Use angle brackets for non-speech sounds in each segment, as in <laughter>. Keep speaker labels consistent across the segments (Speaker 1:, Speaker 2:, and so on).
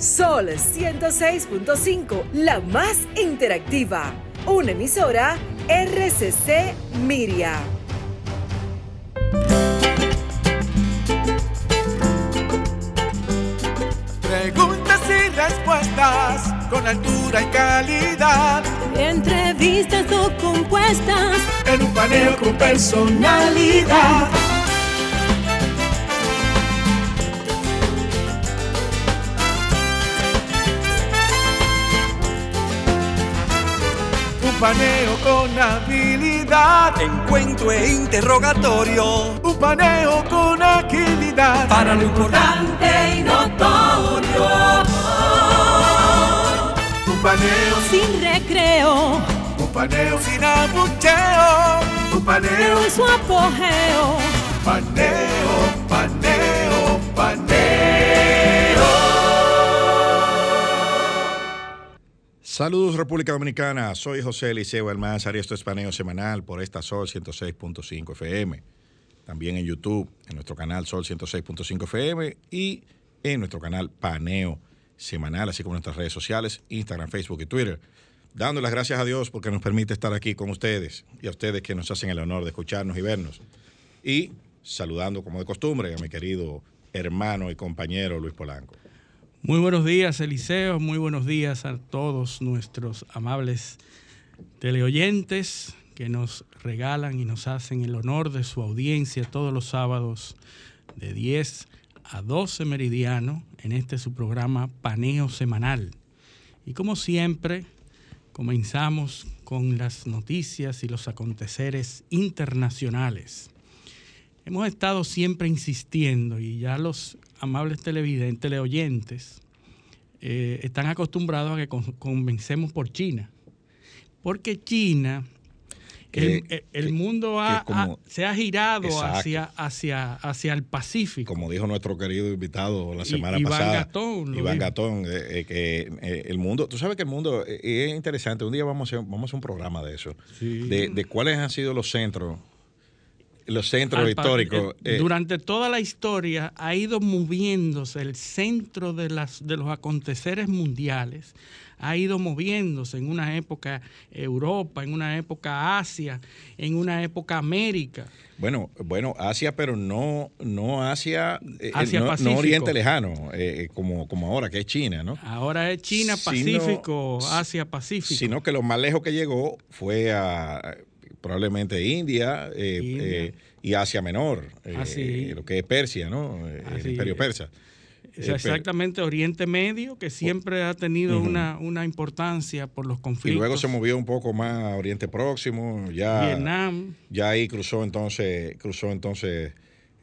Speaker 1: Sol 106.5, la más interactiva. Una emisora RCC Miria.
Speaker 2: Preguntas y respuestas con altura y calidad.
Speaker 3: Entrevistas o compuestas
Speaker 2: en un paneo con personalidad. Paneo con habilidad.
Speaker 4: Encuentro e interrogatorio.
Speaker 2: Un paneo con agilidad.
Speaker 4: Para lo importante y notorio.
Speaker 2: Un paneo
Speaker 3: sin recreo.
Speaker 2: Un paneo sin abucheo. Un paneo
Speaker 3: en su apogeo.
Speaker 2: Paneo, paneo,
Speaker 5: Saludos República Dominicana, soy José Eliseo Almanzar y esto es Paneo Semanal por esta Sol 106.5 FM. También en YouTube, en nuestro canal Sol 106.5 FM y en nuestro canal Paneo Semanal, así como en nuestras redes sociales, Instagram, Facebook y Twitter. Dando las gracias a Dios porque nos permite estar aquí con ustedes y a ustedes que nos hacen el honor de escucharnos y vernos. Y saludando como de costumbre a mi querido hermano y compañero Luis Polanco.
Speaker 6: Muy buenos días, Eliseo. Muy buenos días a todos nuestros amables teleoyentes que nos regalan y nos hacen el honor de su audiencia todos los sábados de 10 a 12 meridiano en este su programa Paneo Semanal. Y como siempre, comenzamos con las noticias y los aconteceres internacionales. Hemos estado siempre insistiendo y ya los amables televidentes, teleoyentes, eh, están acostumbrados a que con, comencemos por China. Porque China, el,
Speaker 5: Que-
Speaker 6: el
Speaker 5: que-
Speaker 6: mundo ha-
Speaker 5: como-
Speaker 6: ha- se ha girado
Speaker 5: Exacto.
Speaker 6: hacia, hacia, hacia el Pacífico.
Speaker 5: Como dijo nuestro querido invitado la
Speaker 6: I-
Speaker 5: semana
Speaker 6: Iván
Speaker 5: pasada,
Speaker 6: Gatón,
Speaker 5: Iván
Speaker 6: dijo.
Speaker 5: Gatón, eh, eh, que eh, el mundo, tú sabes que el mundo es interesante. Un día vamos a hacer, vamos a hacer un programa de eso,
Speaker 6: Sí.
Speaker 5: de, de cuáles han sido los centros, los centros históricos.
Speaker 6: eh,
Speaker 5: eh,
Speaker 6: Durante toda la historia ha ido moviéndose el centro de, las, de los aconteceres mundiales, ha ido moviéndose en una época Europa, en una época Asia, en una época América.
Speaker 5: bueno, bueno, Asia, pero no, no Asia, eh,
Speaker 6: Asia
Speaker 5: no, no. Oriente Lejano, eh, como, como ahora, que es China, ¿no?
Speaker 6: Ahora es China,
Speaker 5: Sino-
Speaker 6: Pacífico, Asia, Pacífico.
Speaker 5: Sino que lo más lejos que llegó fue a probablemente India, eh,
Speaker 6: India.
Speaker 5: eh, y Asia Menor, eh,
Speaker 6: Así.
Speaker 5: lo que es Persia, ¿no? Eh, El imperio persa.
Speaker 6: Exactamente Oriente Medio, que siempre ha tenido una, una importancia por los
Speaker 5: Y
Speaker 6: conflictos.
Speaker 5: luego se movió un poco más a Oriente Próximo, ya,
Speaker 6: Vietnam.
Speaker 5: ya ahí cruzó entonces, cruzó entonces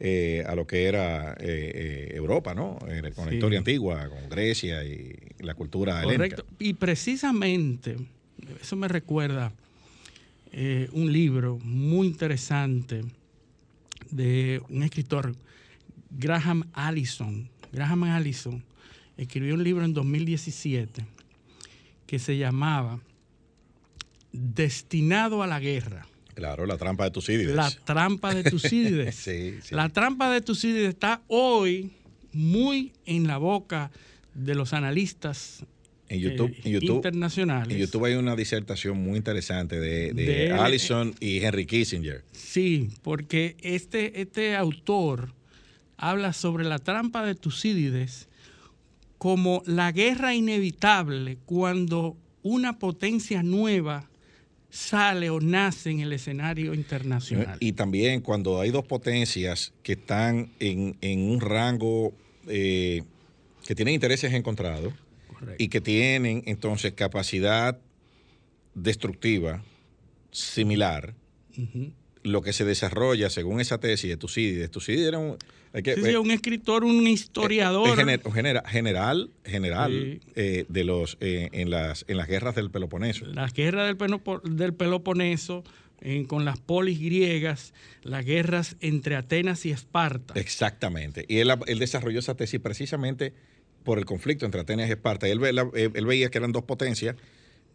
Speaker 5: eh, a lo que era eh, eh, Europa, ¿no? Con la historia antigua, con Grecia y la cultura helénica.
Speaker 6: Correcto. Y precisamente, eso me recuerda eh, un libro muy interesante de un escritor, Graham Allison. Graham Allison escribió un libro en 2017 que se llamaba Destinado a la guerra.
Speaker 5: Claro, la trampa de Tucídides.
Speaker 6: La trampa de Tucídides. <laughs>
Speaker 5: Sí, sí.
Speaker 6: La trampa de Tucídides está hoy muy en la boca de los analistas
Speaker 5: En YouTube,
Speaker 6: eh,
Speaker 5: en YouTube,
Speaker 6: internacionales.
Speaker 5: en YouTube hay una disertación muy interesante de, de, Allison y Henry Kissinger.
Speaker 6: Sí, porque este, este autor habla sobre la trampa de Tucídides como la guerra inevitable cuando una potencia nueva sale o nace en el escenario internacional.
Speaker 5: Y también cuando hay dos potencias que están en, en un rango eh, que tienen intereses encontrados
Speaker 6: Correcto.
Speaker 5: y que tienen entonces capacidad destructiva similar, lo que se desarrolla según esa tesis de Tucídides. Tucídides era un, hay que-
Speaker 6: Sí, sí, un escritor, un historiador.
Speaker 5: eh, gener- genera- general, general
Speaker 6: Sí.
Speaker 5: eh, de los eh, en las en las guerras del Peloponeso.
Speaker 6: las guerras del, del Peloponeso, en- con las polis griegas, las guerras entre Atenas y Esparta.
Speaker 5: Exactamente. Y él, él desarrolló esa tesis precisamente por el conflicto entre Atenas y Esparta. Él, él veía que eran dos potencias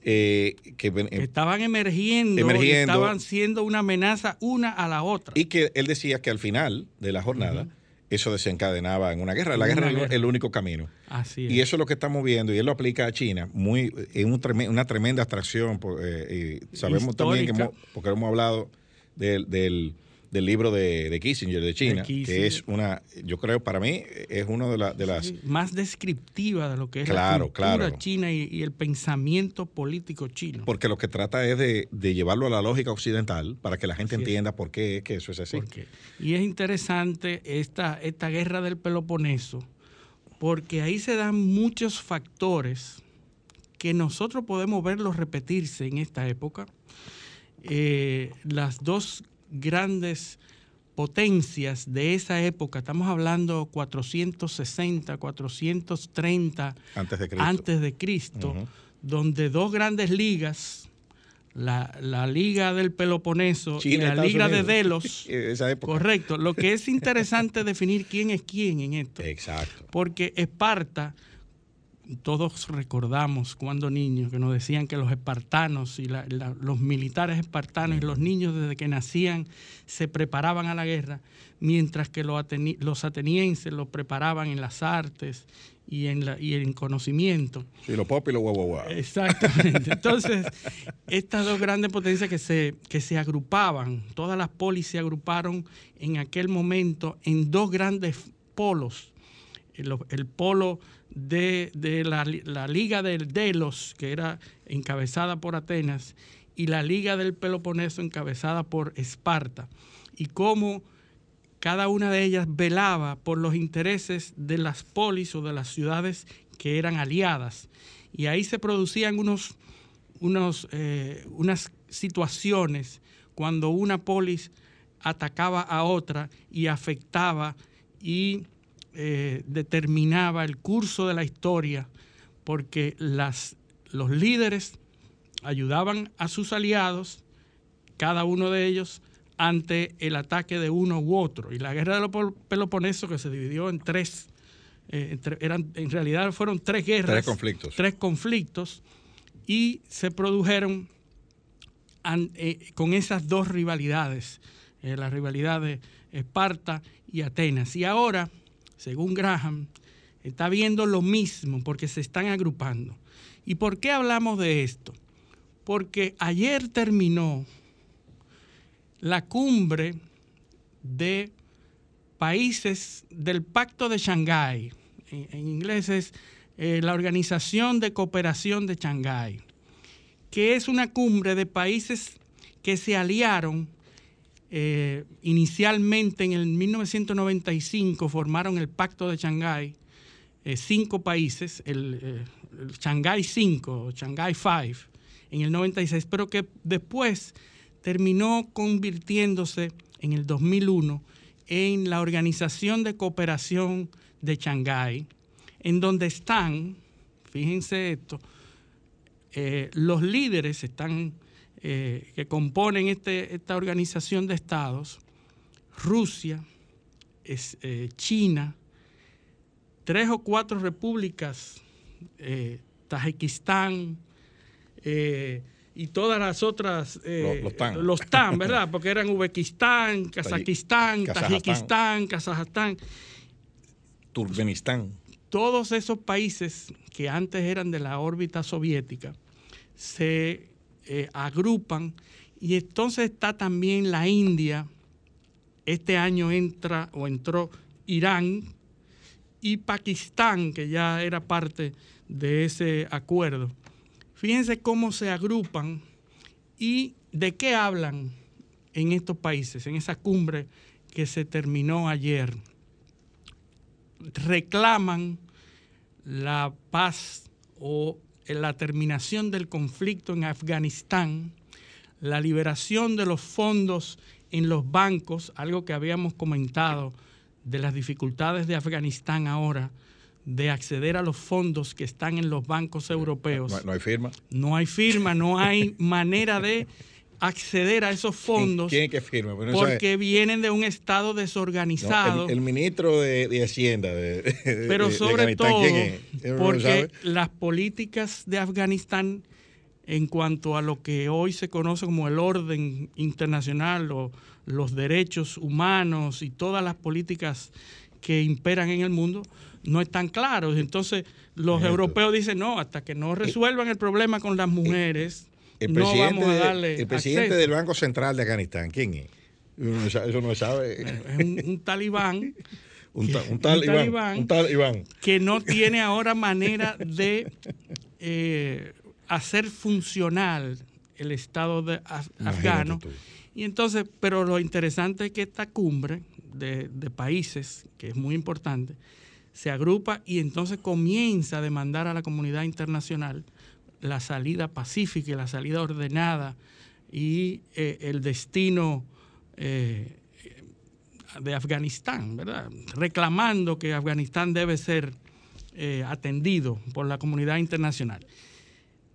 Speaker 5: eh, que,
Speaker 6: que estaban emergiendo, y
Speaker 5: Emergiendo.
Speaker 6: estaban siendo una amenaza una a la otra.
Speaker 5: y que él decía que al final de la jornada eso desencadenaba en una guerra. La guerra es el único camino.
Speaker 6: Así
Speaker 5: Y eso es lo que estamos viendo, y él lo aplica a China, muy, en una tremenda atracción. Eh, y sabemos también que, porque hemos hablado del, del del libro de, Kissinger de China, que es una, yo creo para mí, es una de, de las...
Speaker 6: más descriptiva de lo que es la cultura china y, el pensamiento político chino.
Speaker 5: Porque lo que trata es de, llevarlo a la lógica occidental para que la gente entienda por qué es que eso es así.
Speaker 6: Y es interesante esta, esta guerra del Peloponeso, porque ahí se dan muchos factores que nosotros podemos verlos repetirse en esta época. Eh, las dos grandes potencias de esa época, estamos hablando 460, 430 antes de Cristo, donde dos grandes ligas, la, Liga del Peloponeso y la Liga de Delos, <laughs> correcto, lo que es interesante <laughs> definir quién es quién en esto.
Speaker 5: Exacto.
Speaker 6: Porque Esparta todos recordamos cuando niños que nos decían que los espartanos y los militares espartanos y los niños desde que nacían se preparaban a la guerra, mientras que los, atenienses los preparaban en las artes y en, la, y en conocimiento.
Speaker 5: Y los pop y los guau,
Speaker 6: Exactamente. <laughs> Entonces, estas dos grandes potencias que se, que se agrupaban, todas las polis se agruparon en aquel momento en dos grandes polos. el polo de, la, Liga del Delos, que era encabezada por Atenas, y la Liga del Peloponeso encabezada por Esparta, y cómo cada una de ellas velaba por los intereses de las polis o de las ciudades que eran aliadas. Y ahí se producían unos, unos, eh, unas situaciones cuando una polis atacaba a otra y afectaba y eh, determinaba el curso de la historia porque las, los líderes ayudaban a sus aliados, cada uno de ellos, ante el ataque de uno u otro. Y la guerra de los Peloponeso, que se dividió en tres, eh, eran, en realidad fueron tres guerras.
Speaker 5: Tres conflictos.
Speaker 6: Tres conflictos. Y se produjeron eh, con esas dos rivalidades, la rivalidad de Esparta y Atenas. Y ahora según Graham, está viendo lo mismo porque se están agrupando. ¿Y por qué hablamos de esto? Porque ayer terminó la cumbre de países del Pacto de Shanghái. En, inglés es eh, la Organización de Cooperación de Shanghái, que es una cumbre de países que se aliaron eh, inicialmente en el 1995 formaron el Pacto de Shanghái, eh, cinco países, el, eh, Shanghái 5, Shanghái 5, en el 96, pero que después terminó convirtiéndose en el 2001 en la Organización de Cooperación de Shanghái, en donde están, fíjense esto, los líderes están eh, que componen este, esta organización de estados, Rusia, es, eh, China, tres o cuatro repúblicas, eh, Tajikistán y todas las otras, los, TAN. ¿verdad? Porque eran Uzbekistán, Kazajistán, Tajikistán, Kazajstán.
Speaker 5: Turkmenistán.
Speaker 6: Todos esos países que antes eran de la órbita soviética se eh, agrupan. Y entonces está también la India. Este año entra o entró Irán y Pakistán, que ya era parte de ese acuerdo. Fíjense cómo se agrupan y de qué hablan en estos países, en esa cumbre que se terminó ayer. Reclaman la paz o la terminación del conflicto en Afganistán, la liberación de los fondos en los bancos, algo que habíamos comentado de las dificultades de Afganistán ahora, de acceder a los fondos que están en los bancos europeos.
Speaker 5: No, hay firma.
Speaker 6: No hay firma, no hay manera de acceder a esos fondos.
Speaker 5: ¿Quién que firma?
Speaker 6: porque vienen de un estado desorganizado.
Speaker 5: el, ministro de, Hacienda.
Speaker 6: pero sobre todo, porque las políticas de Afganistán en cuanto a lo que hoy se conoce como el orden internacional o los derechos humanos y todas las políticas que imperan en el mundo no están claros. Entonces, los europeos dicen, no, hasta que no resuelvan el problema con las mujeres,
Speaker 5: el
Speaker 6: no vamos a darle
Speaker 5: El presidente del Banco Central de Afganistán, ¿quién es? Eso no sabe.
Speaker 6: Es un, talibán.
Speaker 5: un, talibán, un, talibán,
Speaker 6: que no tiene ahora manera de eh, hacer funcional el Estado de afgano. Y entonces, pero lo interesante es que esta cumbre de, de países, que es muy importante, se agrupa y entonces comienza a demandar a la comunidad internacional la salida pacífica y la salida ordenada y eh, el destino eh, de Afganistán, ¿verdad? Reclamando que Afganistán debe ser eh, atendido por la comunidad internacional.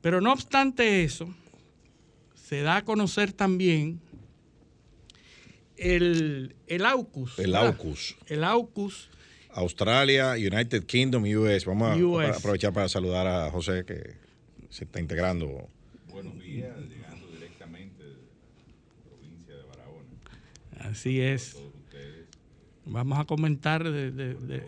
Speaker 6: Pero no obstante eso, se da a conocer también el, el AUKUS.
Speaker 5: El AUKUS.
Speaker 6: El AUKUS.
Speaker 5: Australia, United Kingdom, US. Vamos a aprovechar para saludar a José que se está integrando.
Speaker 7: Buenos días, llegando directamente de la provincia de Barahona.
Speaker 6: Así es. Vamos a comentar de, de,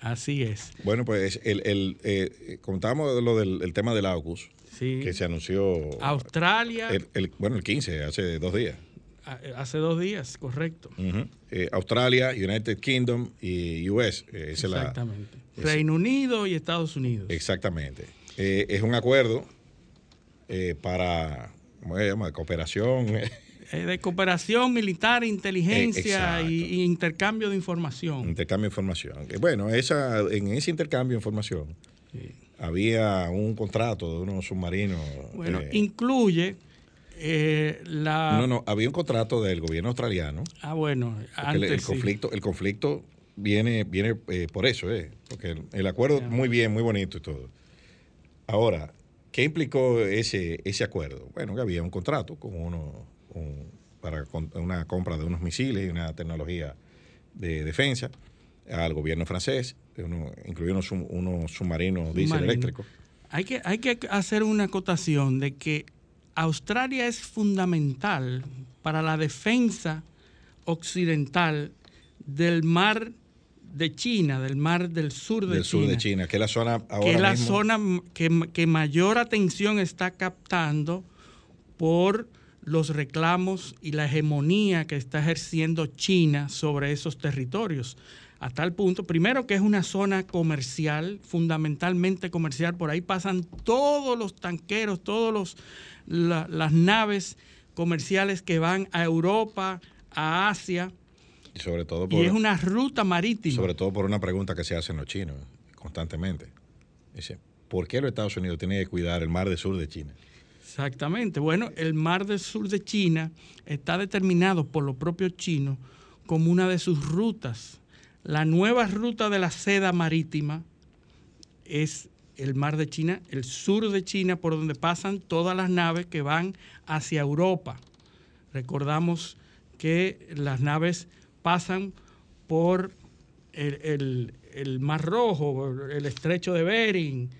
Speaker 6: Así es.
Speaker 5: Bueno, pues el, el eh, contábamos lo del tema del AUKUS, que se anunció.
Speaker 6: Australia.
Speaker 5: El, bueno, el 15, hace dos días.
Speaker 6: Eh, hace dos días, correcto.
Speaker 5: Eh, Australia, United Kingdom y US.
Speaker 6: Exactamente. Reino Unido y Estados Unidos.
Speaker 5: Exactamente. es un acuerdo para, ¿cómo se llama? Cooperación.
Speaker 6: de cooperación militar, inteligencia y, intercambio de información.
Speaker 5: Intercambio de información. Bueno, esa, en ese intercambio de información había un contrato de unos submarinos.
Speaker 6: Bueno, eh, incluye eh, la...
Speaker 5: No, no, había un contrato del gobierno australiano.
Speaker 6: Ah, bueno, antes
Speaker 5: el, conflicto, el conflicto viene, viene eh, por eso, eh, porque el, acuerdo muy bien, muy bonito y todo. Ahora, ¿qué implicó ese, ese acuerdo? Bueno, que había un contrato con uno, para una compra de unos misiles y una tecnología de defensa al gobierno francés, uno, unos, unos submarinos diésel eléctricos.
Speaker 6: Hay que, hay que hacer una acotación de que Australia es fundamental para la defensa occidental del mar de China, del mar del sur de
Speaker 5: del
Speaker 6: China.
Speaker 5: sur de China, que es la zona ahora
Speaker 6: Que es la zona que, que mayor atención está captando por los reclamos y la hegemonía que está ejerciendo China sobre esos territorios a tal punto, primero que es una zona comercial, fundamentalmente comercial, por ahí pasan todos los tanqueros, todas las naves comerciales que van a Europa, a Asia.
Speaker 5: Y sobre todo
Speaker 6: por, y es una ruta marítima.
Speaker 5: Sobre todo por una pregunta que se hacen los chinos constantemente. Dice, ¿por qué los Estados Unidos tienen que cuidar el mar del sur de China?
Speaker 6: Exactamente. Bueno, el mar del sur de China está determinado por los propios chinos como una de sus rutas la nueva ruta de la seda marítima es el mar de China, el sur de China, por donde pasan todas las naves que van hacia Europa. Recordamos que las naves pasan por el, Mar Rojo, el estrecho de Bering,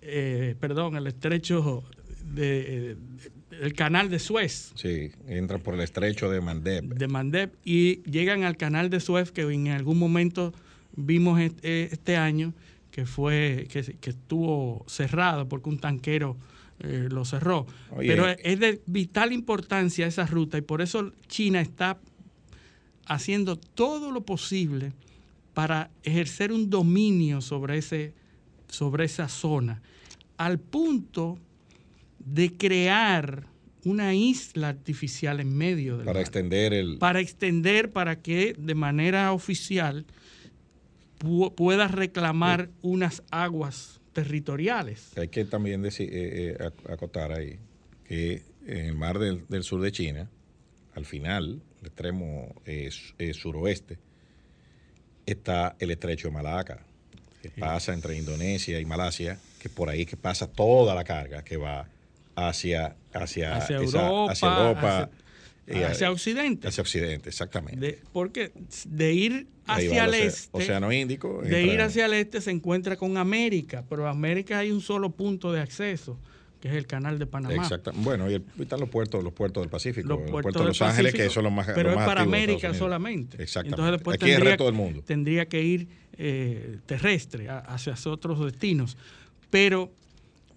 Speaker 6: eh, perdón, el estrecho de, el canal de Suez.
Speaker 5: Sí, entran por el estrecho de Mandeb.
Speaker 6: De Mandeb y llegan al canal de Suez que en algún momento vimos eh, este año que fue que, estuvo cerrado porque un tanquero eh, lo cerró. Pero es de vital importancia esa ruta y por eso China está haciendo todo lo posible para ejercer un dominio sobre ese sobre esa zona al punto de crear una isla artificial en medio del
Speaker 5: para extender el
Speaker 6: para extender para que de manera oficial pueda reclamar unas aguas territoriales.
Speaker 5: Hay que también decir, eh, eh, acotar ahí que en el mar del, sur de China, al final, el extremo eh, suroeste, está el estrecho de Malaca, que pasa entre Indonesia y Malasia, que por ahí que pasa toda la carga que va hacia, hacia,
Speaker 6: hacia Europa,
Speaker 5: hacia, Europa
Speaker 6: hacia, Occidente.
Speaker 5: Hacia Occidente, exactamente.
Speaker 6: porque de ir hacia el este.
Speaker 5: Océano Índico.
Speaker 6: De ir hacia el este se encuentra con América, pero América hay un solo punto de acceso, que es el canal de Panamá.
Speaker 5: Exacto. Bueno, y, el, están los puertos, los puertos del Pacífico,
Speaker 6: Los
Speaker 5: los
Speaker 6: puertos
Speaker 5: puertos de Los Ángeles, que
Speaker 6: Pacífico,
Speaker 5: son los más
Speaker 6: Pero
Speaker 5: los más
Speaker 6: es para América solamente.
Speaker 5: Exactamente.
Speaker 6: Entonces después
Speaker 5: Aquí el
Speaker 6: tendría,
Speaker 5: resto del mundo.
Speaker 6: tendría que ir eh, terrestre a- hacia otros destinos. Pero,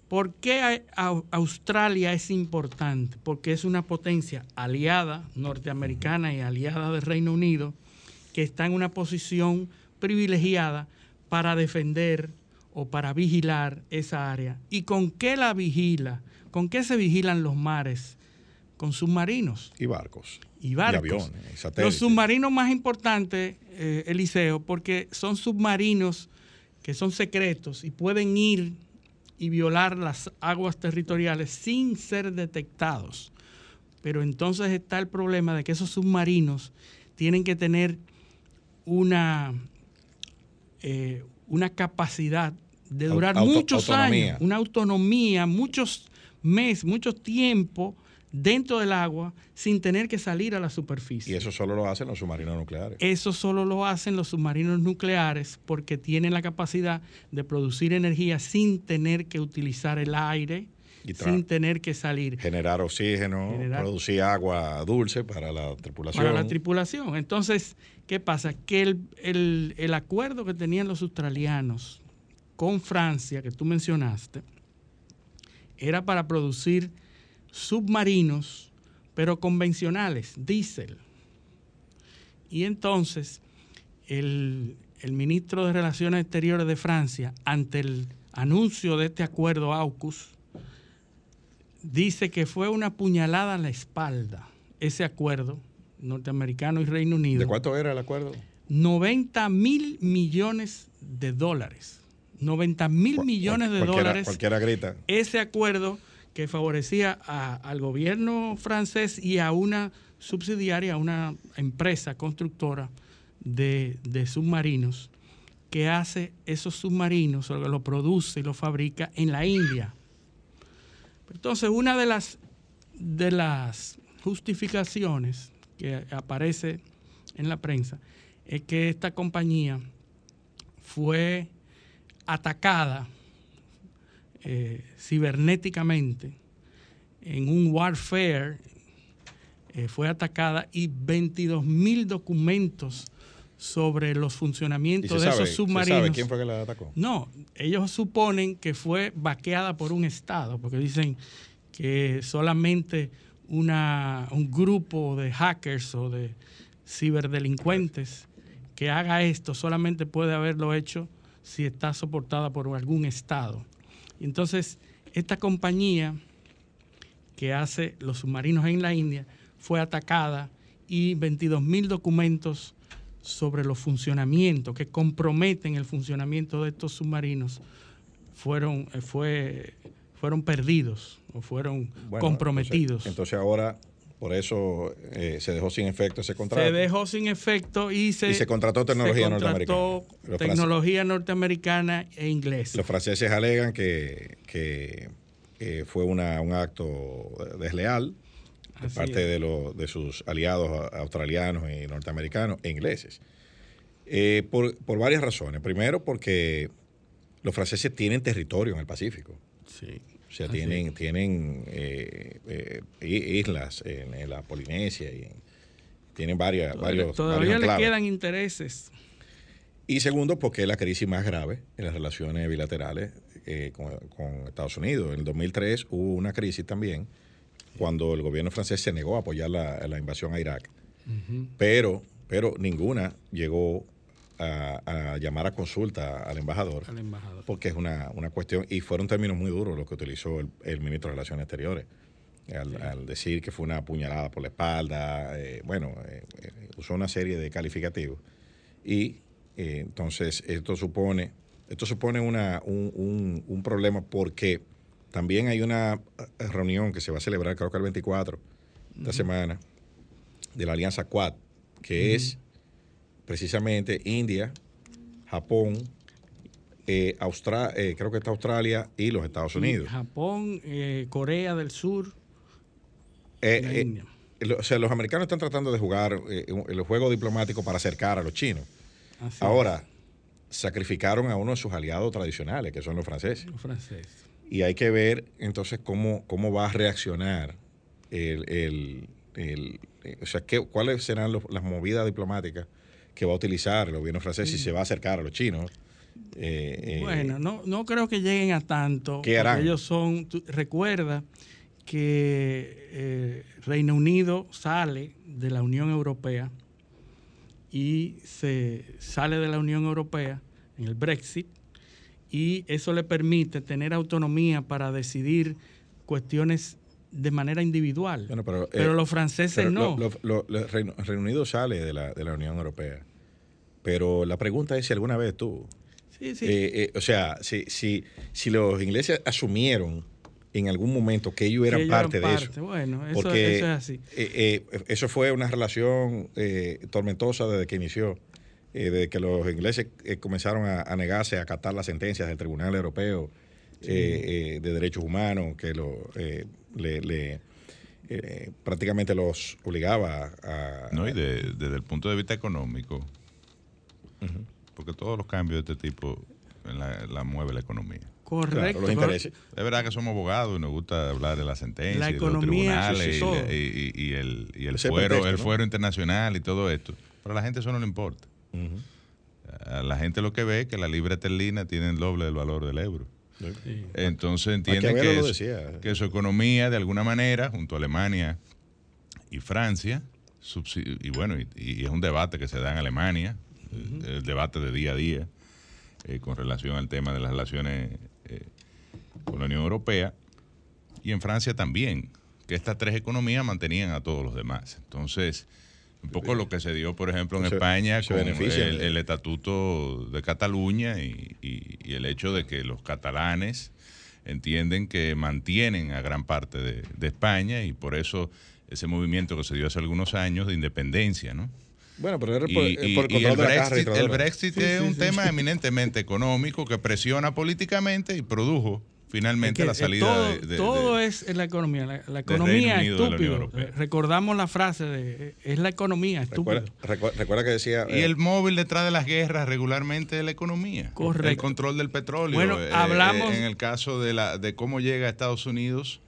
Speaker 6: ¿por qué a- a- Australia es importante? Porque es una potencia aliada norteamericana y aliada del Reino Unido que está en una posición privilegiada para defender o para vigilar esa área. ¿Y con qué la vigila? ¿Con qué se vigilan los mares? Con submarinos
Speaker 5: Y barcos.
Speaker 6: y barcos.
Speaker 5: aviones, y satélites.
Speaker 6: Los submarinos más importantes, eh, Eliseo, porque son submarinos que son secretos y pueden ir y violar las aguas territoriales sin ser detectados. Pero entonces está el problema de que esos submarinos tienen que tener una, eh, una capacidad de durar
Speaker 5: auto-
Speaker 6: muchos
Speaker 5: autonomía.
Speaker 6: años, una autonomía, muchos meses, mucho tiempo dentro del agua sin tener que salir a la superficie.
Speaker 5: Y eso solo lo hacen los submarinos nucleares.
Speaker 6: Eso solo lo hacen los submarinos nucleares porque tienen la capacidad de producir energía sin tener que utilizar el aire, sin tener que salir
Speaker 5: Generar oxígeno,
Speaker 6: Generar-
Speaker 5: producir agua dulce para la tripulación.
Speaker 6: para la tripulación. Entonces, ¿qué pasa? Que el, el- el acuerdo que tenían los australianos con Francia, que tú mencionaste, era para producir submarinos, pero convencionales, diésel. Y entonces, el, el ministro de Relaciones Exteriores de Francia, ante el anuncio de este acuerdo AUKUS, dice que fue una puñalada a la espalda ese acuerdo norteamericano y Reino Unido.
Speaker 5: ¿De cuánto era el acuerdo?
Speaker 6: 90 mil millones de dólares. 90 mil millones de
Speaker 5: cualquiera-
Speaker 6: dólares.
Speaker 5: Cualquiera grita.
Speaker 6: Ese acuerdo que favorecía a- al gobierno francés y a una subsidiaria, a una empresa constructora de, de submarinos que hace esos submarinos, o lo produce y lo fabrica en la India. Entonces, una de las, de las justificaciones que aparece en la prensa es que esta compañía fue atacada eh, cibernéticamente en un warfare, eh, fue atacada y 22 mil documentos sobre los
Speaker 5: ¿Y
Speaker 6: funcionamientos
Speaker 5: se
Speaker 6: de
Speaker 5: sabe,
Speaker 6: esos
Speaker 5: se
Speaker 6: submarinos.
Speaker 5: sabe quién fue que la atacó?
Speaker 6: No, ellos suponen que fue vaqueada por un Estado, porque dicen que solamente una, un grupo de hackers o de ciberdelincuentes que haga esto solamente puede haberlo hecho si está soportada por algún Estado. Entonces, esta compañía que hace los submarinos en la India fue atacada y 22 mil documentos sobre los funcionamientos que comprometen el funcionamiento de estos submarinos fueron, eh, fue, fueron perdidos o fueron
Speaker 5: Bueno,
Speaker 6: comprometidos.
Speaker 5: Entonces, entonces ahora, por eso eh, se dejó sin efecto ese contrato.
Speaker 6: se dejó sin efecto y se,
Speaker 5: Y se contrató tecnología
Speaker 6: se contrató
Speaker 5: norteamericana.
Speaker 6: Tecnología norteamericana e inglesa.
Speaker 5: Los franceses alegan que, que eh, fue una- un acto desleal de
Speaker 6: Así
Speaker 5: parte
Speaker 6: es.
Speaker 5: de, los- de sus aliados australianos y norteamericanos e ingleses. Eh, por, por varias razones. Primero, porque los franceses tienen territorio en el Pacífico.
Speaker 6: Sí.
Speaker 5: O sea,
Speaker 6: Así
Speaker 5: tienen, tienen eh, eh, islas en, en la Polinesia y en- tienen varias, varios,
Speaker 6: Todavía
Speaker 5: varios
Speaker 6: le
Speaker 5: enclaves.
Speaker 6: quedan intereses.
Speaker 5: Y segundo, porque es la crisis más grave en las relaciones bilaterales eh, con, con Estados Unidos. En el 2003 hubo una crisis también cuando el gobierno francés se negó a apoyar la, la invasión a Irak. Pero, pero ninguna llegó a, a llamar a consulta al embajador
Speaker 6: al embajador.
Speaker 5: porque es una, una cuestión, y fueron términos muy duros los que utilizó el, el ministro de Relaciones Exteriores, al, al decir que fue una puñalada por la espalda, eh, bueno, eh, eh, usó una serie de calificativos. Y eh, entonces esto supone, esto supone una, un, un- un problema porque también hay una reunión que se va a celebrar, creo que el 24 de esta semana, de la Alianza Quad, que es precisamente India, Japón, eh, Austra- eh, creo que está Australia y los Estados Unidos.
Speaker 6: Japón, eh, Corea del Sur,
Speaker 5: Eh,
Speaker 6: la
Speaker 5: eh,
Speaker 6: India.
Speaker 5: lo- o sea, los americanos están tratando de jugar eh, el juego diplomático para acercar a los chinos.
Speaker 6: Así
Speaker 5: Ahora, sacrificaron a uno de sus aliados tradicionales, que son los franceses.
Speaker 6: es, los franceses.
Speaker 5: y hay que ver entonces cómo, cómo va a reaccionar el, el, el o sea, qué, cuáles serán los- las movidas diplomáticas que va a utilizar el gobierno francés si se va a acercar a los chinos. Eh, eh,
Speaker 6: Bueno, no, no creo que lleguen a tanto.
Speaker 5: ¿Qué harán?
Speaker 6: Ellos son, tú- recuerda que eh, Reino Unido sale de la Unión Europea y se sale de la Unión Europea en el Brexit y eso le permite tener autonomía para decidir cuestiones de manera individual.
Speaker 5: Bueno, pero,
Speaker 6: pero
Speaker 5: eh,
Speaker 6: los franceses
Speaker 5: pero
Speaker 6: no.
Speaker 5: lo- lo- lo- Reino, Reino Unido sale de la, de la Unión Europea. Pero la pregunta es si alguna vez tuvo.
Speaker 6: sí, sí.
Speaker 5: Eh, eh, o sea, si, si, si los ingleses asumieron en algún momento que ellos eran
Speaker 6: ellos
Speaker 5: parte
Speaker 6: eran
Speaker 5: de eso.
Speaker 6: Bueno, eso-
Speaker 5: porque
Speaker 6: eso es así.
Speaker 5: eso fue una relación eh, tormentosa desde que inició. desde que los ingleses comenzaron a, a negarse a acatar las sentencias del Tribunal Europeo eh, eh, de Derechos Humanos, que lo, eh, le, le, eh, prácticamente los obligaba a...
Speaker 7: No, y de- desde el punto de vista económico, porque todos los cambios de este tipo la, la mueve la economía.
Speaker 6: Correcto.
Speaker 5: los.
Speaker 7: Es verdad que somos abogados y nos gusta hablar de la sentencia,
Speaker 6: La
Speaker 7: y de los
Speaker 6: economía,
Speaker 7: tribunales
Speaker 6: sí, sí,
Speaker 7: y,
Speaker 6: todo.
Speaker 7: la- y- y- y el, y el fuero,
Speaker 5: pretexto,
Speaker 7: el
Speaker 5: ¿no?
Speaker 7: fuero internacional y todo esto. Pero a la gente eso no le importa. A la gente lo que ve es que la libra esterlina tiene el doble del valor del euro.
Speaker 6: Sí.
Speaker 7: Entonces
Speaker 5: Maquiavelo
Speaker 7: que, es- su economía, de alguna manera, junto a Alemania y Francia, y bueno, y, y es un debate que se da en Alemania, el, el debate de día a día, eh, con relación al tema de las relaciones eh, con la Unión Europea, y en Francia también, que estas tres economías mantenían a todos los demás. Entonces, un poco lo que se dio, por ejemplo, en
Speaker 5: Se-
Speaker 7: España
Speaker 5: se
Speaker 7: con el, estatuto de Cataluña y, y- y el hecho de que los catalanes entienden que mantienen a gran parte de, de España y por eso ese movimiento que se dio hace algunos años de independencia, ¿no?
Speaker 5: Bueno, pero era por,
Speaker 7: y-
Speaker 5: por el
Speaker 7: y el Brexit, el. Brexit es un tema eminentemente económico que presiona políticamente y produjo finalmente
Speaker 6: Es que,
Speaker 7: la
Speaker 6: eh,
Speaker 7: salida
Speaker 6: todo,
Speaker 7: de, de-
Speaker 6: todo
Speaker 7: de-
Speaker 6: es en la economía. La, la economía, estúpido. Recordamos la frase de es la economía, estúpido.
Speaker 5: Recuerda, recu- recuerda que decía...
Speaker 7: Y
Speaker 5: eh,
Speaker 7: el móvil detrás de las guerras regularmente es la economía.
Speaker 6: Correcto.
Speaker 7: El control del petróleo.
Speaker 6: Bueno,
Speaker 7: Eh,
Speaker 6: hablamos-
Speaker 7: eh, en el caso de, la, de cómo llega a Estados Unidos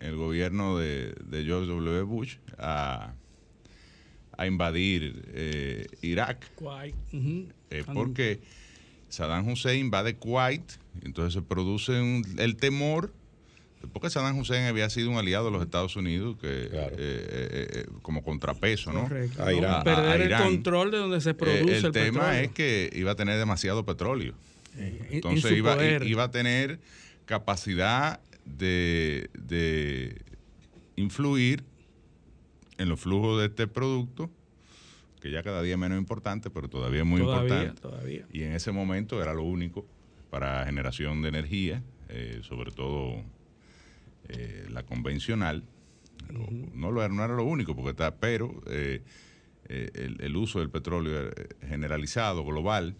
Speaker 7: el gobierno de, de George W. Bush a, a invadir eh, Irak.
Speaker 6: Ujú.
Speaker 7: eh, porque Saddam Hussein invade Kuwait, entonces se produce un- el temor, porque Saddam Hussein había sido un aliado de los Estados Unidos, que
Speaker 5: Claro.
Speaker 7: eh, eh, eh, como contrapeso, ¿no?
Speaker 6: Correcto.
Speaker 5: A
Speaker 6: ¿no?
Speaker 5: Irán.
Speaker 6: Perder
Speaker 7: A- a
Speaker 6: el control de donde se produce
Speaker 7: Eh,
Speaker 6: el,
Speaker 7: el tema
Speaker 6: petróleo.
Speaker 7: es que iba a tener demasiado petróleo.
Speaker 6: En- en
Speaker 7: Entonces iba, a tener capacidad de, de influir en los flujos de este producto, que ya cada día es menos importante, pero todavía es muy
Speaker 6: todavía,
Speaker 7: importante.
Speaker 6: todavía.
Speaker 7: Y en ese momento era lo único para generación de energía, eh, sobre todo eh, la convencional. No, lo, era- no era lo único, porque está, pero eh, eh, el, el uso del petróleo generalizado, global,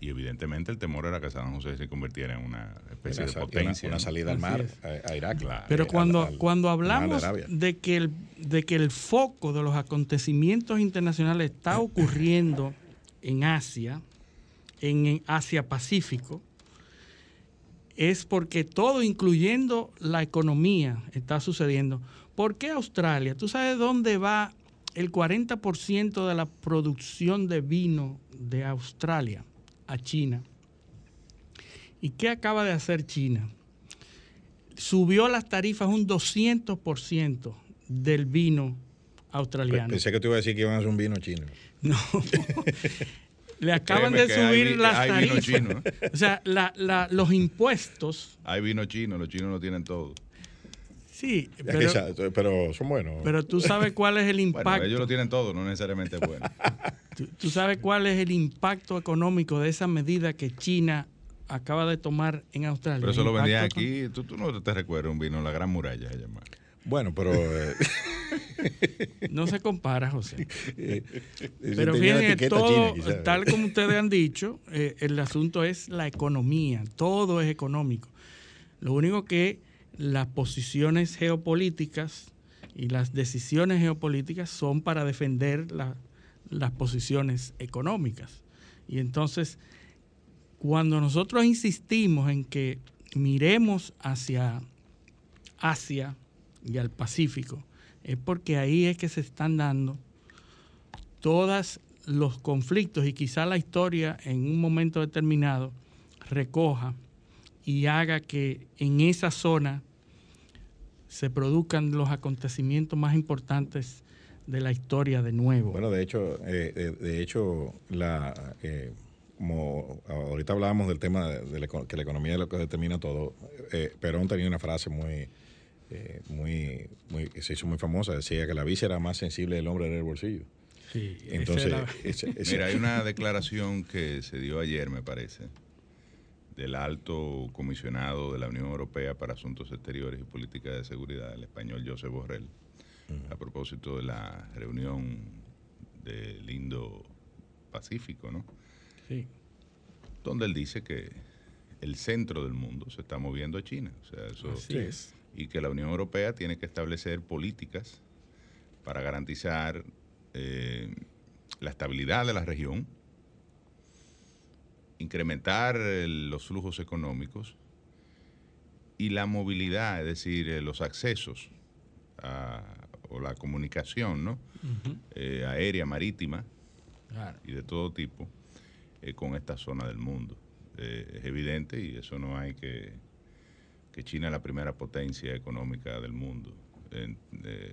Speaker 7: y evidentemente el temor era que San José se convirtiera en una especie
Speaker 5: una,
Speaker 7: de potencia.
Speaker 5: una salida al mar, a, a Irak.
Speaker 6: Pero
Speaker 5: eh,
Speaker 6: cuando,
Speaker 5: al- al-
Speaker 6: cuando
Speaker 5: de
Speaker 6: hablamos de que, el, de que el foco de los acontecimientos internacionales está <coughs> ocurriendo en Asia, en, Asia-Pacífico, es porque todo, incluyendo la economía, está sucediendo. ¿Por qué Australia? ¿Tú sabes dónde va el 40% de la producción de vino de Australia? A China. ¿Y qué acaba de hacer China? Subió las tarifas un 200% del vino australiano.
Speaker 5: Pensé que te iba a decir que iban a hacer un vino chino.
Speaker 6: No. <laughs> <laughs> Le acaban
Speaker 7: Créeme
Speaker 6: de
Speaker 7: hay
Speaker 6: subir
Speaker 7: vi-
Speaker 6: las
Speaker 7: hay vino
Speaker 6: tarifas.
Speaker 7: chino, ¿eh?
Speaker 6: O sea, la- la- los impuestos,
Speaker 7: Hay vino chino, los chinos lo tienen todo.
Speaker 6: sí, pero,
Speaker 5: pero son buenos.
Speaker 6: pero tú sabes cuál es el
Speaker 7: Bueno,
Speaker 6: impacto.
Speaker 7: ellos lo tienen todo, no necesariamente es bueno. <laughs>
Speaker 6: tú, tú sabes cuál es el impacto económico de esa medida que China acaba de tomar en Australia.
Speaker 7: Pero eso lo vendían aquí. Tú, tú no te recuerdas un vino, la Gran Muralla se llama.
Speaker 5: bueno, pero... eh, <laughs>
Speaker 6: No se compara, José.
Speaker 5: eh,
Speaker 6: Pero
Speaker 5: tenía una
Speaker 6: fíjense, todo,
Speaker 5: china,
Speaker 6: tal como ustedes han dicho, eh, el asunto es la economía, todo es económico. Lo único que las posiciones geopolíticas y las decisiones geopolíticas son para defender la- las posiciones económicas. Y entonces, cuando nosotros insistimos en que miremos hacia Asia y al Pacífico, es porque ahí es que se están dando todos los conflictos y quizá la historia en un momento determinado recoja y haga que en esa zona se produzcan los acontecimientos más importantes de la historia de nuevo.
Speaker 5: Bueno, de hecho, eh, de, hecho, la, eh, como ahorita hablábamos del tema de, que la economía es lo que determina todo, eh, Perón tenía una frase muy, muy, muy, que se hizo muy famosa, decía que la víscera más sensible del hombre era el bolsillo.
Speaker 6: Sí,
Speaker 5: entonces,
Speaker 7: mira, hay una <laughs> declaración que se dio ayer, me parece, del alto comisionado de la Unión Europea para Asuntos Exteriores y Política de Seguridad, el español José Borrell, a propósito de la reunión del Indo-Pacífico, ¿no?
Speaker 6: Sí.
Speaker 7: Donde él dice que el centro del mundo se está moviendo a China. O sea, eso,
Speaker 6: es.
Speaker 7: Y que la Unión Europea tiene que establecer políticas para garantizar eh, la estabilidad de la región, incrementar los flujos económicos y la movilidad, es decir, eh, los accesos o la comunicación ¿no? Eh, aérea, marítima y de todo tipo con esta zona del mundo. es evidente y eso no hay que que China es la primera potencia económica del mundo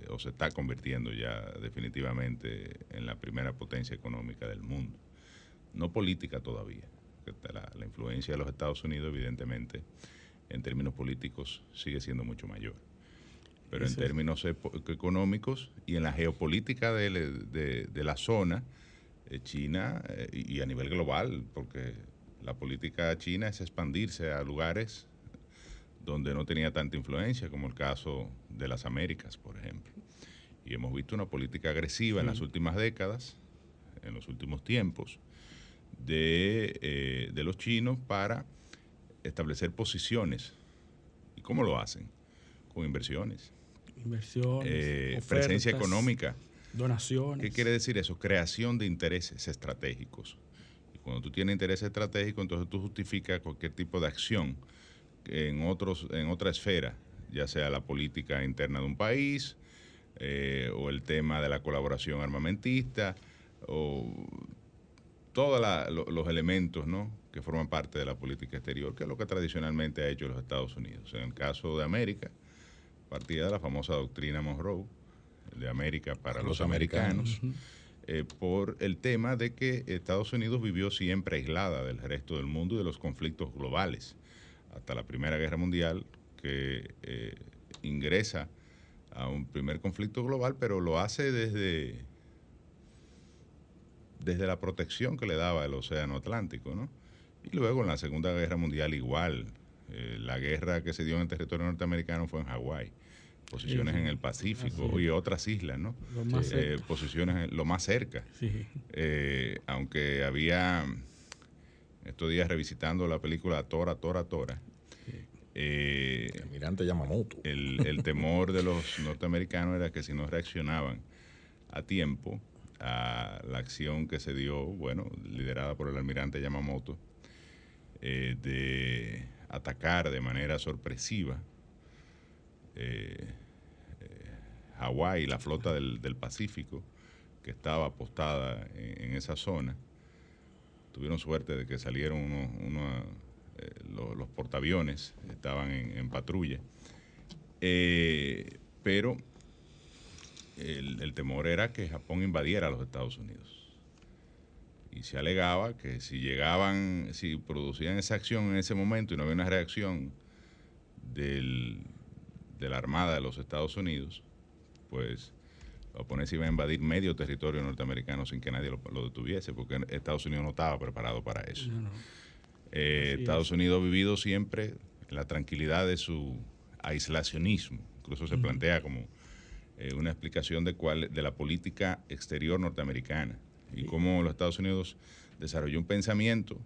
Speaker 7: o se está convirtiendo ya definitivamente en la primera potencia económica del mundo. No política todavía. La, la influencia de los Estados Unidos, evidentemente, en términos políticos, sigue siendo mucho mayor. Pero en términos económicos y en la geopolítica de, la zona, eh, China, eh, y a nivel global, porque la política china es expandirse a lugares donde no tenía tanta influencia, como el caso de las Américas, por ejemplo. Y hemos visto una política agresiva en las últimas décadas, en los últimos tiempos, de, eh, de, los chinos para establecer posiciones. ¿Y cómo lo hacen? Con inversiones.
Speaker 6: Inversiones.
Speaker 7: Eh, presencia económica.
Speaker 6: Donaciones.
Speaker 7: ¿Qué quiere decir eso? Creación de intereses estratégicos. Y cuando tú tienes intereses estratégicos, entonces tú justificas cualquier tipo de acción en, otros, en otra esfera, ya sea la política interna de un país eh, o el tema de la colaboración armamentista o todos los elementos ¿no? que forman parte de la política exterior, que es lo que tradicionalmente ha hecho los Estados Unidos. En el caso de América, partida de la famosa doctrina Monroe, de América para los, americanos, eh, por el tema de que Estados Unidos vivió siempre aislada del resto del mundo y de los conflictos globales hasta la Primera Guerra Mundial, que eh, ingresa a un primer conflicto global, pero lo hace desde, desde la protección que le daba el Océano Atlántico, ¿no? Y luego en la Segunda Guerra Mundial igual. Eh, la guerra que se dio en el territorio norteamericano fue en Hawái. Posiciones en el Pacífico y otras islas, ¿no? Eh, posiciones en, lo más cerca. aunque había estos días revisitando la película Tora, Tora, Tora.
Speaker 5: Eh, el almirante Yamamoto.
Speaker 7: El, el temor de los norteamericanos era que si no reaccionaban a tiempo a la acción que se dio, bueno, liderada por el almirante Yamamoto, eh, de atacar de manera sorpresiva eh, Hawái, la flota del, Pacífico, que estaba apostada en esa zona tuvieron suerte de que salieron unos, eh, los, portaaviones, estaban en, patrulla. Eh, pero el, temor era que Japón invadiera a los Estados Unidos. Y se alegaba que si llegaban, si producían esa acción en ese momento y no había una reacción del, de la Armada de los Estados Unidos, pues los iba a invadir medio territorio norteamericano sin que nadie lo, detuviese, porque Estados Unidos no estaba preparado para eso. Eh, Estados Unidos ha vivido siempre en la tranquilidad de su aislacionismo. Incluso se plantea como eh, una explicación de, cuál, de la política exterior norteamericana y cómo los Estados Unidos desarrolló un pensamiento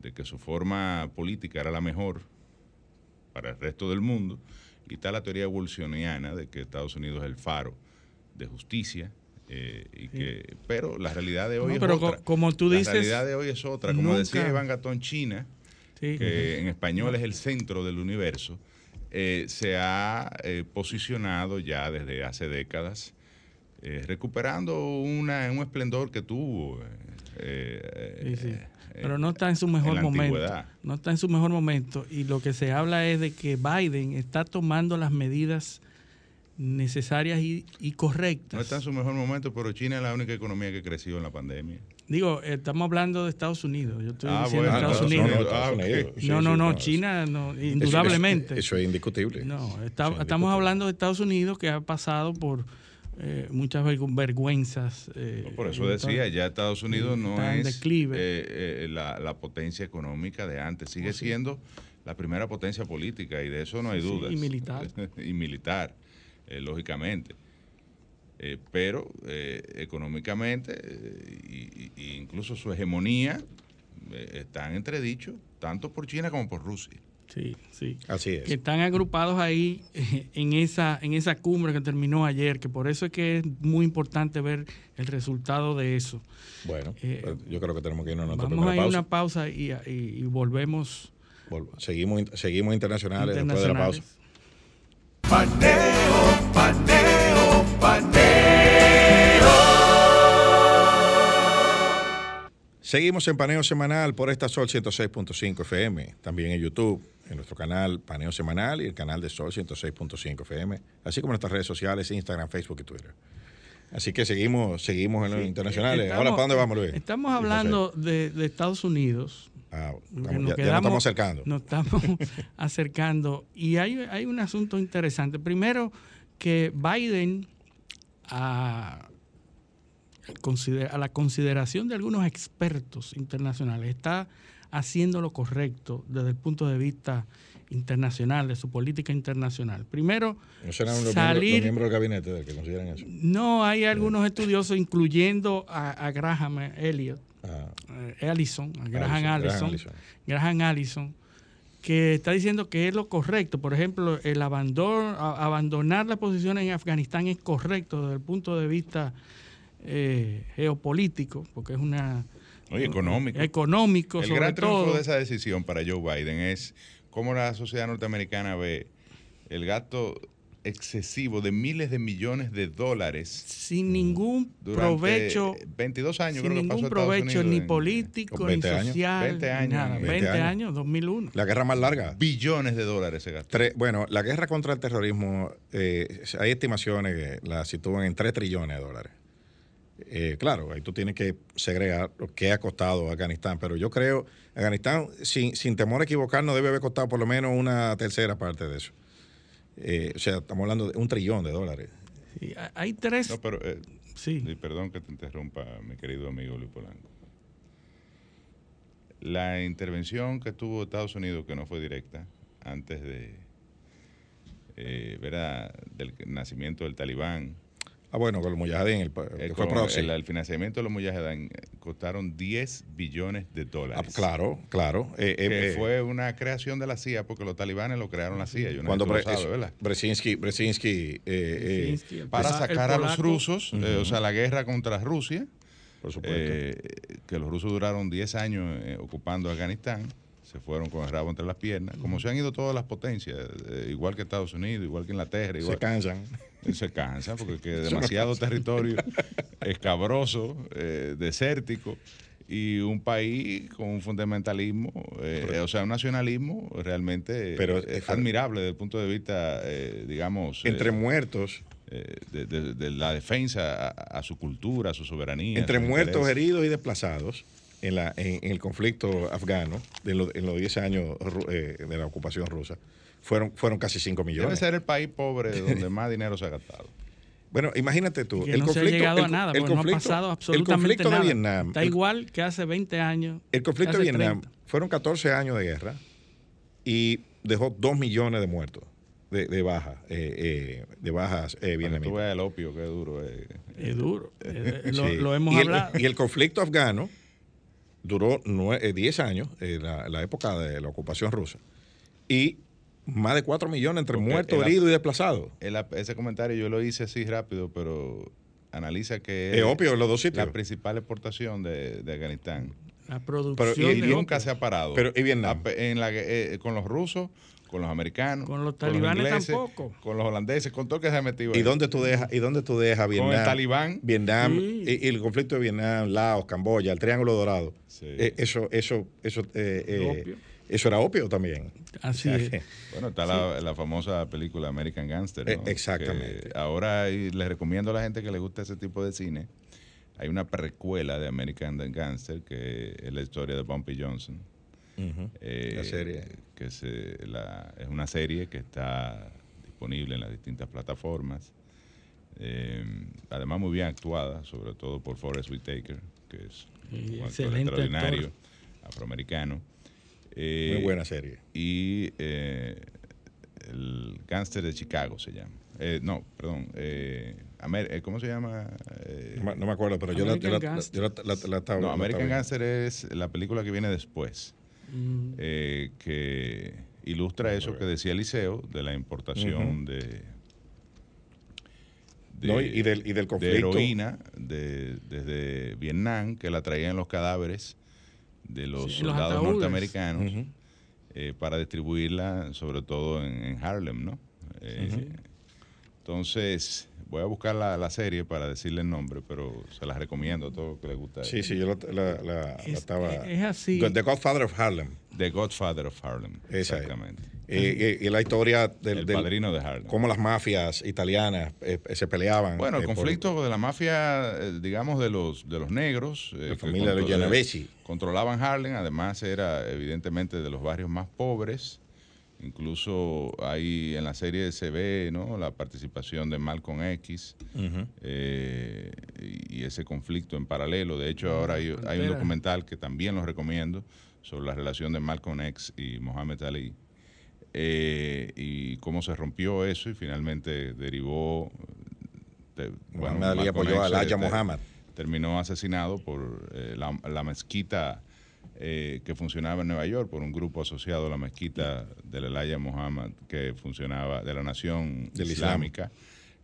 Speaker 7: de que su forma política era la mejor para el resto del mundo y está la teoría evolucioniana de que Estados Unidos es el faro de justicia. Eh, y que, pero la realidad de hoy es
Speaker 6: pero
Speaker 7: otra.
Speaker 6: como tú dices,
Speaker 7: la realidad de hoy es otra. Como decía Iván Gatón, China que en español es el centro del universo, eh, se ha eh, posicionado ya desde hace décadas, recuperando una, un esplendor que tuvo.
Speaker 6: Pero no está en su mejor momento. No está en su mejor momento. Y lo que se habla es de que Biden está tomando las medidas necesarias y, correctas.
Speaker 7: No está en su mejor momento, pero China es la única economía que creció en la pandemia.
Speaker 6: Digo, estamos hablando de Estados Unidos. Yo estoy ah, diciendo Estados, Unidos. No, no, no, China, no, indudablemente.
Speaker 5: Eso, es indiscutible.
Speaker 6: No, estamos hablando de Estados Unidos que ha pasado por eh, muchas vergüenzas.
Speaker 7: Eh, por eso decía, ya Estados Unidos no es eh, la, potencia económica de antes, sigue oh, siendo la primera potencia política y de eso no hay dudas.
Speaker 6: Y militar. <laughs>
Speaker 7: y militar, lógicamente. Eh, pero eh, económicamente e incluso su hegemonía están entredichos tanto por China como por Rusia.
Speaker 6: Sí, sí.
Speaker 5: Así es.
Speaker 6: Que están agrupados ahí en esa, en esa cumbre que terminó ayer, que por eso es que es muy importante ver el resultado de eso.
Speaker 5: Bueno, yo creo que tenemos que irnos a
Speaker 6: nuestra Vamos a ir una pausa y, y, volvemos.
Speaker 5: seguimos, seguimos internacionales, después de la pausa.
Speaker 2: Paneo, paneo.
Speaker 5: Seguimos en Paneo Semanal por esta Sol 106.5 FM, también en YouTube, en nuestro canal Paneo Semanal y el canal de Sol 106.5 FM, así como en nuestras redes sociales, Instagram, Facebook y Twitter. Así que seguimos, seguimos en los internacionales. Ahora, ¿para dónde vamos, Luis?
Speaker 6: Estamos hablando de, Estados Unidos.
Speaker 5: Ah, ya, nos estamos acercando.
Speaker 6: Nos estamos <laughs> acercando. Y hay, hay un asunto interesante. Primero, que Biden a, a la consideración de algunos expertos internacionales está haciendo lo correcto desde el punto de vista internacional, de su política internacional. Primero,
Speaker 5: ¿No serán los salir, miembros, del gabinete de que consideran eso?
Speaker 6: No, hay algunos estudiosos, incluyendo a, Graham Elliot, ah. eh, Allison, a Graham Allison, Graham Allison, que está diciendo que es lo correcto. Por ejemplo, el abandono, abandonar las posiciones en Afganistán es correcto desde el punto de vista eh, geopolítico, porque es una...
Speaker 7: Oye, económico.
Speaker 6: Económico,
Speaker 7: El gran triunfo de esa decisión para Joe Biden es cómo la sociedad norteamericana ve el gasto excesivo de miles de millones de dólares.
Speaker 6: Sin ningún provecho
Speaker 7: 22 años
Speaker 6: sin ningún provecho ni político ni social 20 años, nada, 20, años. 2001
Speaker 5: la guerra más larga.
Speaker 7: Billones de dólares se gastó.
Speaker 5: Bueno la guerra contra el terrorismo eh, hay estimaciones que la sitúan en 3 trillones de dólares. Eh, claro, ahí tú tienes que segregar lo que ha costado Afganistán, pero yo creo, Afganistán, sin, sin temor a equivocarnos, debe haber costado por lo menos una tercera parte de eso. Eh, o sea, estamos hablando de un trillón de dólares.
Speaker 6: hay tres.
Speaker 7: No, pero, eh, sí. Perdón que te interrumpa, mi querido amigo Luis Polanco. La intervención que tuvo Estados Unidos, que no fue directa, antes de, eh, del nacimiento del talibán,
Speaker 5: Ah, bueno, con los Mujahedin, el,
Speaker 7: eh, fue el, financiamiento de los Mujahedin eh, costaron 10 billones de dólares.
Speaker 5: Ah, claro, claro.
Speaker 7: Eh, fue una creación de la CIA, porque los talibanes lo crearon la CIA. Yo no
Speaker 5: cuando Brzezinski,
Speaker 7: para sacar a los rusos, o sea, la guerra contra Rusia, Por supuesto. que los rusos duraron 10 años ocupando Afganistán se fueron con el rabo entre las piernas, como se han ido todas las potencias, igual que Estados Unidos, igual que Inglaterra. Igual,
Speaker 5: se cansan.
Speaker 7: Se cansan porque es <laughs> demasiado territorio escabroso, eh, desértico y un país con un fundamentalismo, eh, o sea, un nacionalismo realmente pero, admirable desde el punto de vista, eh, digamos...
Speaker 5: Entre muertos.
Speaker 7: De, la defensa a, su cultura, a su soberanía.
Speaker 5: Entre muertos, heridos y desplazados en, la, en, el conflicto afgano, en, en los 10 años de la ocupación rusa fueron, fueron casi 5 millones.
Speaker 7: Debe ser el país pobre <laughs> donde más dinero se ha gastado.
Speaker 5: Bueno, imagínate tú.
Speaker 6: el conflicto, se ha llegado a nada, no ha pasado absolutamente el conflicto de Vietnam. Está igual que hace 20 años.
Speaker 5: El conflicto de Vietnam fueron 14 años de guerra y dejó 2 millones de muertos de, de bajas eh, eh, de bajas eh, vietnamitas.
Speaker 7: Tú el opio, qué duro
Speaker 6: es. duro. <laughs> lo, hemos
Speaker 5: y
Speaker 6: hablado.
Speaker 5: El, y el conflicto afgano duró 10 años, la, la época de la ocupación rusa. Y más de 4 millones entre muertos, heridos y desplazados.
Speaker 7: ese comentario yo lo hice así rápido, pero analiza que
Speaker 5: es, obvio los dos sitios.
Speaker 7: la principal exportación de, Afganistán.
Speaker 6: La producción
Speaker 7: pero, y,
Speaker 6: de
Speaker 7: nunca
Speaker 6: opio.
Speaker 7: se ha parado.
Speaker 5: Pero, ¿y Vietnam?
Speaker 7: Ape- En la, eh, con los rusos, con los americanos,
Speaker 6: Con los talibanes
Speaker 7: ingleses,
Speaker 6: tampoco.
Speaker 7: con los holandeses, con todo el que se ha metido.
Speaker 5: ¿Y
Speaker 7: ahí.
Speaker 5: dónde tú dejas, y dónde tú dejas Vietnam?
Speaker 7: el talibán.
Speaker 5: Vietnam
Speaker 6: Sí.
Speaker 5: y, y el conflicto de Vietnam, Laos, Camboya, el Triángulo Dorado.
Speaker 7: Sí.
Speaker 5: Eh, eso, eso, eso, eh, eh,
Speaker 6: Opio.
Speaker 5: Eso era opio también.
Speaker 6: Así
Speaker 5: O sea
Speaker 6: es.
Speaker 5: que-
Speaker 7: Bueno, está la, la famosa película American Gangster. ¿no?
Speaker 5: Eh, exactamente.
Speaker 7: Que ahora les recomiendo a la gente que le gusta ese tipo de cine. Hay una precuela de American Gangster que es la historia de Bumpy Johnson. Eh,
Speaker 5: La serie.
Speaker 7: Que se- la- es una serie que está disponible en las distintas plataformas. Eh, además, muy bien actuada, sobre todo por Forrest Whitaker, que es un actor
Speaker 6: excelente
Speaker 7: extraordinario,
Speaker 6: actor.
Speaker 7: afroamericano. Eh,
Speaker 5: Muy buena serie.
Speaker 7: y eh, el Gangster de Chicago se llama. Eh, no, perdón. eh, Amer- eh, ¿Cómo se llama? Eh,
Speaker 5: No, me- no me acuerdo, pero yo la, yo la-
Speaker 6: American Gangster.
Speaker 5: yo la- la- la estaba
Speaker 7: no, American Gangster es la película que viene después,
Speaker 6: Mm,
Speaker 7: eh, que ilustra eso que decía Eliseo de la importación de, de,
Speaker 5: No, y- del- y del
Speaker 7: de
Speaker 5: conflicto.
Speaker 7: heroína de- desde Vietnam, que la traían los cadáveres de los
Speaker 6: Sí,
Speaker 7: soldados norteamericanos eh, para distribuirla, sobre todo en, en Harlem, ¿no? Eh,
Speaker 6: sí.
Speaker 7: Entonces, voy a buscar la, la serie para decirle el nombre, pero se las recomiendo a todos los que les gusta.
Speaker 5: Sí, sí, yo la, la- la- la
Speaker 6: Es-
Speaker 5: estaba.
Speaker 6: es así.
Speaker 5: The Godfather of Harlem.
Speaker 7: The Godfather of Harlem.
Speaker 5: Es.
Speaker 7: Exactamente.
Speaker 5: Eh, y, y la historia del,
Speaker 7: El
Speaker 5: del-
Speaker 7: padrino de Harlem.
Speaker 5: cómo las mafias italianas eh, se peleaban.
Speaker 7: Bueno, el
Speaker 5: eh, por-
Speaker 7: conflicto de la mafia, eh, digamos, de los, de los negros. eh,
Speaker 5: La familia de los Genovesi.
Speaker 7: Controlaban Harlem, además era evidentemente de los barrios más pobres. Incluso ahí en la serie se ve ¿no? la participación de Malcolm X eh, y ese conflicto en paralelo. De hecho, ahora hay, hay un documental que también lo recomiendo sobre la relación de Malcolm X y Muhammad Ali eh, y cómo se rompió eso y finalmente derivó. de- bueno,
Speaker 5: Ali apoyó a Elijah
Speaker 7: este,
Speaker 5: Muhammad.
Speaker 7: Terminó asesinado por eh, la, la mezquita eh, que funcionaba en Nueva York, por un grupo asociado a la mezquita del Elijah Muhammad que funcionaba, de la nación
Speaker 5: Del Islam.
Speaker 7: islámica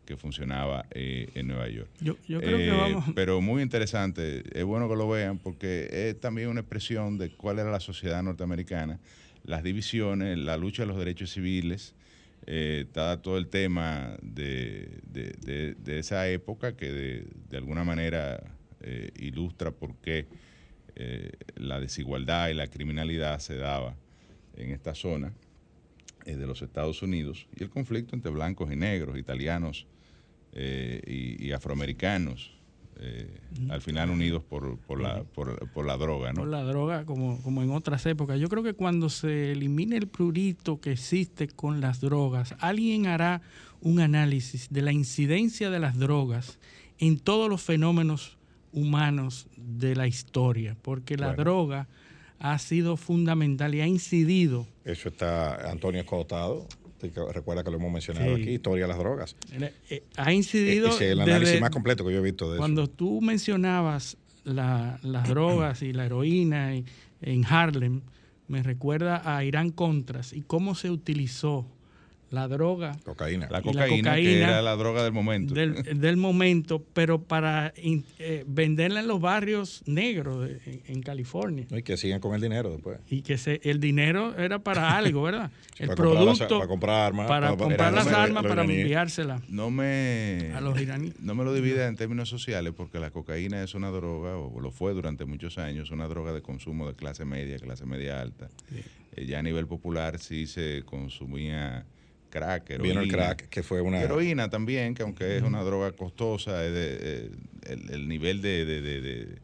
Speaker 7: que funcionaba eh, en Nueva York.
Speaker 6: Yo, yo creo que
Speaker 7: Eh,
Speaker 6: vamos.
Speaker 7: Pero muy interesante, es bueno que lo vean porque es también una expresión de cuál era la sociedad norteamericana, las divisiones, la lucha de los derechos civiles, eh, está todo el tema de, de- de- esa época que de, alguna manera eh, ilustra por qué eh, la desigualdad y la criminalidad se daba en esta zona eh, de los Estados Unidos y el conflicto entre blancos y negros, italianos y afroamericanos, eh, al final unidos por, por, la, por, por la droga, ¿no?
Speaker 6: por la droga como, como en otras épocas. Yo creo que cuando se elimine el prurito que existe con las drogas, alguien hará un análisis de la incidencia de las drogas en todos los fenómenos humanos de la historia, porque la
Speaker 5: Bueno.
Speaker 6: droga ha sido fundamental y ha incidido.
Speaker 5: Eso está Antonio Escotado. Recuerda que lo hemos mencionado
Speaker 6: Sí.
Speaker 5: aquí, historia de las drogas.
Speaker 6: eh, ha incidido.
Speaker 5: Es el análisis
Speaker 6: desde-
Speaker 5: más completo que yo he visto de
Speaker 6: Cuando
Speaker 5: eso.
Speaker 6: tú mencionabas la- las <clears throat> drogas y la heroína y- en Harlem, me recuerda a Irán Contras y cómo se utilizó la droga
Speaker 5: Cocaína.
Speaker 7: La cocaína, que era la droga del momento.
Speaker 6: del, del momento, pero para in- eh, venderla en los barrios negros de- en, en California.
Speaker 5: Y que sigan con el dinero después.
Speaker 6: Y que se, el dinero era para algo, ¿verdad? <laughs> El
Speaker 5: para comprar las-
Speaker 6: producto
Speaker 5: para comprar armas,
Speaker 6: para comprar las armas para enviárselas
Speaker 7: No me,
Speaker 6: a los iraníes.
Speaker 7: no me lo divida en términos sociales porque la cocaína es una droga, o lo fue durante muchos años, una droga de consumo de clase media, clase media alta. Eh, ya a nivel popular sí se consumía crack, heroína.
Speaker 5: Vino el crack, que fue una...
Speaker 7: Heroína también, que aunque es una droga costosa, es de- eh, el, el nivel de, de- de- de-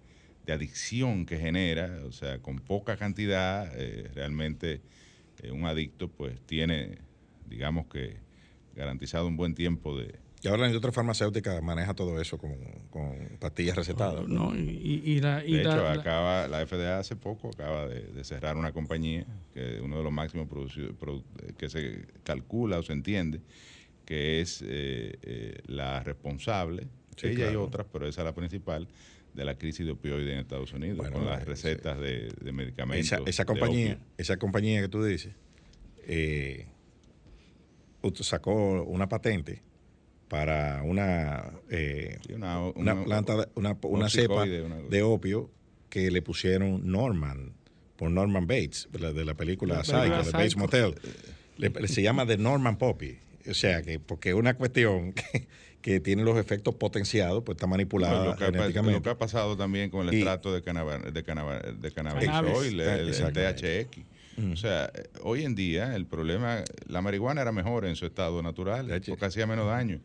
Speaker 7: de adicción que genera, o sea, con poca cantidad, eh, realmente eh, un adicto pues tiene, digamos que, garantizado un buen tiempo de...
Speaker 5: Y ahora la industria farmacéutica maneja todo eso con, con pastillas recetadas.
Speaker 6: No, y, y la, y
Speaker 7: De
Speaker 6: la-
Speaker 7: hecho,
Speaker 6: la-
Speaker 7: acaba, la FDA hace poco acaba de, de cerrar una compañía que uno de los máximos produ- que se calcula o se entiende que es eh, eh, la responsable,
Speaker 5: Sí,
Speaker 7: ella y
Speaker 5: claro.
Speaker 7: otras, pero esa es la principal, de la crisis de opioides en Estados Unidos,
Speaker 5: Bueno,
Speaker 7: con las recetas de, de medicamentos.
Speaker 5: esa, compañía, esa compañía que tú dices, eh, sacó una patente para una, eh,
Speaker 7: Sí, una,
Speaker 5: una
Speaker 7: una-
Speaker 5: planta, de- una,
Speaker 7: un
Speaker 5: una cepa de opio que le pusieron Norman, por Norman Bates, de la, de la película
Speaker 6: La
Speaker 5: Psycho,
Speaker 6: película
Speaker 5: de Bates. Motel. Le- se llama The Norman Poppy. O sea, que porque es una cuestión que, que tiene los efectos potenciados, pues está manipulada
Speaker 7: Bueno, lo, que ha,
Speaker 5: genéticamente.
Speaker 7: lo que ha pasado también con el
Speaker 5: Y-
Speaker 7: extracto de cannabis, de cannabis, de cannabis
Speaker 6: Cannabis.
Speaker 7: oil, el, el. O sea, eh, hoy en día el problema, la marihuana era mejor en su estado natural, porque hacía menos daño.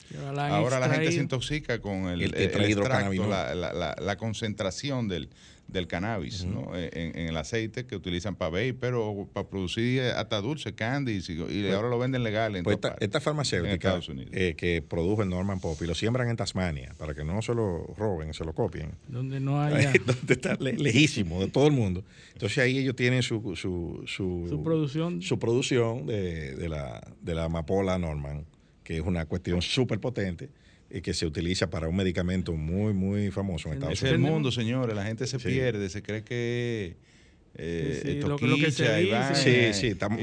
Speaker 6: Ahora la
Speaker 7: gente se intoxica con el,
Speaker 5: El
Speaker 7: el, extracto, la, la- la concentración del, del cannabis ¿no? en, en el aceite que utilizan para vape, pero para producir hasta dulce, candy, y, y ahora lo venden legal en
Speaker 5: Pues
Speaker 7: todas
Speaker 5: esta,
Speaker 7: partes.
Speaker 5: esta
Speaker 7: En
Speaker 5: farmacéutica
Speaker 7: Estados Unidos.
Speaker 5: eh, que produjo el Norman Poppy lo siembran en Tasmania para que no se lo roben, se lo copien.
Speaker 6: Donde no haya
Speaker 5: donde está le- lejísimo de todo el mundo. Entonces ahí ellos tienen su, su, su,
Speaker 6: su producción.
Speaker 5: su producción de, de la, de la amapola Norman, que es una cuestión súper potente que se utiliza para un medicamento muy, muy famoso en Estados
Speaker 7: Ese es el
Speaker 5: Unidos.
Speaker 7: mundo, señores. La gente se
Speaker 5: Sí.
Speaker 7: pierde, se cree que eh,
Speaker 6: Sí, sí,
Speaker 7: esto
Speaker 6: lo que- lo que se
Speaker 7: quicha y
Speaker 5: Sí,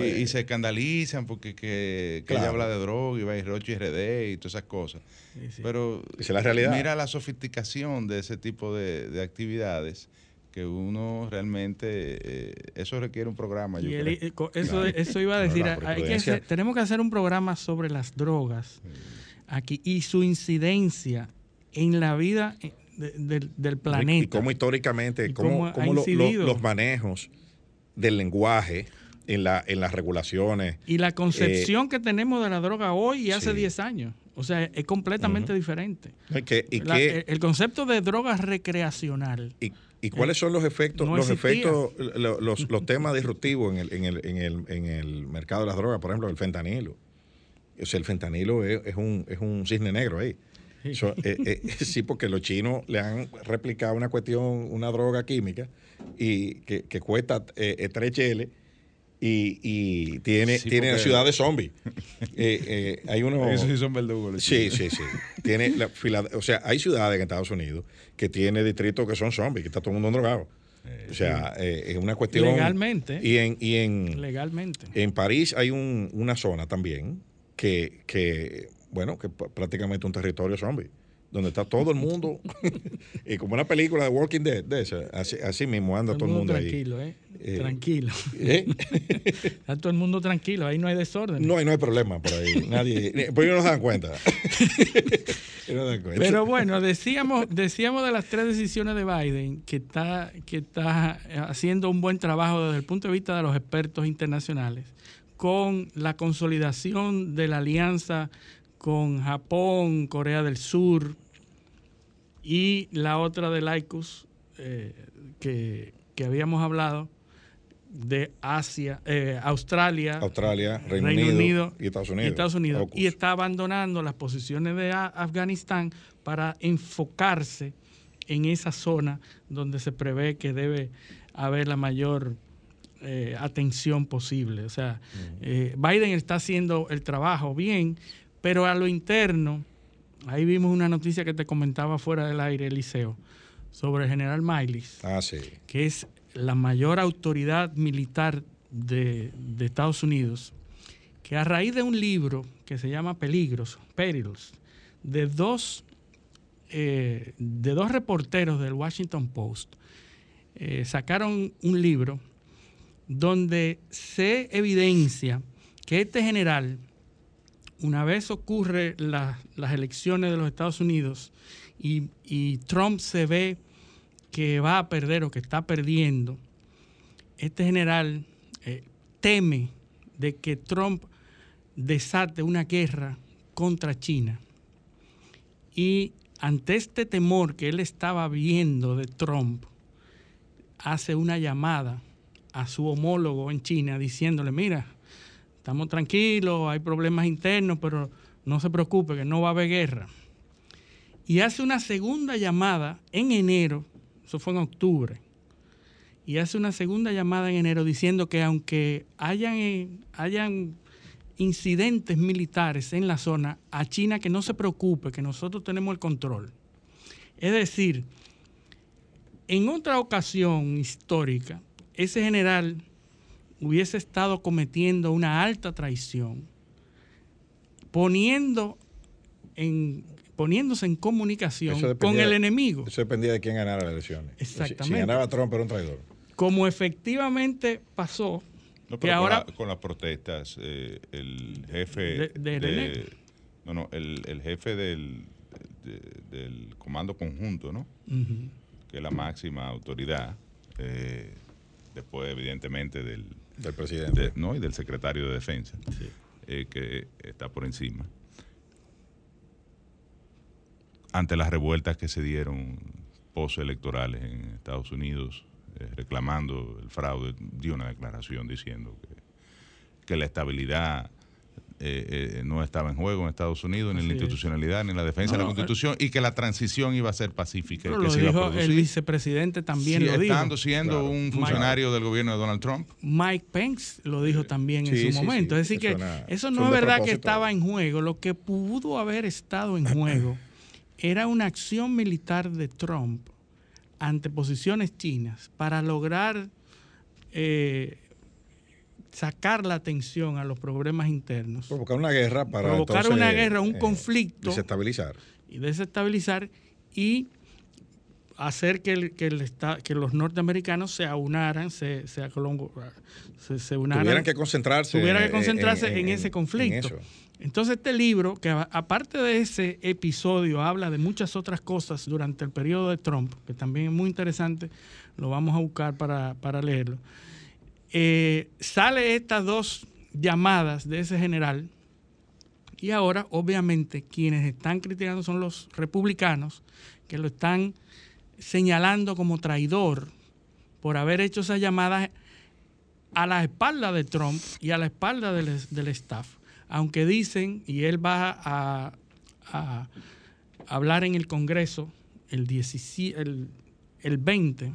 Speaker 7: y, y se escandalizan porque que, que ella habla de droga y va y Rochi RD y todas esas cosas.
Speaker 6: Sí, sí.
Speaker 7: Pero
Speaker 5: Esa es la realidad.
Speaker 7: mira la sofisticación de ese tipo de, de actividades que uno realmente, eh, eso requiere un programa. Yo
Speaker 6: Y el-
Speaker 7: creo.
Speaker 6: eh, co- eso, eso iba a decir, hay que hacer- tenemos que hacer un programa sobre las drogas aquí y su incidencia en la vida eh, de- del, planeta.
Speaker 5: Y cómo históricamente,
Speaker 6: Y
Speaker 5: cómo,
Speaker 6: cómo ha
Speaker 5: cómo lo- lo-
Speaker 6: incidido.
Speaker 5: los manejos del lenguaje en, la, en las regulaciones.
Speaker 6: Y la concepción que tenemos de la droga hoy y hace
Speaker 5: sí.
Speaker 6: 10 años. O sea, es completamente diferente.
Speaker 5: Y, que- y
Speaker 6: La-
Speaker 5: que-
Speaker 6: el, concepto de droga recreacional.
Speaker 5: y- y cuáles son los efectos,
Speaker 6: No
Speaker 5: los
Speaker 6: existía.
Speaker 5: efectos, lo- los, los <laughs> temas disruptivos en el, en, el, en, el, en el mercado de las drogas, por ejemplo, el fentanilo. O sea, el fentanilo es, es un, es un cisne negro ahí. Eso, eh, eh, sí, porque los chinos le han replicado una cuestión, una droga química, y que, que cuesta eh, eh, tres cheles y, y tiene,
Speaker 7: Sí,
Speaker 5: tiene
Speaker 7: porque-
Speaker 5: ciudades zombies. Eh, eh, hay uno. <laughs>
Speaker 7: Eso sí son verdugos.
Speaker 5: Sí, sí, sí. Tiene la o sea, hay ciudades en Estados Unidos que tiene distritos que son zombies, que está todo el mundo drogado. O sea, eh, es una cuestión.
Speaker 6: Legalmente.
Speaker 5: Y en, y en,
Speaker 6: Legalmente.
Speaker 5: en París hay un- una zona también que, que bueno, que prácticamente un territorio zombie, donde está todo el mundo, <laughs> y como una película de Walking Dead, de esa, así, así mismo anda todo el mundo ahí.
Speaker 6: tranquilo, ¿eh?
Speaker 5: Eh,
Speaker 6: tranquilo.
Speaker 5: ¿Eh? <laughs>
Speaker 6: Está todo el mundo tranquilo, ahí no hay desorden.
Speaker 5: No, hay- no hay problema por ahí. Nadie, <laughs> pues ellos no se dan cuenta. No dan cuenta.
Speaker 6: Pero bueno, decíamos, decíamos de las tres decisiones de Biden que está, que está haciendo un buen trabajo desde el punto de vista de los expertos internacionales con la consolidación de la alianza con Japón, Corea del Sur y la otra de Laicus eh, que, que habíamos hablado de Asia, eh, Australia,
Speaker 5: Australia, Reino, Unido, y Estados Unidos.
Speaker 6: y Estados Unidos. Y está abandonando las posiciones de Afganistán para enfocarse en esa zona donde se prevé que debe haber la mayor eh, atención posible. O sea, eh, Biden está haciendo el trabajo bien, pero a lo interno, ahí vimos una noticia que te comentaba fuera del aire, Eliseo, sobre el general Miles
Speaker 5: Ah, sí.
Speaker 6: que es la mayor autoridad militar de, de Estados Unidos, que a raíz de un libro que se llama Peligros, Perils, de dos, eh, de dos reporteros del Washington Post, sacaron un libro donde se evidencia que este general, una vez ocurre la- las elecciones de los Estados Unidos y, y Trump se ve que va a perder o que está perdiendo, este general eh, teme de que Trump desate una guerra contra China. Y ante este temor que él estaba viendo de Trump, hace una llamada a su homólogo en China diciéndole, mira, estamos tranquilos, hay problemas internos, pero no se preocupe, que no va a haber guerra. Y hace una segunda llamada en enero, eso fue en octubre, y hace una segunda llamada en enero diciendo que aunque hayan, eh, hayan incidentes militares en la zona, a China que no se preocupe, que nosotros tenemos el control. Es decir, en otra ocasión histórica, ese general hubiese estado cometiendo una alta traición, poniendo en, poniéndose en comunicación con el enemigo.
Speaker 5: Eso dependía de quién ganara las elecciones.
Speaker 6: Exactamente.
Speaker 5: Si, ganaba Trump era un traidor.
Speaker 6: Como efectivamente pasó, que ahora
Speaker 7: con, las protestas, eh, el jefe de, no, no, el, el jefe del, del comando conjunto, ¿no? Que es la máxima autoridad, eh, después evidentemente del,
Speaker 5: del presidente,
Speaker 7: ¿no? Y del secretario de defensa, eh, que está por encima. Ante las revueltas que se dieron postelectorales en Estados Unidos, eh, reclamando el fraude, dio una declaración diciendo que, que la estabilidad eh, eh, no estaba en juego en Estados Unidos, ni en la institucionalidad, ni en la defensa de la Constitución, y que la transición iba a ser pacífica.
Speaker 6: que lo dijo el vicepresidente también lo dijo.
Speaker 7: Estando siendo un funcionario del gobierno de Donald Trump.
Speaker 6: Mike Pence lo dijo también en su momento. es decir, que eso no es verdad que estaba en juego. Lo que pudo haber estado en <coughs> juego era una acción militar de Trump ante posiciones chinas para lograr eh, sacar la atención a los problemas internos.
Speaker 5: Provocar una guerra para
Speaker 6: provocar una guerra, un eh, conflicto.
Speaker 5: Desestabilizar.
Speaker 6: Y desestabilizar y hacer que, que, los norteamericanos se aunaran, se, se, se, unaran.
Speaker 5: Tuvieran que concentrarse.
Speaker 6: Tuvieran que concentrarse en, ese conflicto. Entonces este libro, que aparte de ese episodio, habla de muchas otras cosas durante el periodo de Trump, que también es muy interesante, lo vamos a buscar para, leerlo. Eh, sale estas dos llamadas de ese general y ahora obviamente quienes están criticando son los republicanos que lo están señalando como traidor por haber hecho esas llamadas a la espalda de Trump y a la espalda del staff. Aunque dicen, y él va a, hablar en el Congreso el, el, 20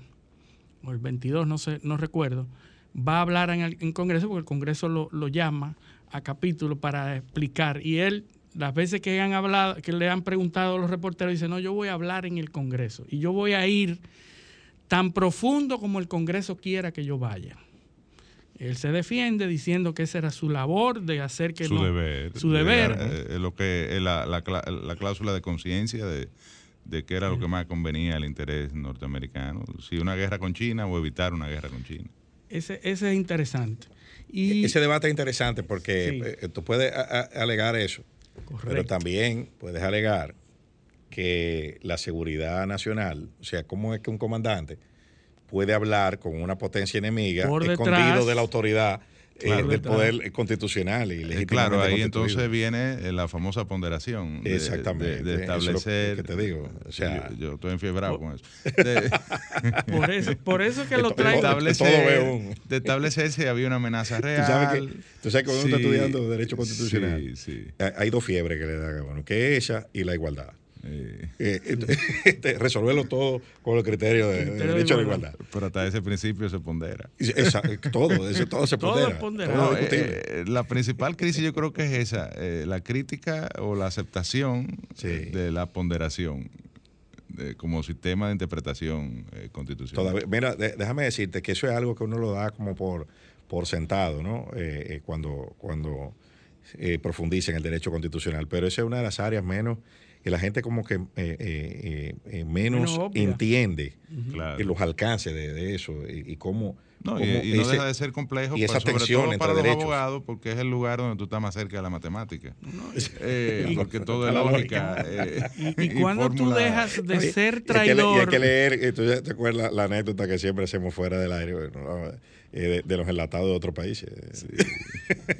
Speaker 6: o el 22, no, sé, no recuerdo, va a hablar en el Congreso porque el Congreso lo, llama a capítulo para explicar. Y él, las veces que, han hablado, que le han preguntado a los reporteros, dice, no, yo voy a hablar en el Congreso y yo voy a ir tan profundo como el Congreso quiera que yo vaya. Él se defiende diciendo que esa era su labor de hacer que
Speaker 7: su deber,
Speaker 6: su deber,
Speaker 7: eh, lo que la, la, cláusula de conciencia de, de qué era lo que más convenía al interés norteamericano, si una guerra con China o evitar una guerra con China.
Speaker 6: Ese, ese es interesante.
Speaker 5: Y, ese debate es interesante porque eh, tú puedes alegar eso, pero también puedes alegar que la seguridad nacional, o sea, cómo es que un comandante puede hablar con una potencia enemiga escondido de la autoridad eh, del poder constitucional y
Speaker 7: legítimamente Claro, ahí entonces viene eh, la famosa ponderación. De,
Speaker 5: Exactamente.
Speaker 7: De, establecer.
Speaker 5: que te digo. O sea,
Speaker 7: yo, estoy enfiebrado con eso. <laughs>
Speaker 6: por eso. Por eso que <laughs> lo trae.
Speaker 7: Establecer, de establecer si había una amenaza <laughs> real. Tú sabes
Speaker 5: que, tú sabes que cuando uno está estudiando Derecho Constitucional, hay dos fiebres que le da, bueno, que es esa y la igualdad. Eh, <laughs> este, resolverlo todo con el criterio de, derecho a la igualdad.
Speaker 7: Pero hasta ese principio se pondera.
Speaker 5: todo, eso, todo se <laughs> pondera.
Speaker 7: Eh, la principal crisis yo creo que es esa, eh, la crítica o la aceptación de la ponderación como sistema de interpretación constitucional.
Speaker 5: mira, déjame decirte que eso es algo que uno lo da como por, por sentado, ¿no? cuando cuando profundiza en el derecho constitucional, pero esa es una de las áreas menos que la gente como que eh, eh, eh, menos entiende los alcances de, eso y, cómo...
Speaker 7: No, y, no deja de ser complejo,
Speaker 5: y esa pues, sobre todo
Speaker 7: para los abogados, porque es el lugar donde tú estás más cerca de la matemática. <laughs> porque todo es lógica.
Speaker 6: y, cuando tú dejas de ser traidor...
Speaker 5: Y hay que, leer, ¿tú te acuerdas la, anécdota que siempre hacemos fuera del aire? Eh, de, los enlatados de otros países. <laughs>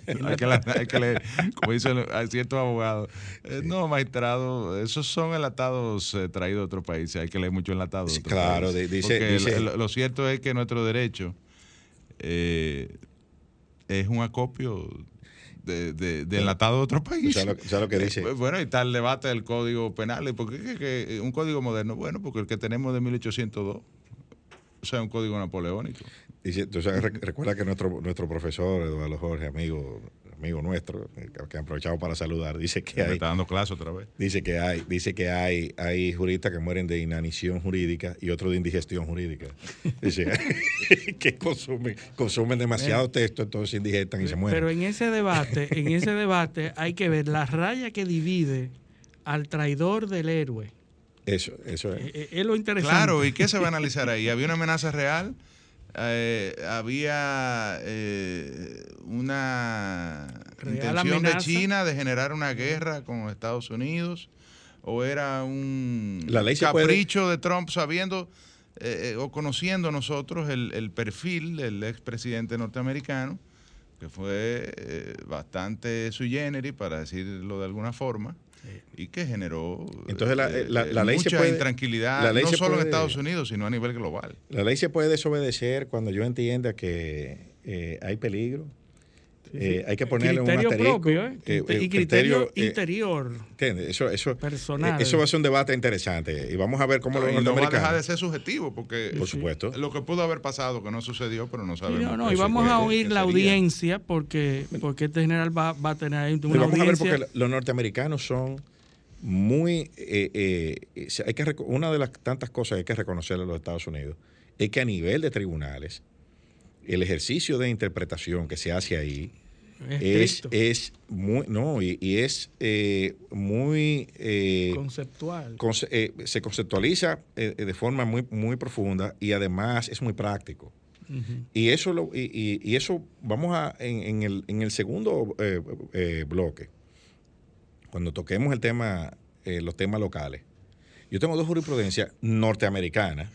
Speaker 7: hay, que, leer, como dicen ciertos abogados. Eh, no, magistrado, esos son enlatados eh, traídos de otros países. Hay que leer mucho enlatado. De
Speaker 5: claro, dice.
Speaker 7: lo, cierto es que nuestro derecho es un acopio de, de, enlatado de otros países.
Speaker 5: Ya lo, que dice.
Speaker 7: bueno, y está el debate del código penal. ¿Por qué un código moderno? Bueno, porque el que tenemos de 1802 o sea, un código napoleónico.
Speaker 5: Dice, recuerda que nuestro, nuestro profesor, Eduardo Jorge, amigo, amigo nuestro, que, ha aprovechado para saludar, dice que hay.
Speaker 7: está dando clase otra vez.
Speaker 5: Dice que hay, dice que hay, hay juristas que mueren de inanición jurídica y otros de indigestión jurídica. <laughs> Dice <laughs> que consumen, consumen demasiado texto, entonces se indigestan y se mueren.
Speaker 6: Pero en ese debate, en ese debate hay que ver la raya que divide al traidor del héroe.
Speaker 5: Eso, eso es.
Speaker 6: Eh, eh, es lo interesante.
Speaker 7: Claro, ¿y qué se va a analizar ahí? ¿Había una amenaza real? Eh, había eh, una
Speaker 6: Real
Speaker 7: intención de. China de generar una guerra con Estados Unidos o era un
Speaker 5: La ley se puede-
Speaker 7: capricho de Trump sabiendo eh, eh, o conociendo nosotros el, el perfil del expresidente norteamericano que fue eh, bastante sui generis para decirlo de alguna forma y que generó
Speaker 5: Entonces, la-
Speaker 7: eh,
Speaker 5: la- la ley se puede-
Speaker 7: intranquilidad
Speaker 5: la ley
Speaker 7: no
Speaker 5: se
Speaker 7: solo en Estados Unidos sino a nivel global
Speaker 5: La ley se puede desobedecer cuando yo entienda que eh, hay peligro. Eh, hay que ponerle un
Speaker 6: criterio
Speaker 5: asterisco.
Speaker 6: propio, ¿eh?
Speaker 5: eh, eh,
Speaker 6: y criterio, interior.
Speaker 5: ¿entiendes? Eso, eso,
Speaker 6: Personal.
Speaker 5: eh, eso va a ser un debate interesante. Y vamos a ver cómo los
Speaker 7: y no va a dejar de
Speaker 5: norteamericanos.
Speaker 7: ser subjetivo porque
Speaker 5: Por supuesto.
Speaker 7: lo que pudo haber pasado que no sucedió pero no
Speaker 6: Y
Speaker 7: sabemos
Speaker 6: no, no, y vamos a oír la audiencia porque, porque este general va, va a tener ahí una
Speaker 5: vamos a ver porque los norteamericanos son muy eh, eh, eh, hay que una de las tantas cosas que hay que reconocerle a los Estados Unidos es que a nivel de tribunales el ejercicio de interpretación que se hace ahí
Speaker 6: es
Speaker 5: es, muy no y, y es eh, muy eh,
Speaker 6: conceptual.
Speaker 5: conce- eh, se conceptualiza eh, de forma muy muy profunda y además es muy práctico. Y eso lo, y, y- y eso vamos a en, en el, en el segundo eh, bloque cuando toquemos el tema eh, los temas locales. Yo tengo dos jurisprudencias norteamericanas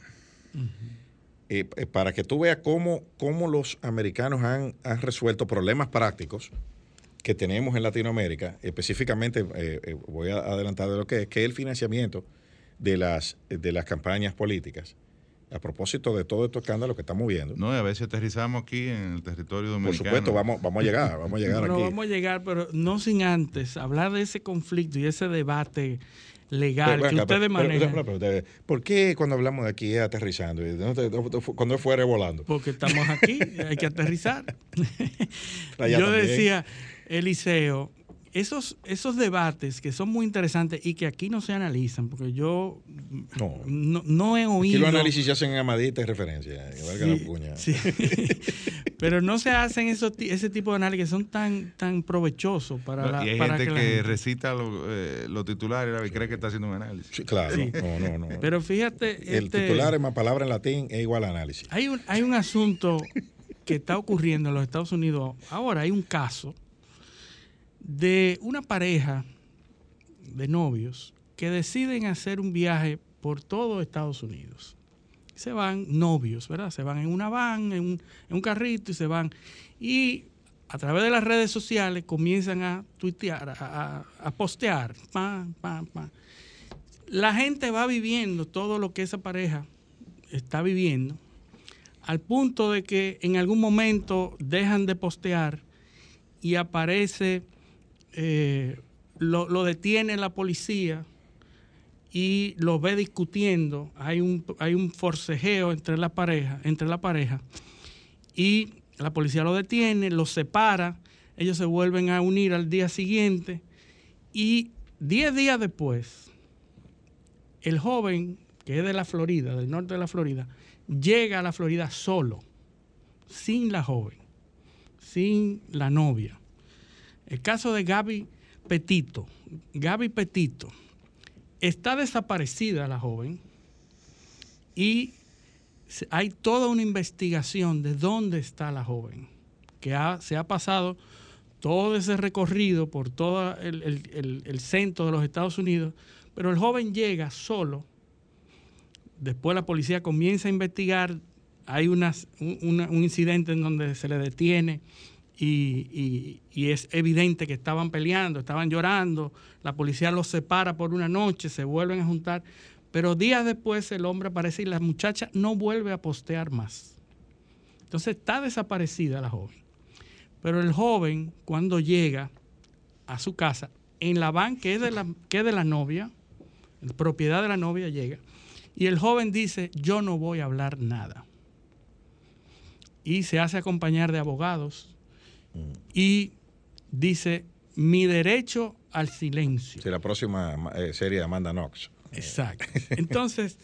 Speaker 5: eh, para que tú veas cómo, cómo los americanos han, han resuelto problemas prácticos que tenemos en Latinoamérica, específicamente eh, eh, voy a adelantar de lo que es, que es el financiamiento de las, de las campañas políticas, a propósito de todo estos escándalos que estamos viendo.
Speaker 7: no y a ver si aterrizamos aquí en el territorio
Speaker 5: Por
Speaker 7: dominicano
Speaker 5: supuesto, vamos, vamos a llegar, vamos a llegar
Speaker 6: Bueno,
Speaker 5: aquí.
Speaker 6: vamos a llegar, pero no sin antes hablar de ese conflicto y ese debate legal
Speaker 5: Pero,
Speaker 6: que
Speaker 5: venga,
Speaker 6: ustedes
Speaker 5: pero-
Speaker 6: manejan.
Speaker 5: ¿Por qué cuando hablamos de aquí es aterrizando? te- Cuando es fuera volando.
Speaker 6: porque estamos aquí, <laughs> hay que aterrizar. Yo
Speaker 5: también.
Speaker 6: decía, Eliseo, esos, esos debates que son muy interesantes y que aquí no se analizan, porque yo
Speaker 5: No.
Speaker 6: no, no he
Speaker 5: Aquí
Speaker 6: oído...
Speaker 5: los análisis se hacen en amadita y referencia. que valga la
Speaker 6: Sí,
Speaker 5: cuña.
Speaker 6: sí. <laughs> Pero no se hacen esos, ti- ese tipo de análisis que son tan, tan provechosos para la
Speaker 7: y hay
Speaker 6: para
Speaker 7: gente que,
Speaker 6: gente.
Speaker 7: recita lo- eh, los titulares y cree que está haciendo un análisis
Speaker 5: Sí, claro, no, no, no.
Speaker 6: Pero fíjate,
Speaker 5: el
Speaker 6: este,
Speaker 5: titular es más palabra en latín es igual a análisis.
Speaker 6: hay, un, hay un asunto que está ocurriendo en los Estados Unidos. Ahora hay un caso de una pareja de novios que deciden hacer un viaje por todo Estados Unidos. Se van novios, ¿verdad? Se van en una van, en un, en un carrito y se van. Y a través de las redes sociales comienzan a tuitear, a, a- postear. Pam, pam, pam. La gente va viviendo todo lo que esa pareja está viviendo, al punto de que en algún momento dejan de postear y aparece, eh, lo, lo detiene la policía y lo ve discutiendo. Hay un, hay un forcejeo entre la pareja, entre la pareja, y la policía lo detiene, los separa, ellos se vuelven a unir al día siguiente y 10 días después, el joven que es de la Florida, del norte de la Florida, llega a la Florida solo, sin la joven, sin la novia. El caso de Gaby Petito. Gaby Petito. Está desaparecida la joven y hay toda una investigación de dónde está la joven, que se ha pasado todo ese recorrido por todo el, centro de los Estados Unidos, pero el joven llega solo. Después la policía comienza a investigar, hay un incidente en donde se le detiene y, es evidente que estaban peleando, estaban llorando, la policía los separa por una noche, se vuelven a juntar, pero días después el hombre aparece y la muchacha no vuelve a postear más. Entonces está desaparecida la joven. Pero el joven, cuando llega a su casa, en la van que es de la, que es de la novia, propiedad de la novia llega, y el joven dice, yo no voy a hablar nada. Y se hace acompañar de abogados y dice, mi derecho al silencio.
Speaker 5: Sí, la próxima eh, serie de Amanda Knox.
Speaker 6: Exacto. <laughs> Entonces,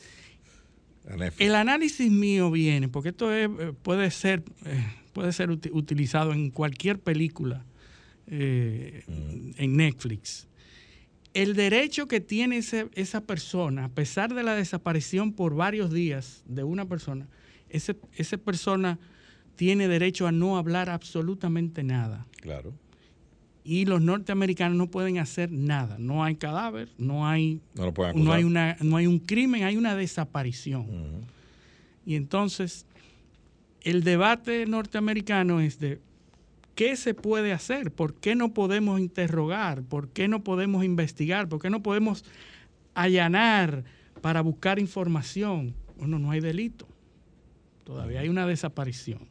Speaker 6: el análisis mío viene, porque esto es, eh, puede ser, eh, puede ser uti- utilizado en cualquier película eh, en Netflix. el derecho que tiene esa persona, a pesar de la desaparición por varios días de una persona, esa persona tiene derecho a no hablar absolutamente nada.
Speaker 5: Claro.
Speaker 6: Y los norteamericanos no pueden hacer nada. No hay cadáver, no hay,
Speaker 5: no,
Speaker 6: hay, una, no hay un crimen, hay una desaparición. Y entonces, el debate norteamericano es de ¿qué se puede hacer? ¿Por qué no podemos interrogar? ¿Por qué no podemos investigar? ¿Por qué no podemos allanar para buscar información? Bueno, no hay delito. Todavía hay una desaparición.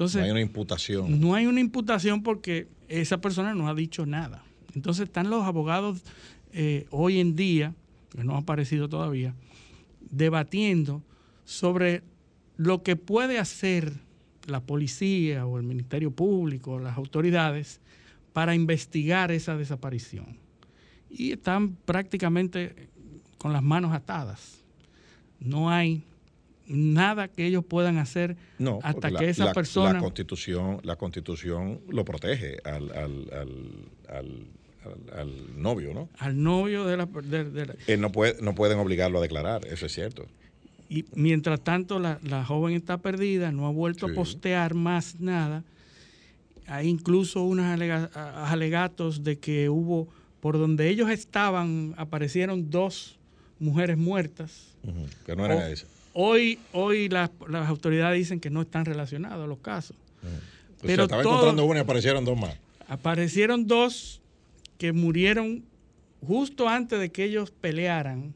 Speaker 6: Entonces,
Speaker 5: no hay una imputación.
Speaker 6: No hay una imputación porque esa persona no ha dicho nada. Entonces están los abogados eh, hoy en día, que no ha aparecido todavía, debatiendo sobre lo que puede hacer la policía o el Ministerio Público o las autoridades para investigar esa desaparición. Y están prácticamente con las manos atadas. No hay nada que ellos puedan hacer hasta que esa persona...
Speaker 5: La constitución, la constitución lo protege al, novio, ¿no?
Speaker 6: Al novio de la...
Speaker 5: Él no, puede, no pueden obligarlo a declarar, eso es cierto.
Speaker 6: Y mientras tanto la, joven está perdida, no ha vuelto a postear más nada. Hay incluso unos alegatos de que hubo, por donde ellos estaban, aparecieron dos mujeres muertas.
Speaker 5: Que no eran esas.
Speaker 6: Hoy, hoy las, autoridades dicen que no están relacionados los casos.
Speaker 5: Pero estaba encontrando una y aparecieron dos más.
Speaker 6: Aparecieron dos que murieron justo antes de que ellos pelearan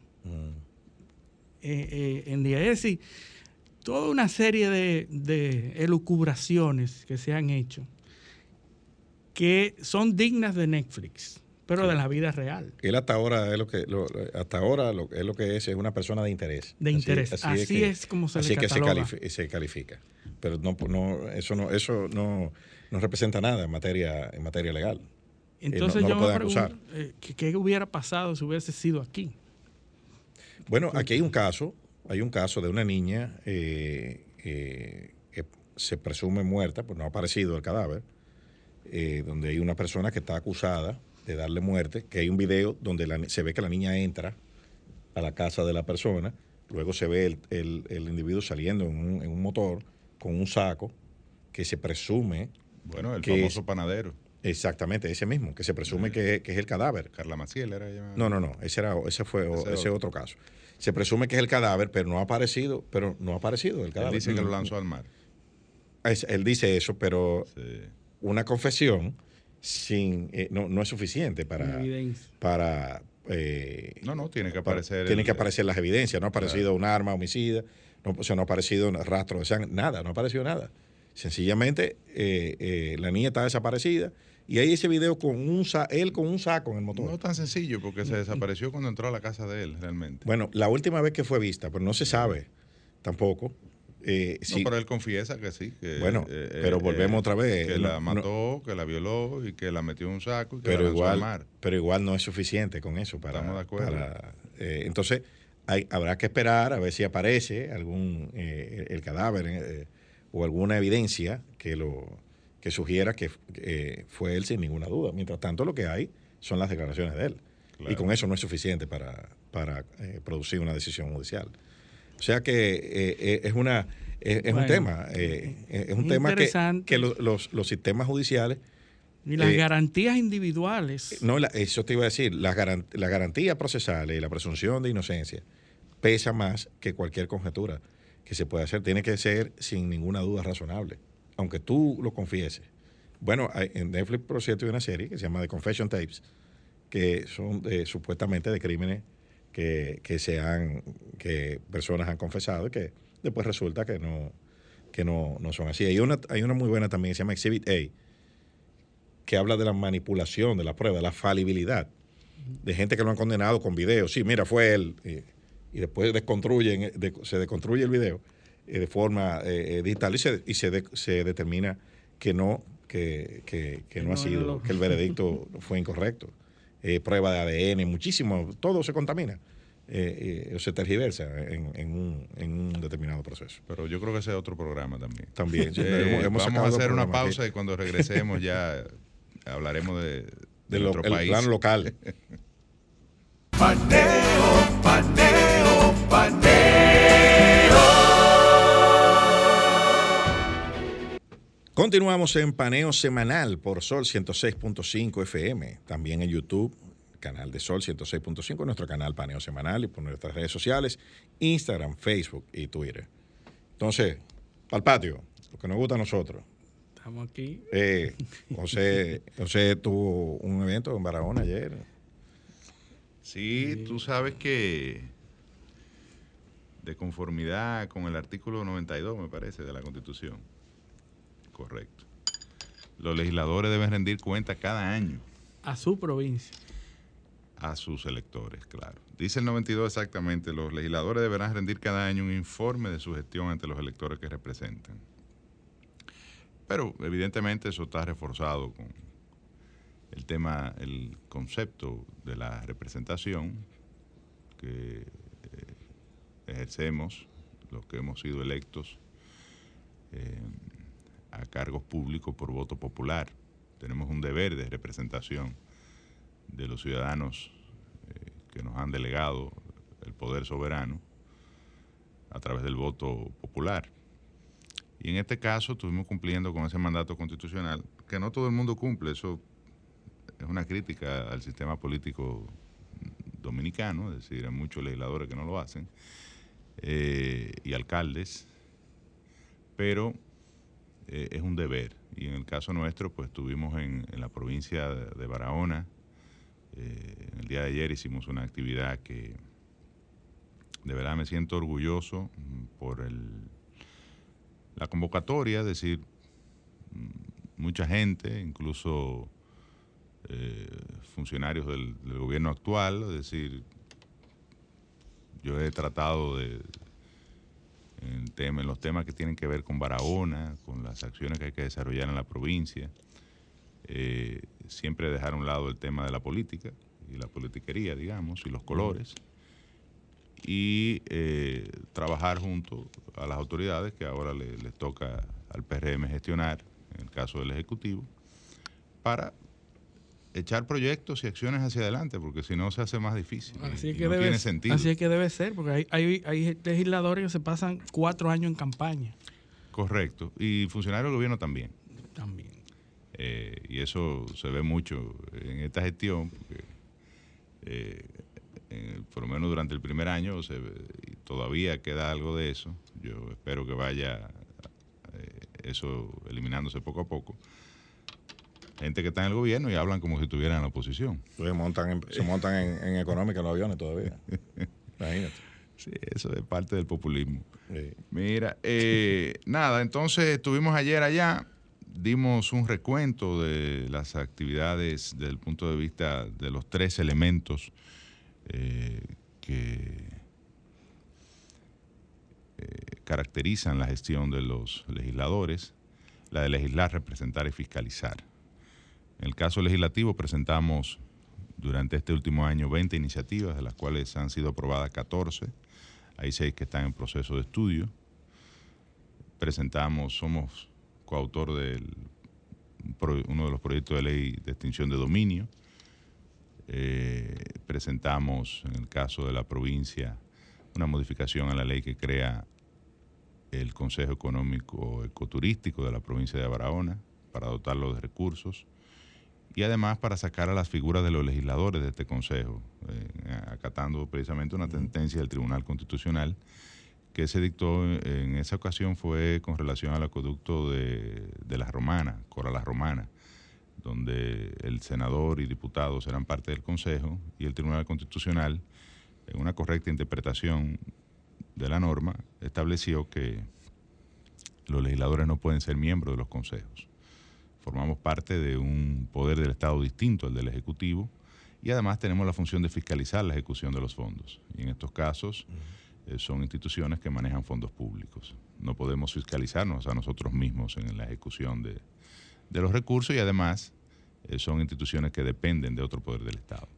Speaker 6: eh, eh, en día. Es decir, toda una serie de, elucubraciones que se han hecho que son dignas de Netflix, pero de la vida real.
Speaker 5: Él hasta ahora es lo que hasta ahora lo, es lo que es es una persona de interés.
Speaker 6: De interés. Así, es, como se
Speaker 5: así
Speaker 6: que
Speaker 5: se califica, Pero no, no eso no eso no, no representa nada en materia en materia legal.
Speaker 6: Entonces yo me pregunto, eh, ¿qué hubiera pasado si hubiese sido aquí?
Speaker 5: Bueno, aquí hay un caso, hay un caso de una niña eh, eh, que se presume muerta, pues no ha aparecido el cadáver, eh, donde hay una persona que está acusada de darle muerte, que hay un video donde se ve que la niña entra a la casa de la persona, luego se ve el, individuo saliendo en un, motor con un saco que se presume...
Speaker 7: Bueno, el famoso panadero.
Speaker 5: Exactamente, ese mismo, que se presume que, es el cadáver.
Speaker 7: Carla Maciel era ella.
Speaker 5: No, no, no, ese, era, ese fue ese, otro caso. Se presume que es el cadáver, pero no ha aparecido, pero no ha aparecido el cadáver.
Speaker 7: Él dice que lo lanzó al mar.
Speaker 5: él dice eso, pero una confesión sin eh, no, es suficiente para... para
Speaker 7: eh, no, no, tiene que aparecer...
Speaker 5: Tienen que aparecer las evidencias, no ha aparecido un arma homicida, no, o sea, no ha aparecido un rastro de sangre, nada, no ha aparecido nada. Sencillamente eh, la niña está desaparecida y hay ese video con un él con un saco en el motor.
Speaker 7: No tan sencillo, porque se desapareció cuando entró a la casa de él, realmente.
Speaker 5: Bueno, la última vez que fue vista, pero no se sabe tampoco.
Speaker 7: Eh, no, pero él confiesa que sí.
Speaker 5: bueno, eh, pero volvemos otra vez.
Speaker 7: Que la mató, que la violó y que la metió en un saco y que
Speaker 5: pero
Speaker 7: la
Speaker 5: igual,
Speaker 7: mar.
Speaker 5: Pero igual no es suficiente con eso. Para,
Speaker 7: Estamos de acuerdo.
Speaker 5: entonces, hay, habrá que esperar a ver si aparece algún el cadáver o alguna evidencia que lo que sugiera que eh, fue él sin ninguna duda. Mientras tanto, lo que hay son las declaraciones de él. Y con eso no es suficiente para, para eh, producir una decisión judicial. O sea que eh, es una es, un tema, es un tema que, que los, los, sistemas judiciales
Speaker 6: y las garantías individuales.
Speaker 5: No, eso te iba a decir, las la garantías procesales y la presunción de inocencia pesa más que cualquier conjetura que se pueda hacer. Tiene que ser sin ninguna duda razonable aunque tú lo confieses. Bueno, en Netflix, por cierto, hay una serie que se llama The Confession Tapes, que son supuestamente de crímenes que, que, se que personas han confesado y que después resulta que no, que no, no son así. Hay una, hay una muy buena también que se llama Exhibit A, que habla de la manipulación de la prueba, de la falibilidad, de gente que lo han condenado con videos. Sí, mira, fue él. Y, después desconstruyen, se desconstruye el video eh, de forma eh, eh, digital y, se, y se, se, determina que no, que, que, no, ha sido, que el <laughs> veredicto fue incorrecto. Prueba de ADN, muchísimo, todo se contamina. o se tergiversa en, en, un, en, un, determinado proceso.
Speaker 7: Pero yo creo que ese es otro programa también.
Speaker 5: También.
Speaker 7: vamos a hacer una pausa y cuando regresemos ya hablaremos de, <laughs>
Speaker 5: de, país. plan local. <laughs>
Speaker 2: paneo, paneo, paneo.
Speaker 5: Continuamos en Paneo Semanal por Sol 106.5 FM, también en YouTube, canal de Sol 106.5, nuestro canal Paneo Semanal y por nuestras redes sociales, Instagram, Facebook y Twitter. Entonces, para el patio, lo que nos gusta a nosotros.
Speaker 6: Estamos aquí.
Speaker 5: Eh, <laughs> José, José tuvo un evento en Barahona ayer.
Speaker 7: Sí, tú sabes que de conformidad con el artículo 92, me parece, de la Constitución. Correcto. Los legisladores deben rendir cuenta cada año
Speaker 6: A su provincia.
Speaker 7: a sus electores, claro. Dice el 92 exactamente, los legisladores deberán rendir cada año un informe de su gestión ante los electores que representan. Pero evidentemente eso está reforzado con el tema, el concepto de la representación que eh, ejercemos los que hemos sido electos eh, a cargos públicos por voto popular. Tenemos un deber de representación de los ciudadanos eh, que nos han delegado el poder soberano a través del voto popular. Y en este caso estuvimos cumpliendo con ese mandato constitucional, que no todo el mundo cumple, eso es una crítica al sistema político dominicano, es decir, hay muchos legisladores que no lo hacen, eh, y alcaldes, pero eh, es un deber. Y en el caso nuestro, pues estuvimos en, en la provincia de, Barahona, eh, el día de ayer hicimos una actividad que de verdad me siento orgulloso mm, por el, la convocatoria, es decir, mm, mucha gente, incluso eh, funcionarios del, del gobierno actual, es decir, yo he tratado de, en, tema, en los temas que tienen que ver con Barahona, con las acciones que hay que desarrollar en la provincia, eh, siempre dejar a un lado el tema de la política y la politiquería, digamos, y los colores, y eh, trabajar junto a las autoridades que ahora le- les toca al PRM gestionar, en el caso del Ejecutivo, para echar proyectos y acciones hacia adelante, porque si no se hace más difícil.
Speaker 6: Así es que
Speaker 7: no
Speaker 6: debe
Speaker 7: tiene
Speaker 6: ser.
Speaker 7: sentido.
Speaker 6: Así es que debe ser, porque hay, hay, hay legisladores que se pasan cuatro años en campaña
Speaker 7: Correcto. Y funcionarios del gobierno también.
Speaker 6: también.
Speaker 7: Eh, y eso se ve mucho en esta gestión, porque eh, en- por lo menos durante el primer año se todavía queda algo de eso. Yo espero que vaya eh, eso eliminándose poco a poco. Gente que está en el gobierno y hablan como si estuvieran en la oposición.
Speaker 5: Se montan en, se montan en, en económica los aviones todavía. <laughs> Imagínate.
Speaker 7: Sí, eso es parte del populismo.
Speaker 5: Sí.
Speaker 7: Mira, eh, <laughs> nada, entonces estuvimos ayer allá, dimos un recuento de las actividades desde el punto de vista de los tres elementos eh, que eh, caracterizan la gestión de los legisladores, la de legislar, representar y fiscalizar. En el caso legislativo presentamos durante este último año 20 iniciativas, de las cuales han sido aprobadas 14. Hay seis que están en proceso de estudio. Presentamos, somos coautor de uno de los proyectos de ley de extinción de dominio. Eh, presentamos, en el caso de la provincia, una modificación a la ley que crea el Consejo Económico Ecoturístico de la provincia de Barahona para dotarlo de recursos y además para sacar a las figuras de los legisladores de este Consejo, eh, acatando precisamente una sentencia del Tribunal Constitucional que se dictó en esa ocasión fue con relación al acueducto de, de las Romanas, Cora las Romanas, donde el senador y diputados eran parte del Consejo y el Tribunal Constitucional, en una correcta interpretación de la norma, estableció que los legisladores no pueden ser miembros de los consejos formamos parte de un poder del Estado distinto al del Ejecutivo y además tenemos la función de fiscalizar la ejecución de los fondos. Y en estos casos eh, son instituciones que manejan fondos públicos. No podemos fiscalizarnos a nosotros mismos en la ejecución de, de los recursos y además eh, son instituciones que dependen de otro poder del Estado.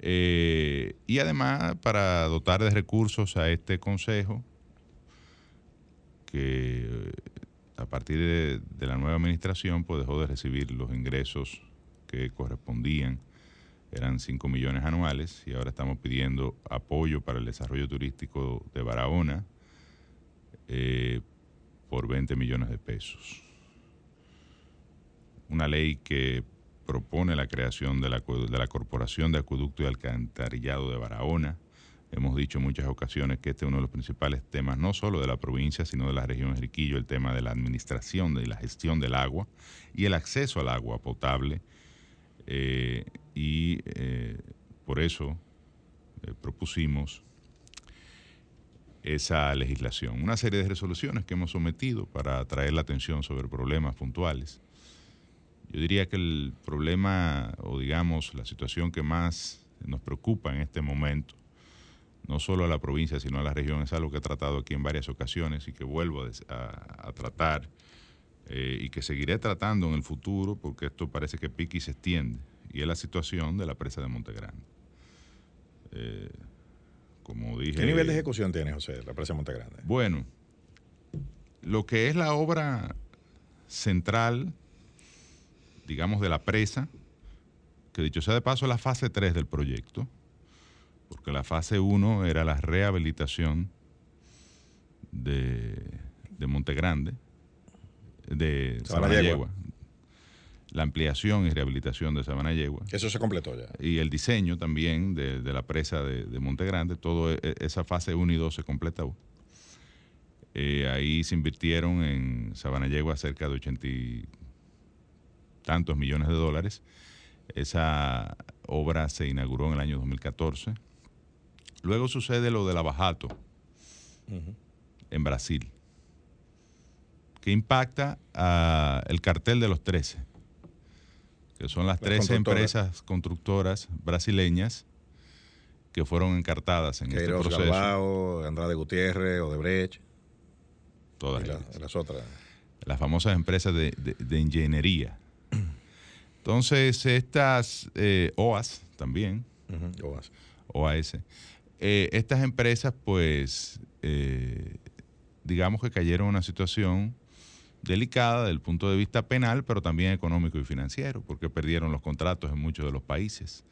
Speaker 7: Eh, y además para dotar de recursos a este Consejo, que a partir de, la nueva administración, pues dejó de recibir los ingresos que correspondían eran 5 millones anuales y ahora estamos pidiendo apoyo para el desarrollo turístico de Barahona eh, por 20 millones de pesos. Una ley que propone la creación de la, de la Corporación de Acueducto y Alcantarillado de Barahona. Hemos dicho en muchas ocasiones que este es uno de los principales temas, no solo de la provincia, sino de la región de Riquillo, el tema de la administración y la gestión del agua y el acceso al agua potable. Eh, y eh, por eso eh, propusimos esa legislación. Una serie de resoluciones que hemos sometido para atraer la atención sobre problemas puntuales. Yo diría que el problema, o digamos, la situación que más nos preocupa en este momento, no solo a la provincia, sino a la región, es algo que he tratado aquí en varias ocasiones y que vuelvo a, tratar eh, y que seguiré tratando en el futuro, porque esto parece que pique y se extiende, y es la situación de la presa de Montegrande. Eh, como dije.
Speaker 5: ¿Qué nivel de ejecución tiene, José, la presa de Montegrande?
Speaker 7: Bueno, lo que es la obra central, digamos, de la presa, que dicho sea de paso, es la fase 3 del proyecto, porque la fase 1 era la rehabilitación de, de Montegrande, de Sabanayegua, la ampliación y rehabilitación de Sabana Yegua.
Speaker 5: Eso se completó ya.
Speaker 7: Y el diseño también de, la presa de, de, Monte Grande, toda e, esa fase 1 y 2 se completó. Eh, ahí se invirtieron en Sabana Yegua cerca de 80 y tantos millones de dólares. Esa obra se inauguró en el año 2014. Luego sucede lo del Abajato en Brasil, que impacta al cartel de los 13 que son las, tres empresas constructoras brasileñas que fueron encartadas en este proceso.
Speaker 5: Galbao, Andrade Gutiérrez, Odebrecht.
Speaker 7: Todas
Speaker 5: las otras.
Speaker 7: Las famosas empresas de, ingeniería. Entonces, estas eh, OAS también. OAS. OAS. Eh, estas empresas, pues, eh, digamos que cayeron en una situación delicada desde el punto de vista penal, pero también económico y financiero, porque perdieron los contratos en muchos de los países.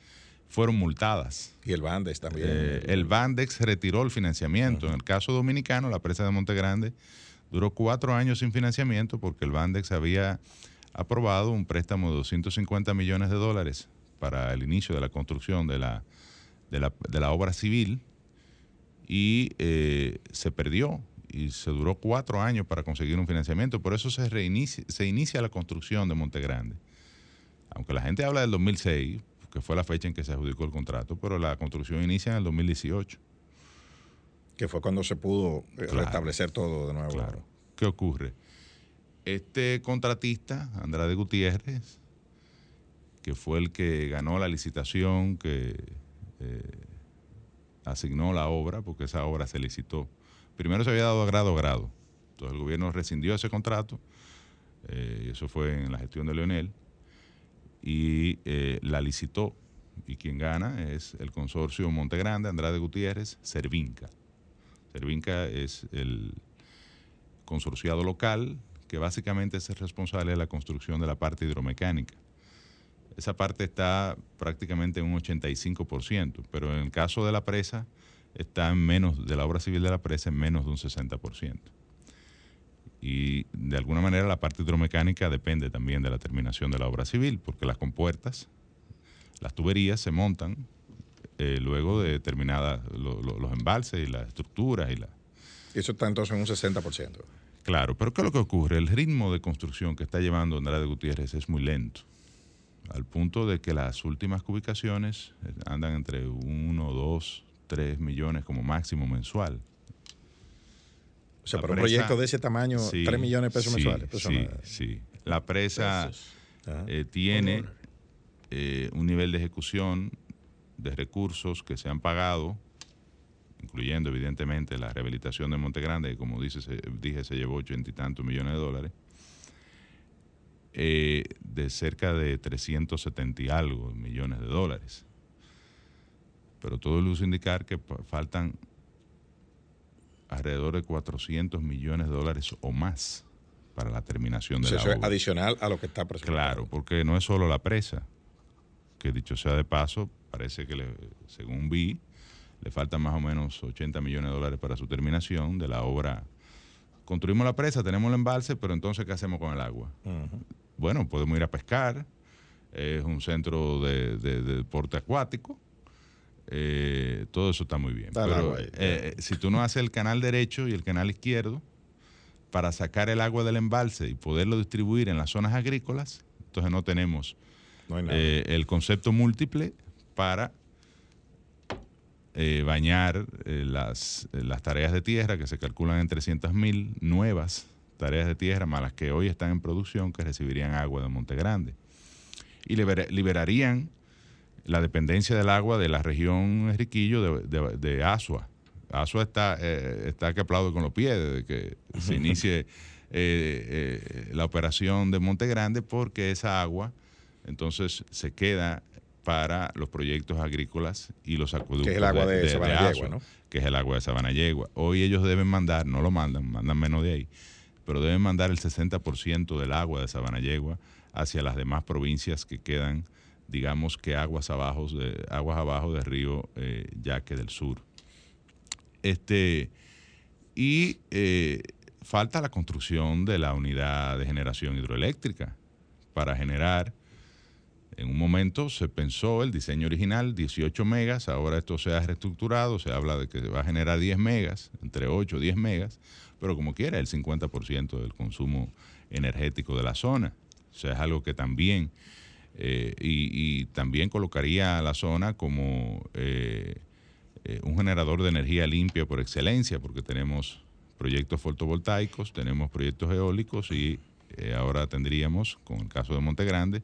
Speaker 7: Fueron multadas.
Speaker 5: Y el Bandex también.
Speaker 7: Eh, el Bandex retiró el financiamiento. En el caso dominicano, la presa de Monte Grande duró cuatro años sin financiamiento porque el Bandex había aprobado un préstamo de 250 millones de dólares para el inicio de la construcción de la, de la, obra civil y eh, se perdió y se duró cuatro años para conseguir un financiamiento. Por eso se, reinicia, se inicia la construcción de Monte Grande. Aunque la gente habla del 2006, que fue la fecha en que se adjudicó el contrato, pero la construcción inicia en el 2018.
Speaker 5: Que fue cuando se pudo eh, restablecer todo de nuevo.
Speaker 7: Claro. ¿Qué ocurre? Este contratista, Andrade Gutiérrez, que fue el que ganó la licitación, que eh, asignó la obra, porque esa obra se licitó primero se había dado a grado a grado. Entonces el gobierno rescindió ese contrato, eh, eso fue en la gestión de Leonel, y eh, la licitó. Y quien gana es el consorcio Monte Grande, Andrade Gutiérrez, Servinca. Servinca es el consorciado local que básicamente es el responsable de la construcción de la parte hidromecánica. Esa parte está prácticamente en un 85%, pero en el caso de la presa, está en menos, de la obra civil de la presa, en menos de un 60%. Y de alguna manera la parte hidromecánica depende también de la terminación de la obra civil, porque las compuertas, las tuberías se montan eh, luego de terminadas los embalses y las estructuras y la...
Speaker 5: eso está entonces en un 60%.
Speaker 7: Claro, pero ¿qué es lo que ocurre? El ritmo de construcción que está llevando Andrade Gutiérrez es muy lento, al punto de que las últimas ubicaciones andan entre uno, dos, 3 millones como máximo mensual.
Speaker 5: O sea, para un proyecto de ese tamaño, 3 millones de pesos mensuales.
Speaker 7: sí, sí. La presa eh, tiene eh, un nivel de ejecución de recursos que se han pagado, incluyendo evidentemente la rehabilitación de Monte Grande, que como dice, dije se llevó ochenta y tantos millones de dólares, eh, de cerca de 370 y algo millones de dólares pero todo luce indicar que faltan alrededor de 400 millones de dólares o más para la terminación de la
Speaker 5: eso es adicional a lo que está presupuestado.
Speaker 7: Claro, porque no es solo la presa, que dicho sea de paso, parece que según vi, le faltan más o menos 80 millones de dólares para su terminación de la obra. Construimos la presa, tenemos el embalse, pero entonces, ¿qué hacemos con el agua? Bueno, podemos ir a pescar, es un centro de, deporte acuático, eh, todo eso está muy bien. pero eh, eh, si tú no haces el canal derecho y el canal izquierdo para sacar el agua del embalse y poderlo distribuir en las zonas agrícolas, entonces no tenemos el concepto múltiple para bañar las, las, tareas de tierra que se calculan en 300.000 nuevas tareas de tierra, más las que hoy están en producción, que recibirían agua de Monte Grande. Y liberarían la dependencia del agua de la región Enriquillo de, de, Asua. Asua está, eh, está que aplaude con los pies desde que se <laughs> inicie la operación de Monte Grande, porque esa agua entonces se queda para los proyectos agrícolas y los acueductos.
Speaker 5: Que es el agua de, de, ¿no?
Speaker 7: Que es el agua de Sabanayegua. Hoy ellos deben mandar, no lo mandan, mandan menos de ahí, pero deben mandar el 60% del agua de Sabanayegua hacia las demás provincias que quedan, digamos que aguas abajo aguas abajo del río eh, Yaque del Sur. Este, y eh, falta la construcción de la unidad de generación hidroeléctrica para generar en un momento se pensó el diseño original, 18 megas, ahora esto se ha reestructurado, se habla de que va a generar 10 megas, entre 8 y 10 megas, pero como quiera, el 50% del consumo energético de la zona. O sea, es algo que también, eh, y, también colocaría a la zona como eh, eh, un generador de energía limpia por excelencia, porque tenemos proyectos fotovoltaicos, tenemos proyectos eólicos y ahora tendríamos, con el caso de Monte Grande,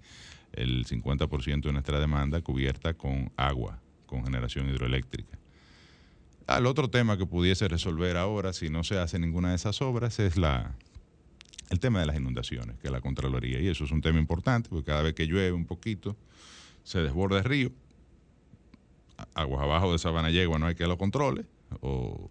Speaker 7: el 50% de nuestra demanda cubierta con agua, con generación hidroeléctrica. Al otro tema que pudiese resolver ahora, si no se hace ninguna de esas obras, es la, el tema de las inundaciones, que es la Contraloría. Y eso es un tema importante, porque cada vez que llueve un poquito, se desborda el río. Aguas abajo de Sabana Yegua no hay que lo controle, o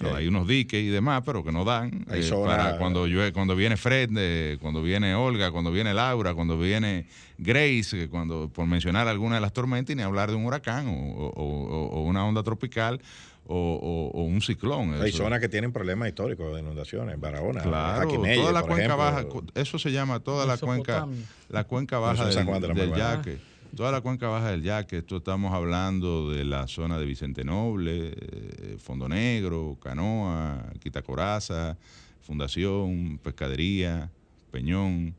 Speaker 7: hay unos diques y demás, pero que no dan. Eh, para cuando llueve, cuando viene Fred, eh, cuando viene Olga, cuando viene Laura, cuando viene Grace, cuando por mencionar alguna de las tormentas y ni hablar de un huracán o, una onda tropical o, un ciclón.
Speaker 5: Hay zonas que tienen problemas históricos de inundaciones, Barahona,
Speaker 7: claro, toda la cuenca baja, eso se llama toda la cuenca, la cuenca baja del, del Yaque Toda la cuenca baja del Yaque, esto estamos hablando de la zona de Vicente Noble, eh, Fondo Negro, Canoa, Quitacoraza, Fundación, Pescadería, Peñón,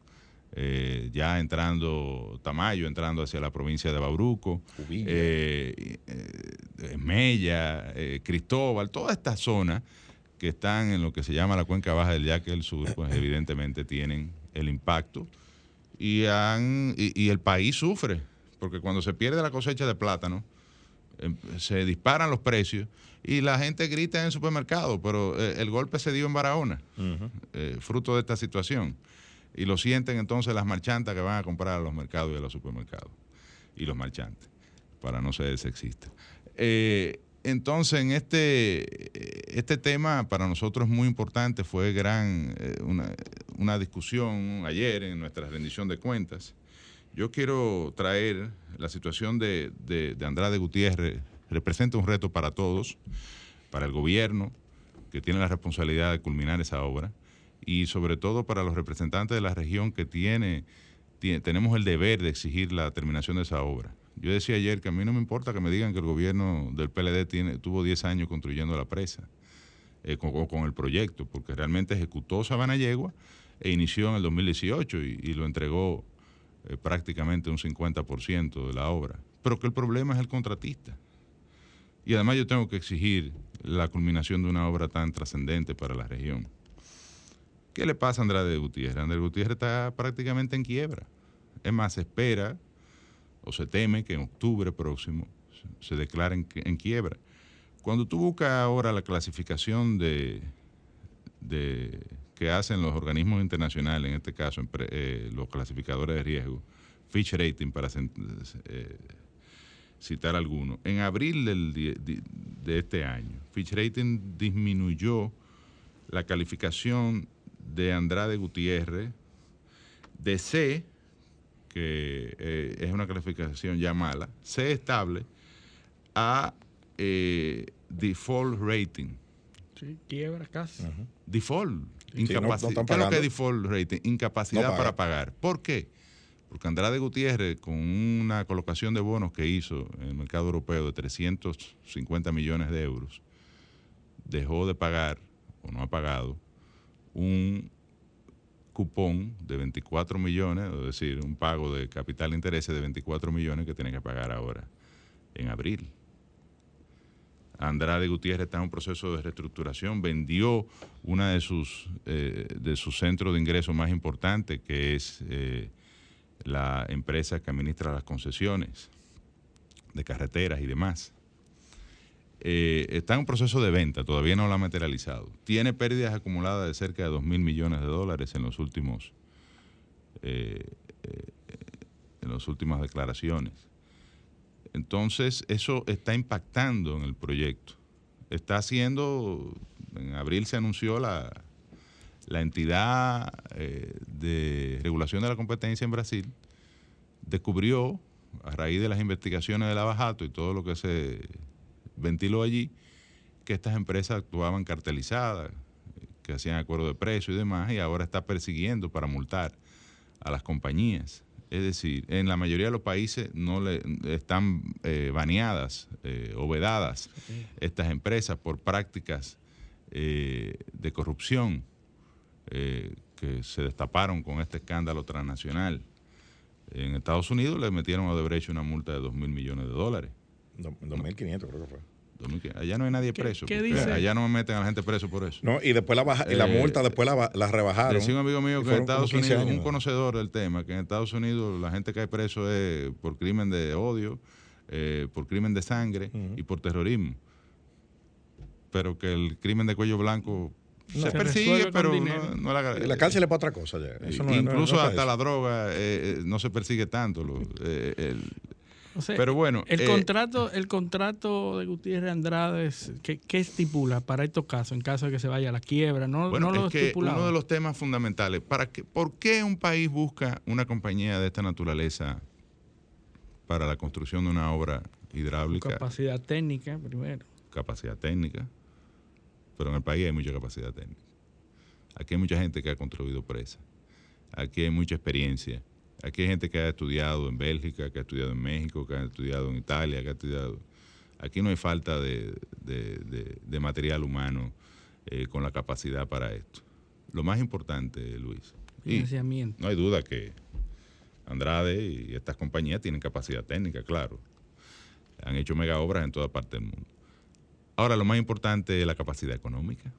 Speaker 7: eh, ya entrando Tamayo, entrando hacia la provincia de Bauruco, eh, Mella, Cristóbal, toda esta zona que están en lo que se llama la cuenca baja del Yaque del Sur, pues <clears throat> evidentemente tienen el impacto y, han, y el país sufre porque cuando se pierde la cosecha de plátano, em, se disparan los precios y la gente grita en el supermercado, pero eh, el golpe se dio en Barahona, eh, fruto de esta situación. Y lo sienten entonces las marchantas que van a comprar a los mercados y a los supermercados. Y los marchantes, para no ser sexista. Eh, entonces, en este, este tema para nosotros es muy importante, fue gran, una, una discusión ayer en nuestra rendición de cuentas yo quiero traer la situación de, Andrade Gutiérrez, representa un reto para todos, para el gobierno, que tiene la responsabilidad de culminar esa obra, y sobre todo para los representantes de la región que tiene, tenemos el deber de exigir la terminación de esa obra. Yo decía ayer que a mí no me importa que me digan que el gobierno del PLD tiene, tuvo 10 años construyendo la presa eh, con, el proyecto, porque realmente ejecutó Sabana Yegua e inició en el 2018 y lo entregó eh, prácticamente un 50% de la obra, pero que el problema es el contratista. Y además yo tengo que exigir la culminación de una obra tan trascendente para la región. ¿Qué le pasa a Andrade Gutiérrez? Andrade Gutiérrez está prácticamente en quiebra. Es más, se espera o se teme que en octubre próximo se declare en, quiebra. Cuando tú buscas ahora la clasificación de, que hacen los organismos internacionales, en este caso eh, los clasificadores de riesgo, Fitch Rating, para eh, citar algunos. En abril del, de, este año, Fitch Rating disminuyó la calificación de Andrade Gutiérrez de C, que eh, es una calificación ya mala, C estable, A eh, default rating.
Speaker 6: Sí, quiebra casi.
Speaker 7: Default.
Speaker 5: Sí,
Speaker 7: Incapacidad.
Speaker 5: no- no están
Speaker 7: ¿Qué es lo que es default rating? Incapacidad
Speaker 5: No paga.
Speaker 7: para pagar. ¿Por qué? Porque Andrade Gutiérrez, con una colocación de bonos que hizo en el mercado europeo de 350 millones de euros, dejó de pagar, o no ha pagado, un cupón de 24 millones, es decir, un pago de capital de intereses de 24 millones que tiene que pagar ahora en abril. Andrade Gutiérrez está en un proceso de reestructuración, vendió una de sus, eh, de centros de ingresos más importantes, que es eh, la empresa que administra las concesiones de carreteras y demás. Eh, está en un proceso de venta, todavía no lo ha materializado. Tiene pérdidas acumuladas de cerca de 2 mil millones de dólares en los últimos eh, eh, en las últimas declaraciones. Entonces, eso está impactando en el proyecto. Está haciendo, en abril se anunció la, la entidad de regulación de la competencia en Brasil, descubrió, a raíz de las investigaciones de la Bajato y todo lo que se ventiló allí, que estas empresas actuaban cartelizadas, que hacían acuerdo de precio y demás, y ahora está persiguiendo para multar a las compañías. Es decir, en la mayoría de los países no le están eh, baneadas eh, o vedadas estas empresas por prácticas eh, de corrupción eh, que se destaparon con este escándalo transnacional. En Estados Unidos le metieron a Odebrecht una multa de 2 mil millones de dólares.
Speaker 5: Do- 2.500 creo que fue.
Speaker 7: 2000. Allá no hay nadie
Speaker 6: ¿Qué-
Speaker 7: preso.
Speaker 6: qué dice?
Speaker 7: Allá no meten a la gente preso por eso.
Speaker 5: No, y después la, baja, y la
Speaker 7: Eh,
Speaker 5: multa después la, la rebajaron.
Speaker 7: Decía un amigo mío que en Estados
Speaker 5: 15
Speaker 7: Unidos,
Speaker 5: años.
Speaker 7: un conocedor del tema, que en Estados Unidos la gente cae preso es por crimen de odio, eh, por crimen de sangre y por terrorismo. Pero que el crimen de cuello blanco se
Speaker 6: Se
Speaker 7: persigue, pero no, no la-
Speaker 5: Y la cárcel es para otra cosa ya. Eso no- no-
Speaker 7: incluso hasta
Speaker 5: eso.
Speaker 7: la droga eh, eh, no se persigue tanto. lo- eh, el-
Speaker 6: O sea,
Speaker 7: pero bueno,
Speaker 6: el
Speaker 7: eh,
Speaker 6: contrato, el contrato de Gutiérrez Andrade, ¿qué, qué estipula para estos casos en caso de que se vaya a la quiebra? No,
Speaker 7: Bueno,
Speaker 6: no lo
Speaker 7: es que
Speaker 6: estipulaba.
Speaker 7: uno de los temas fundamentales, ¿para qué, ¿por qué un país busca una compañía de esta naturaleza para la construcción de una obra hidráulica?
Speaker 6: capacidad técnica primero.
Speaker 7: capacidad técnica, pero en el país hay mucha capacidad técnica. Aquí hay mucha gente que ha construido presas, aquí hay mucha experiencia, aquí hay gente que ha estudiado en Bélgica, que ha estudiado en México, que ha estudiado en Italia, que ha estudiado... Aquí no hay falta de, de- de- de material humano eh, con la capacidad para esto. Lo más importante, Luis, y
Speaker 6: Financiamiento.
Speaker 7: no hay duda que Andrade y estas compañías tienen capacidad técnica, claro. Han hecho mega obras en toda parte del mundo. Ahora, lo más importante es la capacidad económica.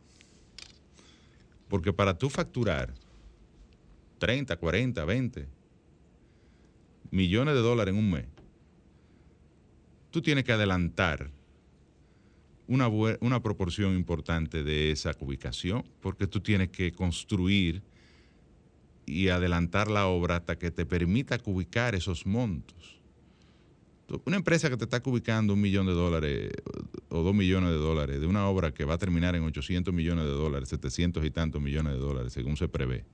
Speaker 7: Porque para tú facturar 30, 40, 20 millones de dólares en un mes, tú tienes que adelantar una, una proporción importante de esa ubicación, porque tú tienes que construir y adelantar la obra hasta que te permita cubicar esos montos. Una empresa que te está cubicando un millón de dólares o dos millones de dólares de una obra que va a terminar en 800 millones de dólares, 700 y tantos millones de dólares, según se prevé,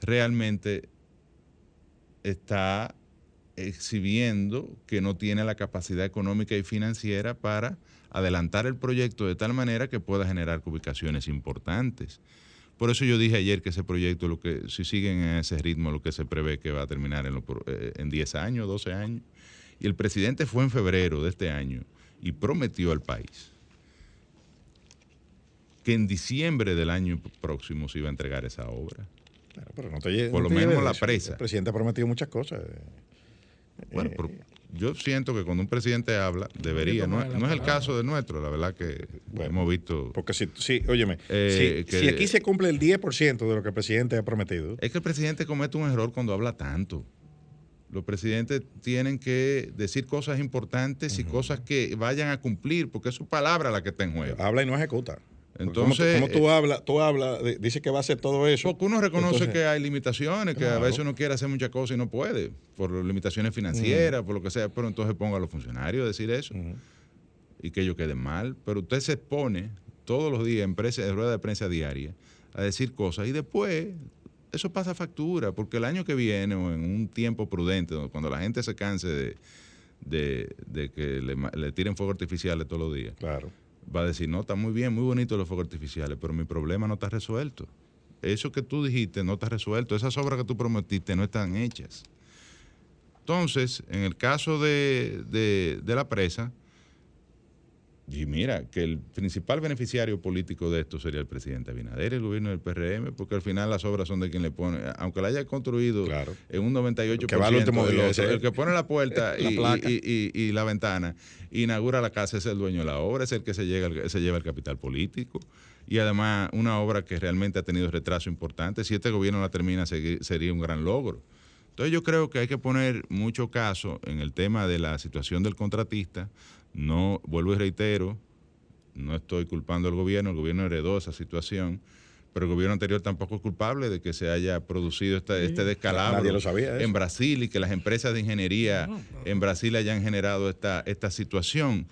Speaker 7: realmente está exhibiendo que no tiene la capacidad económica y financiera para adelantar el proyecto de tal manera que pueda generar ubicaciones importantes. Por eso yo dije ayer que ese proyecto, lo que si siguen en ese ritmo, lo que se prevé que va a terminar en, lo eh, en 10 años, 12 años. Y el presidente fue en febrero de este año y prometió al país que en diciembre del año próximo se iba a entregar esa obra.
Speaker 5: Claro, pero no te lle-
Speaker 7: Por
Speaker 5: no
Speaker 7: lo menos la presa.
Speaker 5: El presidente ha prometido muchas cosas.
Speaker 7: Bueno,
Speaker 5: Eh,
Speaker 7: pero yo siento que cuando un presidente habla, debería, no, es- no es el caso de nuestro, la verdad que
Speaker 5: Bueno,
Speaker 7: hemos visto...
Speaker 5: Porque si, sí, óyeme,
Speaker 7: Eh,
Speaker 5: si,
Speaker 7: que-
Speaker 5: si aquí se cumple el 10% de lo que el presidente ha prometido,
Speaker 7: Es que el presidente comete un error cuando habla tanto. Los presidentes tienen que decir cosas importantes y cosas que vayan a cumplir, porque es su palabra la que está en juego.
Speaker 5: habla y no ejecuta.
Speaker 7: Entonces,
Speaker 5: como tú,
Speaker 7: eh,
Speaker 5: hablas, tú hablas, de- dice que va a hacer todo eso.
Speaker 7: Porque uno reconoce
Speaker 5: Entonces,
Speaker 7: que hay limitaciones, que a veces uno quiere hacer muchas cosas y no puede, por limitaciones financieras, por lo que sea, pero entonces ponga a los funcionarios a decir eso y que ellos queden mal. Pero usted se expone todos los días en, prensa- en rueda de prensa diaria a decir cosas y después eso pasa factura, porque el año que viene o en un tiempo prudente, cuando la gente se canse de, que le, tiren fuegos artificiales todos los días,
Speaker 5: claro.
Speaker 7: Va a decir, no, está muy bien, muy bonito los fuegos artificiales, pero mi problema no está resuelto. Eso que tú dijiste no está resuelto, esas obras que tú prometiste no están hechas. Entonces, en el caso de, de la presa, y mira, que el principal beneficiario político de esto sería el presidente Abinader, el gobierno del PRM, porque al final las obras son de quien le pone, aunque la haya construido en un 98%,
Speaker 5: que va al último
Speaker 7: el que pone la puerta <laughs> y, la ventana, inaugura la casa, es el dueño de la obra, es el que se, llega, se lleva el capital político. Y además, una obra que realmente ha tenido retraso importante. Si este gobierno la termina, sería un gran logro. Entonces, yo creo que hay que poner mucho caso en el tema de la situación del contratista, no, vuelvo y reitero, no estoy culpando al gobierno, el gobierno heredó esa situación, pero el gobierno anterior tampoco es culpable de que se haya producido este descalabro en Brasil y que las empresas de ingeniería en Brasil hayan generado esta, esta situación.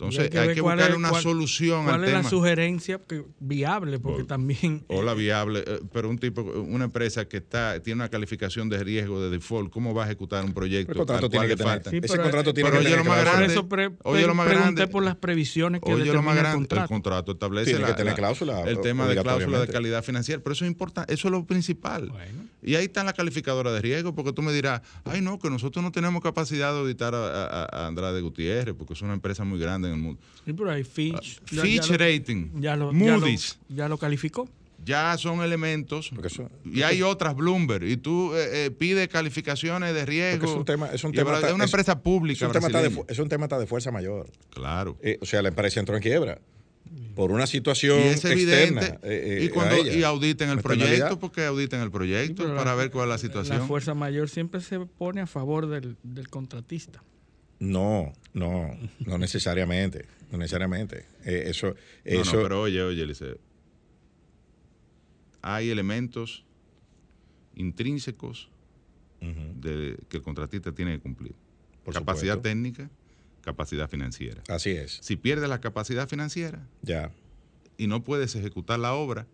Speaker 7: Entonces hay que, buscar una solución
Speaker 6: ¿Cuál
Speaker 7: es
Speaker 6: la sugerencia viable? Porque también... <laughs>
Speaker 7: O la viable, eh, pero un tipo, una empresa que está tiene una calificación de riesgo de default, ¿cómo va a ejecutar un proyecto?
Speaker 5: El contrato tiene que tener, ese
Speaker 6: contrato
Speaker 5: tiene que
Speaker 6: tener. Lo más grande, eso oye, lo más pregunté por las previsiones que oye, lo más grande, el contrato.
Speaker 7: El contrato establece
Speaker 5: tiene que tener cláusula,
Speaker 7: el tema de cláusula de calidad financiera, pero eso es importante, eso es lo principal. Y ahí está la calificadora de riesgo, porque tú me dirás, ay no, que nosotros no tenemos capacidad de auditar a, a Andrade Gutiérrez, porque es una empresa muy grande en el mundo.
Speaker 6: Sí, pero hay Fitch.
Speaker 7: Ah, Fitch Rating.
Speaker 6: Ya lo,
Speaker 7: Moody's.
Speaker 6: Ya lo, calificó.
Speaker 7: Ya son elementos. y hay otras, Bloomberg. Y tú eh, eh, pides calificaciones de riesgo.
Speaker 5: Es un tema. Es, un tema
Speaker 7: una empresa pública.
Speaker 5: Es un, tema de, es un tema de fuerza mayor.
Speaker 7: Claro.
Speaker 5: Eh, o sea, la empresa entró en quiebra por una situación y es externa.
Speaker 7: y, cuando, y auditen el proyecto, porque auditen el proyecto para ver cuál es la situación.
Speaker 6: La fuerza mayor siempre se pone a favor del, del contratista.
Speaker 5: No, no, no necesariamente, no necesariamente. Eh, eso, eso.
Speaker 7: No, pero oye, oye, Eliseo. Hay elementos intrínsecos de, que el contratista tiene que cumplir. Por capacidad técnica, capacidad financiera.
Speaker 5: Así es.
Speaker 7: Si pierdes la capacidad financiera
Speaker 5: ya.
Speaker 7: y no puedes ejecutar la obra,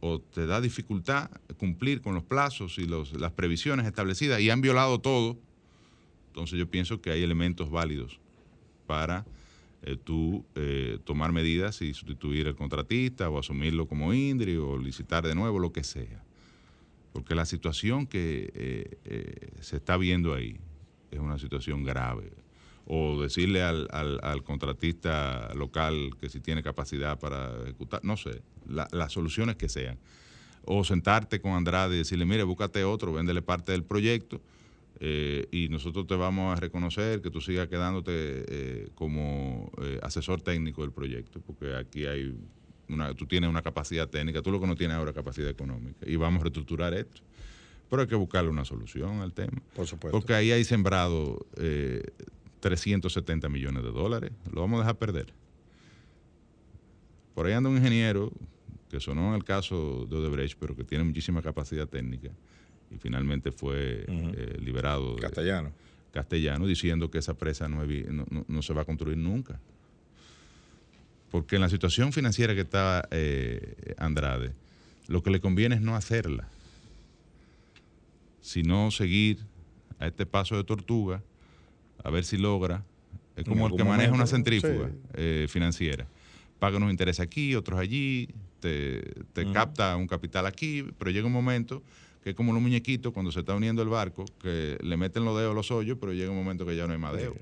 Speaker 7: o te da dificultad cumplir con los plazos y los, las previsiones establecidas y han violado todo, entonces yo pienso que hay elementos válidos para eh, tú eh, tomar medidas y sustituir al contratista o asumirlo como INDRI o licitar de nuevo, lo que sea. Porque la situación que eh, se está viendo ahí es una situación grave. O decirle al, contratista local que si tiene capacidad para ejecutar, no sé, las soluciones que sean. O sentarte con Andrade y decirle, mire, búscate otro, véndele parte del proyecto eh, y nosotros te vamos a reconocer que tú sigas quedándote eh, como eh, asesor técnico del proyecto, porque aquí hay una, tú tienes una capacidad técnica, tú lo que no tienes ahora es capacidad económica, y vamos a reestructurar esto. Pero hay que buscarle una solución al tema.
Speaker 5: Por supuesto.
Speaker 7: Porque ahí hay sembrado 370 millones de dólares, lo vamos a dejar perder. Por ahí anda un ingeniero, que sonó en el caso de Odebrecht, pero que tiene muchísima capacidad técnica y finalmente fue eh, liberado.
Speaker 5: Castellano.
Speaker 7: castellano, diciendo que esa presa no, no, se va a construir nunca. Porque en la situación financiera que está eh, Andrade, lo que le conviene es no hacerla, sino seguir a este paso de tortuga, a ver si logra. Es como el que maneja una centrífuga eh, financiera. Paga unos intereses aquí, otros allí, te, capta un capital aquí, pero llega un momento que es como los muñequitos cuando se está uniendo el barco, que le meten los dedos a los hoyos, pero llega un momento que ya no hay más dedos.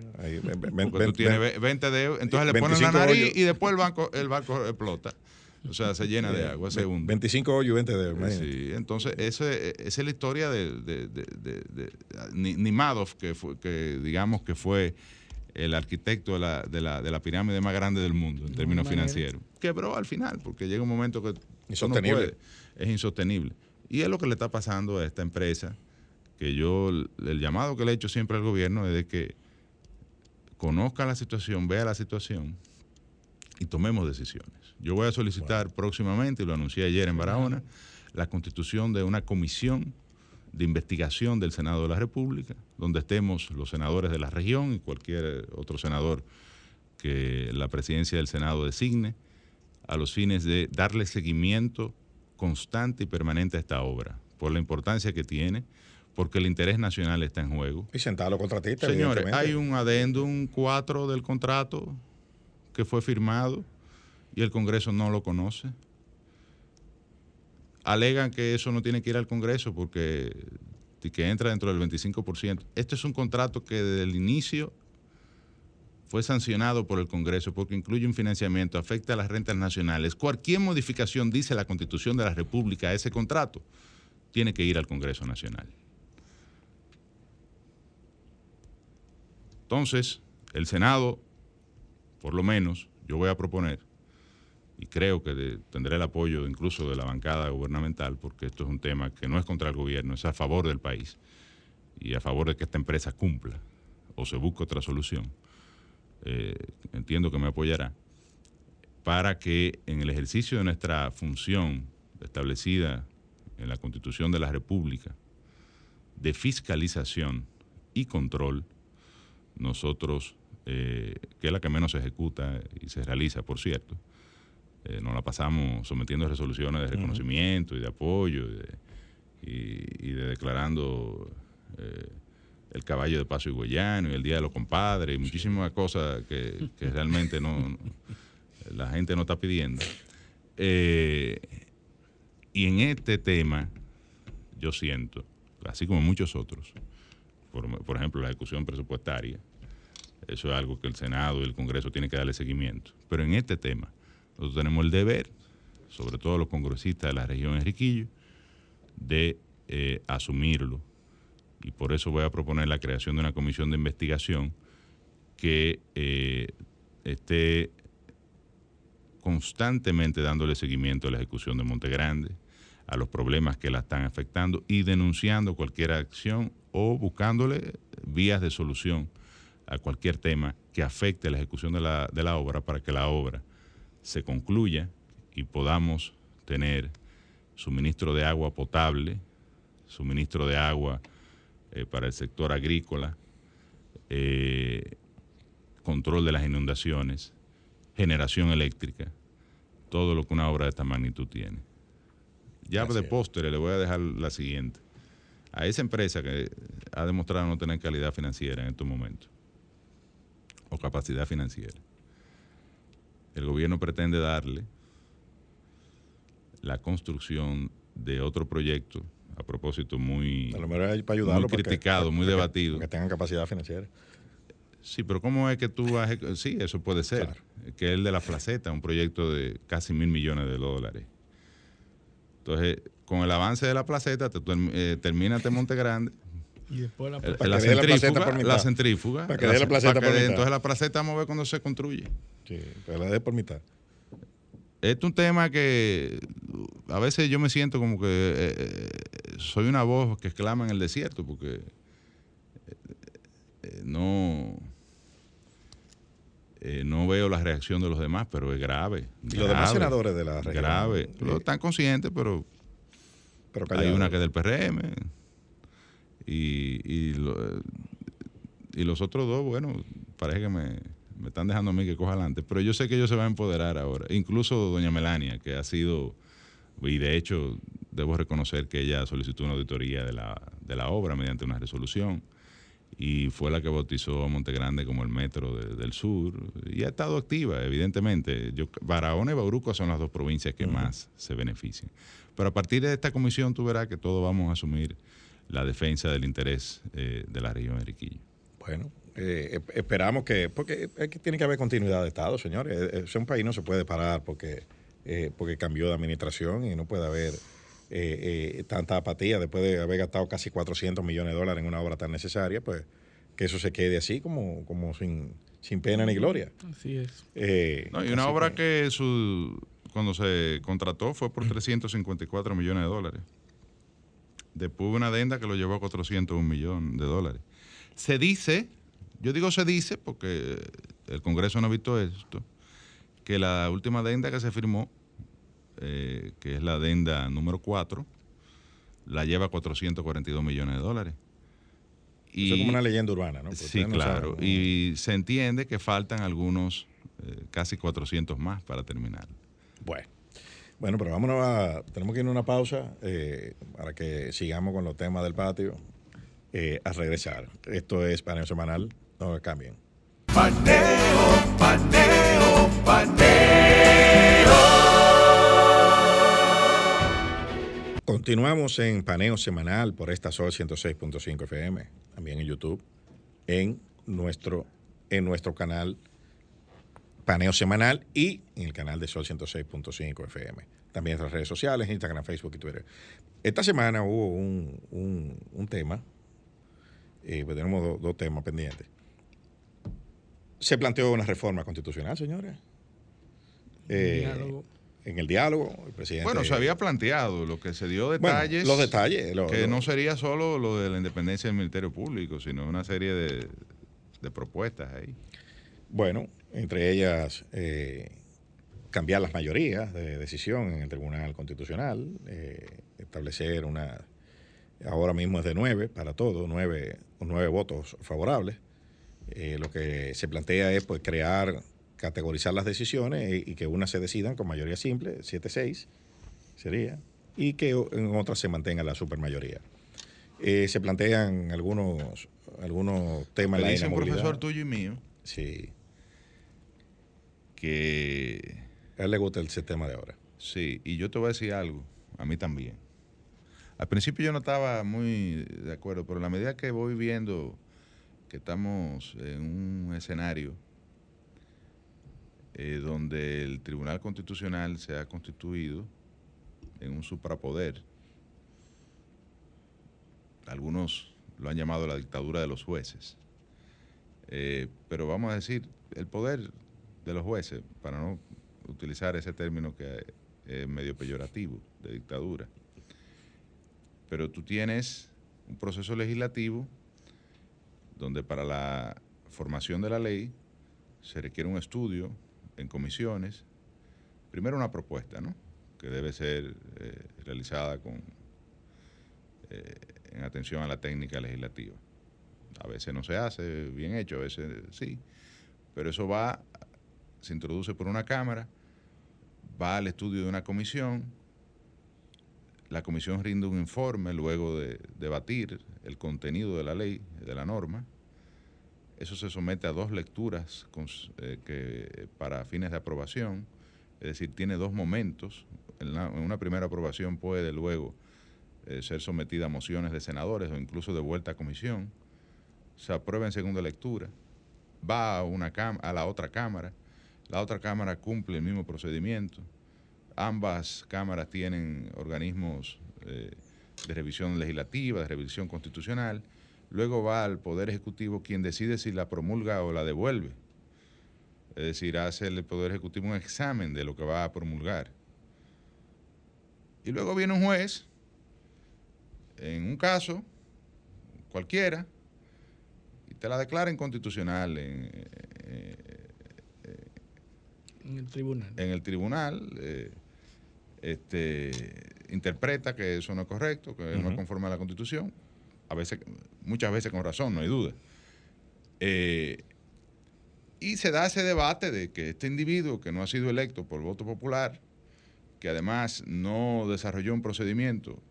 Speaker 7: Porque tú tienes 20 dedos, entonces le ponen la nariz y después el, banco, el barco explota. O sea, se llena de agua, se hunde.
Speaker 5: 25 hoyos y 20 dedos.
Speaker 7: Sí, entonces esa es la historia de, de, de, Nimadov, que, fue, que digamos que fue el arquitecto de la, de, la, de la pirámide más grande del mundo en términos financieros. Quebró al final, porque llega un momento que
Speaker 5: insostenible.
Speaker 7: es insostenible. Y es lo que le está pasando a esta empresa, que yo, el llamado que le he hecho siempre al gobierno es de que conozca la situación, vea la situación y tomemos decisiones. Yo voy a solicitar próximamente, y lo anuncié ayer en Barahona, la constitución de una comisión de investigación del Senado de la República, donde estemos los senadores de la región y cualquier otro senador que la presidencia del Senado designe, a los fines de darle seguimiento constante y permanente a esta obra, por la importancia que tiene, porque el interés nacional está en juego.
Speaker 5: Y sentar a los contratistas.
Speaker 7: Señores, hay un adendum 4 del contrato que fue firmado y el Congreso no lo conoce. Alegan que eso no tiene que ir al Congreso porque que entra dentro del 25%. Este es un contrato que desde el inicio fue sancionado por el Congreso porque incluye un financiamiento, afecta a las rentas nacionales. Cualquier modificación, dice la Constitución de la República, a ese contrato, tiene que ir al Congreso Nacional. Entonces, el Senado, por lo menos, yo voy a proponer, y creo que tendré el apoyo incluso de la bancada gubernamental, porque esto es un tema que no es contra el gobierno, es a favor del país y a favor de que esta empresa cumpla o se busque otra solución. Eh, entiendo que me apoyará, para que en el ejercicio de nuestra función establecida en la Constitución de la República de fiscalización y control, nosotros, eh, que es la que menos se ejecuta y se realiza, por cierto, eh, nos la pasamos sometiendo resoluciones de reconocimiento y de apoyo y de, declarando eh, el caballo de paso higüeyano y el Día de los Compadres y muchísimas cosas que, realmente no, la gente no está pidiendo. Eh, y en este tema, yo siento, así como muchos otros, por ejemplo, la ejecución presupuestaria, eso es algo que el Senado y el Congreso tienen que darle seguimiento. Pero en este tema, nosotros tenemos el deber, sobre todo los congresistas de la región Enriquillo, de eh, asumirlo. Y por eso voy a proponer la creación de una comisión de investigación que eh, esté constantemente dándole seguimiento a la ejecución de Monte Grande, a los problemas que la están afectando y denunciando cualquier acción o buscándole vías de solución a cualquier tema que afecte la ejecución de la obra para que la obra se concluya y podamos tener suministro de agua potable, suministro de agua eh, para el sector agrícola, eh, control de las inundaciones, generación eléctrica, todo lo que una obra de esta magnitud tiene. Ya de postre le voy a dejar la siguiente. A esa empresa que ha demostrado no tener calidad financiera en estos momentos, o capacidad financiera, el gobierno pretende darle la construcción de otro proyecto, a propósito muy, criticado, muy debatido.
Speaker 5: Que tengan capacidad financiera.
Speaker 7: Sí, pero ¿cómo es que tú vas Sí, eso puede ser. Que es el de la placeta, un proyecto de casi mil millones de dólares. Entonces, con el avance de la placeta, te, eh, termina Monte Grande y después la, eh, la, centrífuga, la, centrífuga. Para que dé la placeta por mitad. Entonces la placeta vamos a ver cuando se construye.
Speaker 5: Sí, pero la dé por mitad.
Speaker 7: Este es un tema que a veces yo me siento como que eh, eh, soy una voz que exclama en el desierto porque no no veo la reacción de los demás, pero es grave.
Speaker 5: ¿Y los demás senadores de la región?
Speaker 7: Grave. Están conscientes, pero, pero hay una que es del PRM, y, y, los otros dos, bueno, parece que me, están dejando a mí que coja adelante. Pero yo sé que ellos se van a empoderar ahora. Incluso doña Melania, que ha sido, y de hecho debo reconocer que ella solicitó una auditoría de la, de la obra mediante una resolución y fue la que bautizó a Montegrande como el metro del sur y ha estado activa, evidentemente. Yo, Barahona y Bauruco son las dos provincias que más se benefician. Pero a partir de esta comisión tú verás que todos vamos a asumir la defensa del interés eh, de la región de Enriquillo.
Speaker 5: Bueno, eh, esperamos que, porque tiene que haber continuidad de Estado, señores. Es un país no se puede parar porque, eh, porque cambió de administración y no puede haber tanta apatía después de haber gastado casi 400 millones de dólares en una obra tan necesaria, pues que eso se quede así como, como sin, sin pena ni gloria.
Speaker 6: Así es.
Speaker 7: y una obra que, su, cuando se contrató fue por 354 millones de dólares. Después una adenda que lo llevó a 401 millones de dólares. Se dice, yo digo se dice porque el Congreso no ha visto esto, que la última adenda que se firmó, eh, que es la adenda número 4, la lleva a 442 millones de dólares.
Speaker 5: Y, Eso es como una leyenda urbana, ¿no?
Speaker 7: sí, claro. y se entiende que faltan algunos, eh, casi 400 más para terminar.
Speaker 5: Bueno. Bueno, pero vámonos a. Tenemos que ir a una pausa eh, para que sigamos con los temas del patio. Eh, a regresar. Esto es paneo semanal. No cambien.
Speaker 2: Paneo, paneo, paneo.
Speaker 5: Continuamos en paneo semanal por esta Sol 106.5 FM, también en YouTube, en nuestro, en nuestro canal Paneo Semanal y en el canal de Sol 106.5 FM. También en las redes sociales, Instagram, Facebook y Twitter. Esta semana hubo un, un, un tema, eh, pues tenemos do- dos temas pendientes. Se planteó una reforma constitucional, señores. Eh,
Speaker 6: Diálogo.
Speaker 5: En el diálogo, el presidente.
Speaker 7: Bueno, se había planteado, lo que se dio
Speaker 5: Bueno,
Speaker 7: detalles.
Speaker 5: los detalles. lo-
Speaker 7: que
Speaker 5: lo-
Speaker 7: no sería solo lo de la independencia del Ministerio Público, sino una serie de, de propuestas ahí.
Speaker 5: Bueno, entre ellas eh, cambiar las mayorías de decisión en el Tribunal Constitucional, eh, establecer una, ahora mismo es de nueve para todo, nueve, nueve votos favorables. Eh, lo que se plantea es pues crear, categorizar las decisiones y, y que unas se decidan con mayoría simple, 7-6 sería, y que en otras se mantenga la supermayoría. Eh, se plantean algunos, algunos temas en la
Speaker 7: dice un
Speaker 5: inamovilidad.
Speaker 7: profesor tuyo y mío
Speaker 5: Sí.
Speaker 7: que
Speaker 5: A él le gusta el sistema de ahora.
Speaker 7: Sí, y yo te voy a decir algo, a mí también. Al principio yo no estaba muy de acuerdo, pero a la medida que voy viendo estamos en un escenario eh, donde el Tribunal Constitucional se ha constituido en un suprapoder, algunos lo han llamado la dictadura de los jueces, Eh, pero vamos a decir, el poder de los jueces, para no utilizar ese término que es medio peyorativo, de dictadura. Pero tú tienes un proceso legislativo donde para la formación de la ley se requiere un estudio en comisiones, primero una propuesta, ¿no? Que debe ser eh, realizada con, eh, en atención a la técnica legislativa. A veces no se hace bien hecho, a veces sí, pero eso va, se introduce por una cámara, va al estudio de una comisión, la comisión rinde un informe luego de debatir el contenido de la ley, de la norma. Eso se somete a dos lecturas eh, que, para fines de aprobación, es decir, tiene dos momentos. En, una primera aprobación puede luego eh, ser sometida a mociones de senadores o incluso de vuelta a comisión. Se aprueba en segunda lectura, va a, una a la otra cámara, la otra cámara cumple el mismo procedimiento. Ambas cámaras tienen organismos eh, de revisión legislativa, de revisión constitucional. Luego va al Poder Ejecutivo quien decide si la promulga o la devuelve. Es decir, hace el Poder Ejecutivo un examen de lo que va a promulgar. Y luego viene un juez, en un caso cualquiera, y te la declara inconstitucional en, eh,
Speaker 6: En el tribunal.
Speaker 7: en el tribunal, eh, este, interpreta que eso no es correcto, que no es conforme a la Constitución, a veces, muchas veces con razón, no hay duda. Eh, y se da ese debate de que este individuo que no ha sido electo por voto popular, que además no desarrolló un procedimiento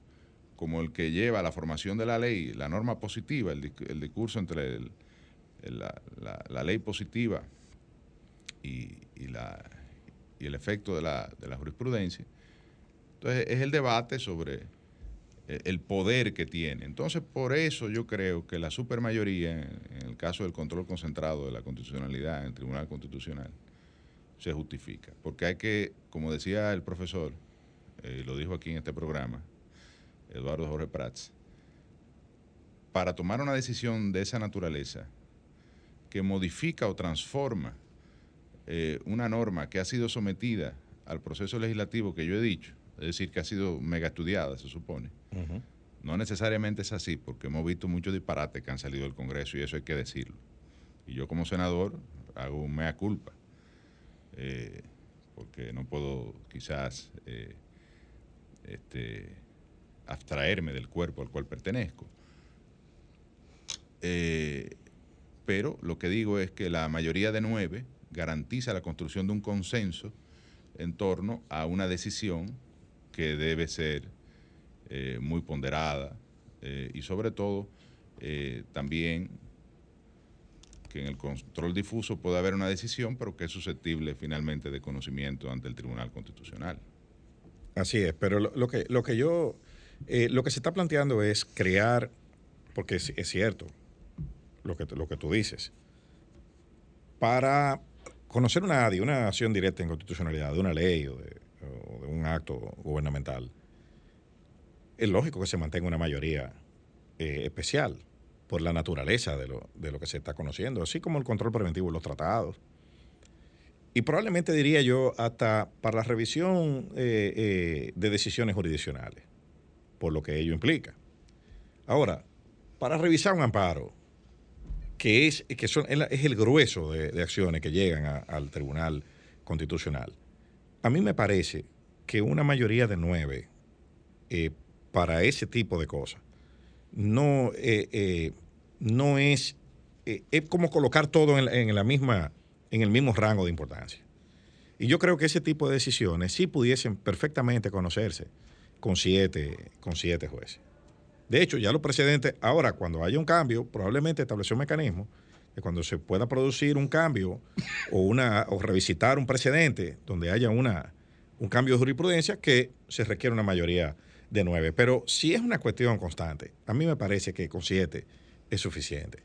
Speaker 7: como el que lleva a la formación de la ley, la norma positiva, el, disc- el discurso entre el- el- la, la- la ley positiva y, y la, y el efecto de la, de la jurisprudencia. Entonces, es el debate sobre eh, el poder que tiene. Entonces, por eso yo creo que la supermayoría, en, el caso del control concentrado de la constitucionalidad en el Tribunal Constitucional, se justifica. Porque hay que, como decía el profesor, eh, lo dijo aquí en este programa, Eduardo Jorge Prats, para tomar una decisión de esa naturaleza, que modifica o transforma eh, una norma que ha sido sometida al proceso legislativo que yo he dicho, es decir, que ha sido mega estudiada, se supone. No necesariamente es así, porque hemos visto muchos disparates que han salido del Congreso y eso hay que decirlo. Y yo como senador hago un mea culpa, eh, porque no puedo quizás eh, este, abstraerme del cuerpo al cual pertenezco. Eh, pero lo que digo es que la mayoría de nueve garantiza la construcción de un consenso en torno a una decisión que debe ser eh, muy ponderada eh, y sobre todo eh, también que en el control difuso puede haber una decisión, pero que es susceptible finalmente de conocimiento ante el Tribunal Constitucional.
Speaker 5: Así es, pero lo, que, lo que yo, lo que se está planteando es crear, porque es, cierto lo que, lo que tú dices, para conocer una una acción directa en constitucionalidad de una ley o de, de un acto gubernamental, es lógico que se mantenga una mayoría eh, especial por la naturaleza de lo, de lo que se está conociendo, así como el control preventivo de los tratados. Y probablemente diría yo hasta para la revisión eh, eh, de decisiones jurisdiccionales, por lo que ello implica. Ahora, para revisar un amparo, que es, que son, es el grueso de, acciones que llegan al Tribunal Constitucional, a mí me parece que una mayoría de nueve eh, para ese tipo de cosas no, eh, eh, no es, es como colocar todo en, la misma, en el mismo rango de importancia. Y yo creo que ese tipo de decisiones sí pudiesen perfectamente conocerse con siete, con siete jueces. De hecho, ya los precedentes, ahora cuando haya un cambio, probablemente estableció un mecanismo de cuando se pueda producir un cambio o, una, o revisitar un precedente donde haya una, un cambio de jurisprudencia que se requiere una mayoría de nueve. Pero si es una cuestión constante, a mí me parece que con siete es suficiente.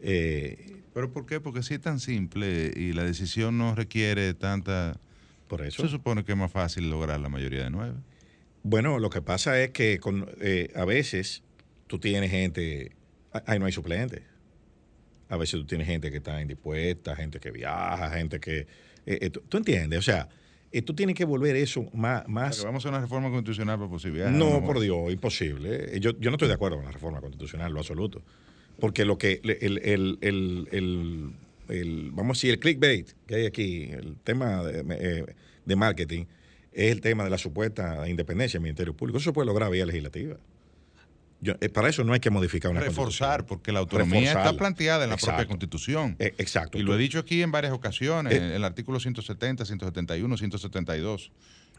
Speaker 7: Eh, ¿Pero por qué? Porque si es tan simple y la decisión no requiere tanta... Por eso. Se supone que es más fácil lograr la mayoría de nueve.
Speaker 5: Bueno, lo que pasa es que con, eh, a veces tú tienes gente, ahí no hay suplentes. A veces tú tienes gente que está indispuesta, gente que viaja, gente que... Eh, ¿Tú entiendes? O sea, eh, tú tienes que volver eso más... más...
Speaker 7: vamos a una reforma constitucional para posibilidades.
Speaker 5: No, por Dios, imposible. Yo, yo no estoy de acuerdo con la reforma constitucional, lo absoluto. Porque lo que... El, el, el, el, vamos a decir, el clickbait que hay aquí, el tema de, eh, de marketing, es el tema de la supuesta independencia del Ministerio Público. Eso se puede lograr vía legislativa. Eh, para eso no hay que modificar una
Speaker 7: Reforzar, porque la autonomía está planteada en la propia Constitución.
Speaker 5: Eh, exacto.
Speaker 7: Y lo he dicho aquí en varias ocasiones, en eh, el artículo 170, 171, 172.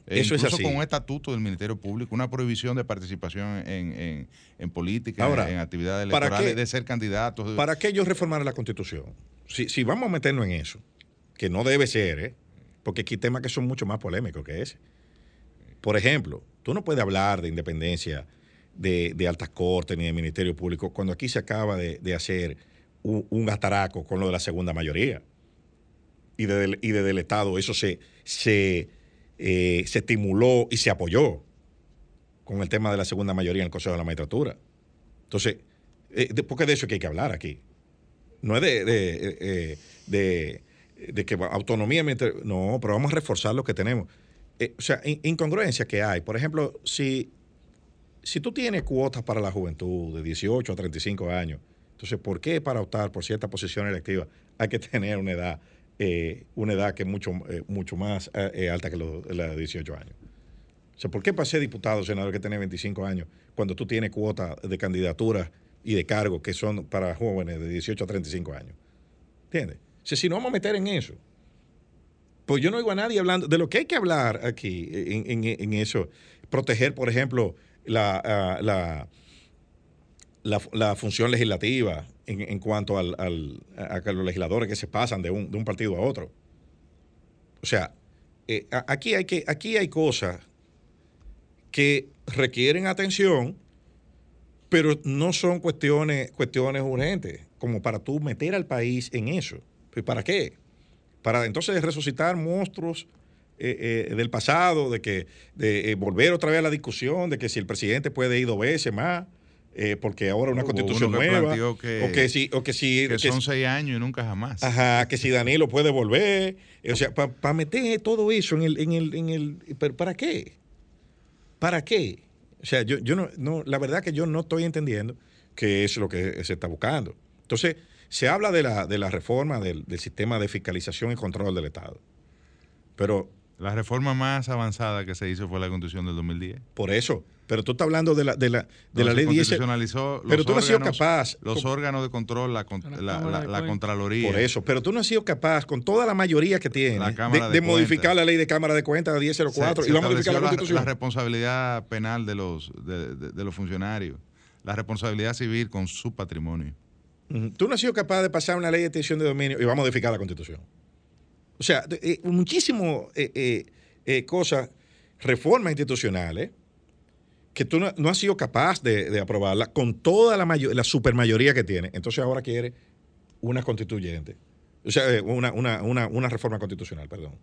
Speaker 7: eso incluso es así. con un estatuto del Ministerio Público, una prohibición de participación en, política, en actividades electorales, de ser candidatos.
Speaker 5: ¿Para qué ellos reformar la Constitución? Si, si vamos a meternos en eso, que no debe ser, porque aquí hay temas que son mucho más polémicos que ese. Por ejemplo, tú no puedes hablar de independencia de, de altas cortes ni del Ministerio Público, cuando aquí se acaba de, hacer un, un, ataraco con lo de la segunda mayoría. Y desde y el Estado eso se, se, eh, se estimuló y se apoyó con el tema de la segunda mayoría en el Consejo de la Magistratura. Entonces, eh, porque de eso que hay que hablar aquí. No es de, de, eh, de, de que autonomía, no, pero vamos a reforzar lo que tenemos. o sea, incongruencia que hay. Por ejemplo, si si tú tienes cuotas para la juventud de 18 a 35 años, entonces, ¿por qué para optar por cierta posición electiva hay que tener una edad, eh, una edad que es mucho, eh, mucho más eh, alta que la de 18 años? O sea, ¿por qué para ser diputado senador que tiene 25 años cuando tú tienes cuotas de candidaturas y de cargos que son para jóvenes de 18 a 35 años? ¿Entiendes? O sea, si no vamos a meter en eso, pues yo no oigo a nadie hablando de lo que hay que hablar aquí en, en eso. Proteger, por ejemplo, la, la, la, función legislativa en, cuanto al, al, a, los legisladores que se pasan de un, de un partido a otro. O sea, eh, aquí, hay que, aquí hay cosas que requieren atención, pero no son cuestiones, cuestiones urgentes, como para tú meter al país en eso. ¿Para qué? Para entonces resucitar monstruos eh, eh, del pasado, de que de eh, volver otra vez a la discusión de que si el presidente puede ir dos veces más, porque ahora una constitución nueva, o que si, o que si
Speaker 7: que son seis años y nunca jamás.
Speaker 5: Ajá, que si Danilo puede volver, o sea, para meter todo eso en el, en el, en el, ¿para qué? ¿Para qué? O sea, yo, yo no, no, la verdad que yo no estoy entendiendo que es lo que se está buscando. Entonces, se habla de la, de la reforma del, del sistema de fiscalización y control del Estado. Pero
Speaker 7: la reforma más avanzada que se hizo fue la Constitución del 2010.
Speaker 5: Por eso. Pero tú estás hablando de la, de la, de la ley 10.
Speaker 7: Constitucionalizó
Speaker 5: pero tú no has sido capaz.
Speaker 7: Los órganos de control, la, la, la, Contraloría.
Speaker 5: Por eso, pero tú no has sido capaz, con toda la mayoría que tiene, de, modificar la ley de Cámara de Cuentas de 1004 y va a modificar la Constitución.
Speaker 7: La, responsabilidad penal de los, de, de, los funcionarios, la responsabilidad civil con su patrimonio.
Speaker 5: Tú no has sido capaz de pasar una ley de extinción de dominio y va a modificar la Constitución. O sea, eh, muchísimas eh, eh, cosas, reformas institucionales que tú no, has sido capaz de, aprobarla con toda la, mayor, la supermayoría que tiene. Entonces ahora quiere una constituyente. O sea, eh, una, una, reforma constitucional, perdón.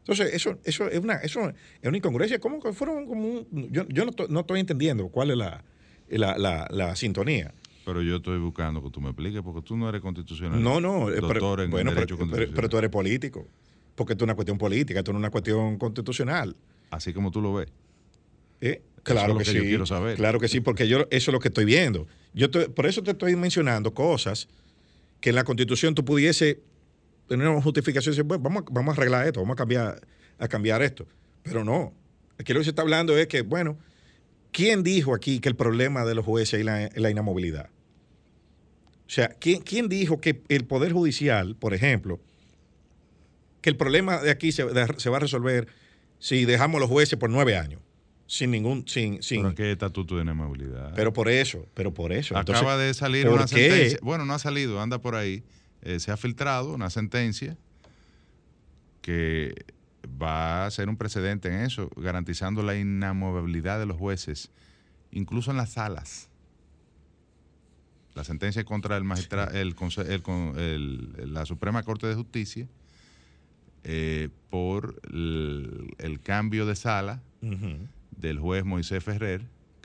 Speaker 5: Entonces, eso, eso, es, una, eso es una incongruencia. ¿Cómo fueron como yo, yo no, estoy entendiendo cuál es la, la, la, sintonía.
Speaker 7: Pero yo estoy buscando que tú me expliques, porque tú no eres constitucional.
Speaker 5: No, no, eh, en bueno, derecho pero, pero, tú eres político. Porque esto es una cuestión política, esto no es una cuestión constitucional.
Speaker 7: Así como tú lo ves.
Speaker 5: ¿Eh? Claro que, sí. quiero saber. Claro que sí, porque yo eso es lo que estoy viendo. Yo por eso te estoy mencionando cosas que en la Constitución tú pudiese tener una justificación y decir, bueno, vamos, vamos a arreglar esto, vamos a cambiar, a cambiar esto. Pero no. Aquí lo que se está hablando es que, bueno, ¿quién dijo aquí que el problema de los jueces es la, inamovilidad? O sea, ¿quién, ¿quién, dijo que el Poder Judicial, por ejemplo, que el problema de aquí se, se va a resolver si dejamos los jueces por nueve años? sin ningún sin sin
Speaker 7: ¿Pero qué estatuto de inmovilidad?
Speaker 5: Pero por eso, pero por eso.
Speaker 7: Acaba de salir una sentencia. Bueno, no ha salido, anda por ahí. Eh, se ha filtrado una sentencia que va a ser un precedente en eso, garantizando la inamovibilidad de los jueces, incluso en las salas. La sentencia contra el magistrado, el, la Suprema Corte de Justicia eh, por el, cambio de sala del juez Moisés Ferrer,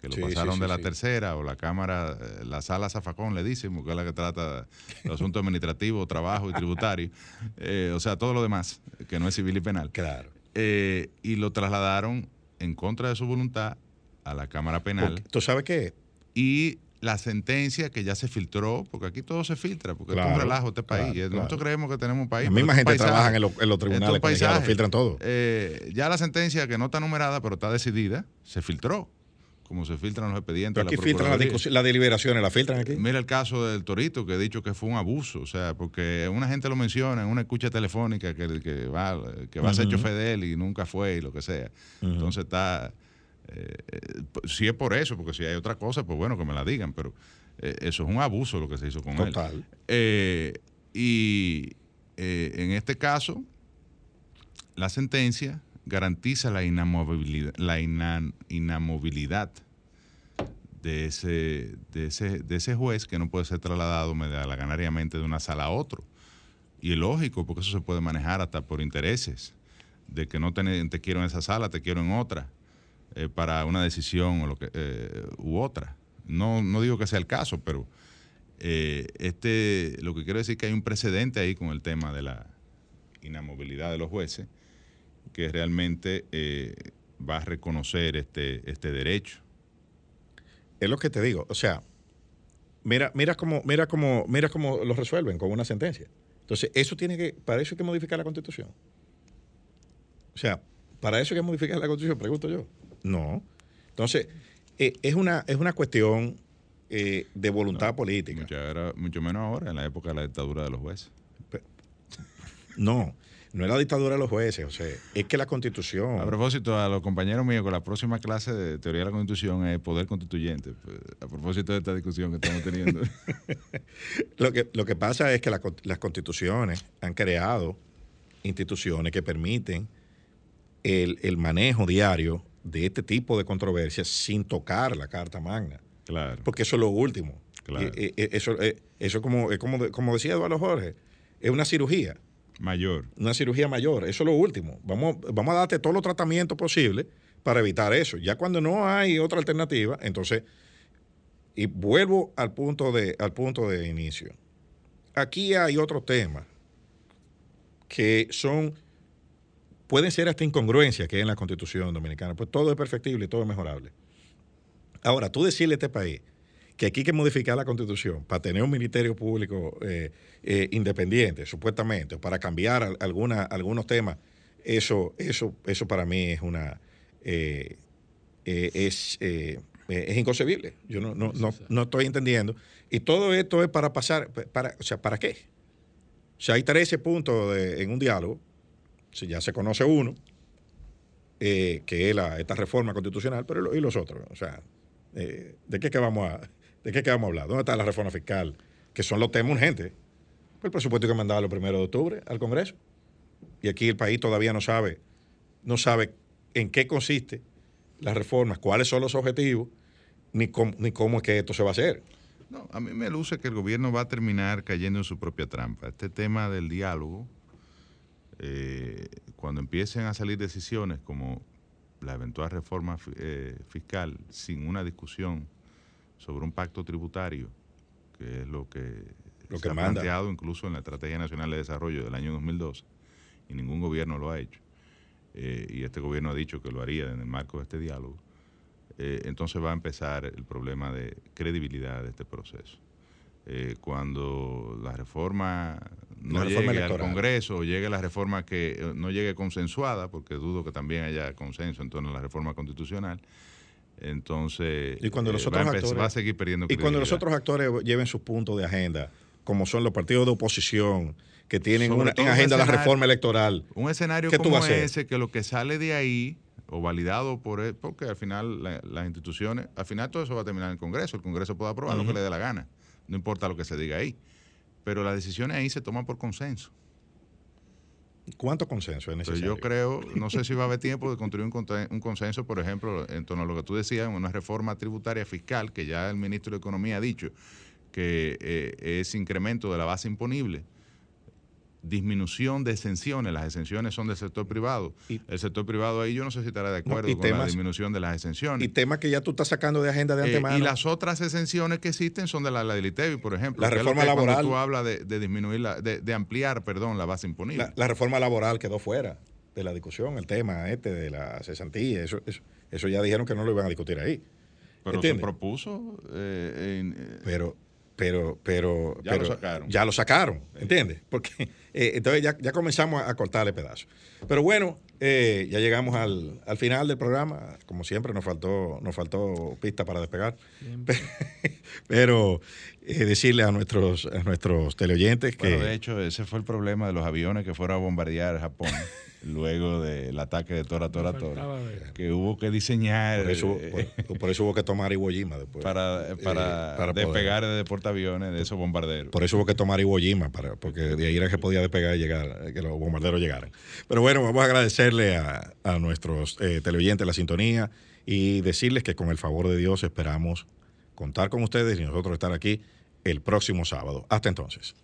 Speaker 7: que lo pasaron de la tercera o la Cámara, eh, la sala Zafacón le dicen, que es la que trata los asuntos administrativos, trabajo y tributario, <laughs> eh, o sea, todo lo demás, que no es civil y penal.
Speaker 5: Claro.
Speaker 7: Eh, y lo trasladaron en contra de su voluntad a la Cámara Penal.
Speaker 5: ¿Tú sabes qué?
Speaker 7: Y la sentencia que ya se filtró, porque aquí todo se filtra, porque es un relajo este país. Nosotros creemos que tenemos un país.
Speaker 5: La misma gente trabaja en, los tribunales, lo filtran todo.
Speaker 7: Eh, ya la sentencia, que no está numerada, pero está decidida, se filtró. Como se filtran los expedientes.
Speaker 5: Pero aquí filtran las la deliberaciones, la filtran aquí.
Speaker 7: Mira el caso del Torito, que he dicho que fue un abuso. O sea, porque una gente lo menciona en una escucha telefónica que, que va, que va a ser chofer y nunca fue y lo que sea. Entonces está eh, si es por eso, porque si hay otra cosa, pues bueno, que me la digan, pero eh, eso es un abuso lo que se hizo con
Speaker 5: Total.
Speaker 7: él. Eh, y en este caso, la sentencia garantiza la inamovilidad, la inamovilidad de ese, de, ese, de ese juez que no puede ser trasladado ganariamente de una sala a otro. Y es lógico, porque eso se puede manejar hasta por intereses, de que no te, quiero en esa sala, te quiero en otra eh, para una decisión o lo que, eh, u otra. No, no digo que sea el caso, pero eh, este, lo que quiero decir es que hay un precedente ahí con el tema de la inamovilidad de los jueces, que realmente va a reconocer este, este derecho.
Speaker 5: Es lo que te digo, o sea, mira, mira cómo, mira cómo, mira cómo lo resuelven con una sentencia. Entonces, eso tiene que, para eso hay que modificar la constitución. O sea, para eso hay que modificar la constitución, pregunto yo. No. Entonces, eh, es, una, es una cuestión eh, de voluntad política.
Speaker 7: Mucho, menos ahora, en la época de la dictadura de los jueces. <laughs>
Speaker 5: No, no es la dictadura de los jueces, o sea, es que la constitución.
Speaker 7: A propósito, a los compañeros míos, con la próxima clase de teoría de la constitución es poder constituyente. Pues, a propósito de esta discusión que estamos teniendo. <laughs>
Speaker 5: lo, que, lo que pasa es que las constituciones han creado instituciones que permiten el, el manejo diario de este tipo de controversias sin tocar la Carta Magna.
Speaker 7: Claro.
Speaker 5: Porque eso es lo último. Claro. Eh, eh, eso, eh, eso como, como, como decía Eduardo Jorge, es una cirugía.
Speaker 7: Mayor.
Speaker 5: Una cirugía mayor. Eso es lo último. Vamos, vamos a darte todos los tratamientos posibles para evitar eso. Ya cuando no hay otra alternativa, entonces, y vuelvo al punto de, al punto de inicio. Aquí hay otros temas que son pueden ser hasta incongruencias que hay en la Constitución Dominicana, pues todo es perfectible todo es mejorable. Ahora, tú decirle a este país que aquí hay que modificar la Constitución para tener un ministerio público eh, eh, independiente, supuestamente, o para cambiar alguna, algunos temas, eso, eso, eso para mí es una, eh, es, es inconcebible. Yo no, no, no, no, estoy entendiendo. Y todo esto es para pasar, para, o sea, ¿para qué? O sea, hay 13 puntos de, en un diálogo, si ya se conoce uno, que es la, esta reforma constitucional, pero y los otros, o sea, ¿de qué que vamos a, de qué vamos a hablar? ¿Dónde está la reforma fiscal? Que son los temas urgentes. El presupuesto que mandaba el primero de octubre al Congreso. Y aquí el país todavía no sabe, no sabe en qué consiste las reformas, cuáles son los objetivos, ni cómo, ni cómo es que esto se va a hacer.
Speaker 7: No, a mí me luce que el gobierno va a terminar cayendo en su propia trampa. Este tema del diálogo, eh, cuando empiecen a salir decisiones como la eventual reforma eh, fiscal sin una discusión sobre un pacto tributario, que es lo que,
Speaker 5: lo
Speaker 7: se
Speaker 5: que
Speaker 7: ha
Speaker 5: manda.
Speaker 7: planteado incluso en la Estrategia Nacional de Desarrollo del año 2012, y ningún gobierno lo ha hecho. Eh, y este gobierno ha dicho que lo haría en el marco de este diálogo, eh, entonces va a empezar el problema de credibilidad de este proceso. Eh, cuando la reforma no
Speaker 5: La reforma
Speaker 7: llegue al. Congreso o llegue la reforma que no llegue consensuada, porque dudo que también haya consenso en torno a la reforma constitucional, entonces
Speaker 5: Y cuando los
Speaker 7: eh, va,
Speaker 5: otros
Speaker 7: a empe-
Speaker 5: actores-
Speaker 7: va a seguir perdiendo
Speaker 5: Y cuando los otros actores lleven sus puntos de agenda, como son los partidos de oposición, que tienen
Speaker 7: Sobre
Speaker 5: una, en agenda la reforma electoral,
Speaker 7: Un escenario
Speaker 5: ¿Qué tú
Speaker 7: como
Speaker 5: vas a hacer?
Speaker 7: ese, que lo que sale de ahí, o validado por él, porque al final la- las instituciones, al final todo eso va a terminar en el Congreso. El Congreso puede aprobar lo que le dé la gana, no importa lo que se diga ahí. Pero las decisiones ahí se toman por consenso.
Speaker 5: ¿Cuánto consenso es necesario?
Speaker 7: yo creo, no sé si va a haber tiempo de construir un consenso, por ejemplo, en torno a lo que tú decías, una reforma tributaria fiscal, que ya el ministro de Economía ha dicho que eh, es incremento de la base imponible, disminución de exenciones, las exenciones son del sector privado.
Speaker 5: Y-
Speaker 7: el sector privado ahí yo no sé si estará de acuerdo con la disminución de las exenciones.
Speaker 5: Y temas que ya tú estás sacando de agenda de
Speaker 7: Eh,
Speaker 5: antemano.
Speaker 7: y las otras exenciones que existen son de la, la del ITEVI, por ejemplo.
Speaker 5: La reforma
Speaker 7: que cuando
Speaker 5: laboral.
Speaker 7: tú hablas de, de disminuir, la, de, de ampliar, perdón, la base imponible.
Speaker 5: la, la reforma laboral quedó fuera de la discusión, el tema este de la cesantía, eso, eso, eso ya dijeron que no lo iban a discutir ahí.
Speaker 7: Pero
Speaker 5: ¿Entiendes?
Speaker 7: se propuso eh, en, eh,
Speaker 5: Pero, pero, pero,
Speaker 7: Ya lo sacaron.
Speaker 5: Ya lo sacaron, ¿entiendes? Porque eh, entonces ya, ya comenzamos a, a cortarle pedazos. Pero bueno, eh, ya llegamos al, al final del programa. Como siempre, nos faltó, nos faltó pista para despegar. <laughs> Pero eh, decirle a nuestros, a nuestros teleoyentes que.
Speaker 7: Bueno, de hecho, ese fue el problema de los aviones que fueron a bombardear Japón <laughs> luego del ataque de Tora Tora Tora, que hubo que diseñar
Speaker 5: por, eso,
Speaker 7: eh,
Speaker 5: por, por eso hubo que tomar Iwo Jima después.
Speaker 7: para, para,
Speaker 5: eh, para poder.
Speaker 7: despegar de portaaviones de esos bombarderos.
Speaker 5: Por eso hubo que tomar Iwo Jima, para, porque de ahí era que podía despegar y llegar, eh, que los bombarderos llegaran. Pero bueno, vamos a agradecerle a, a nuestros eh, teleoyentes la sintonía y decirles que con el favor de Dios esperamos contar con ustedes y nosotros estar aquí el próximo sábado. Hasta entonces.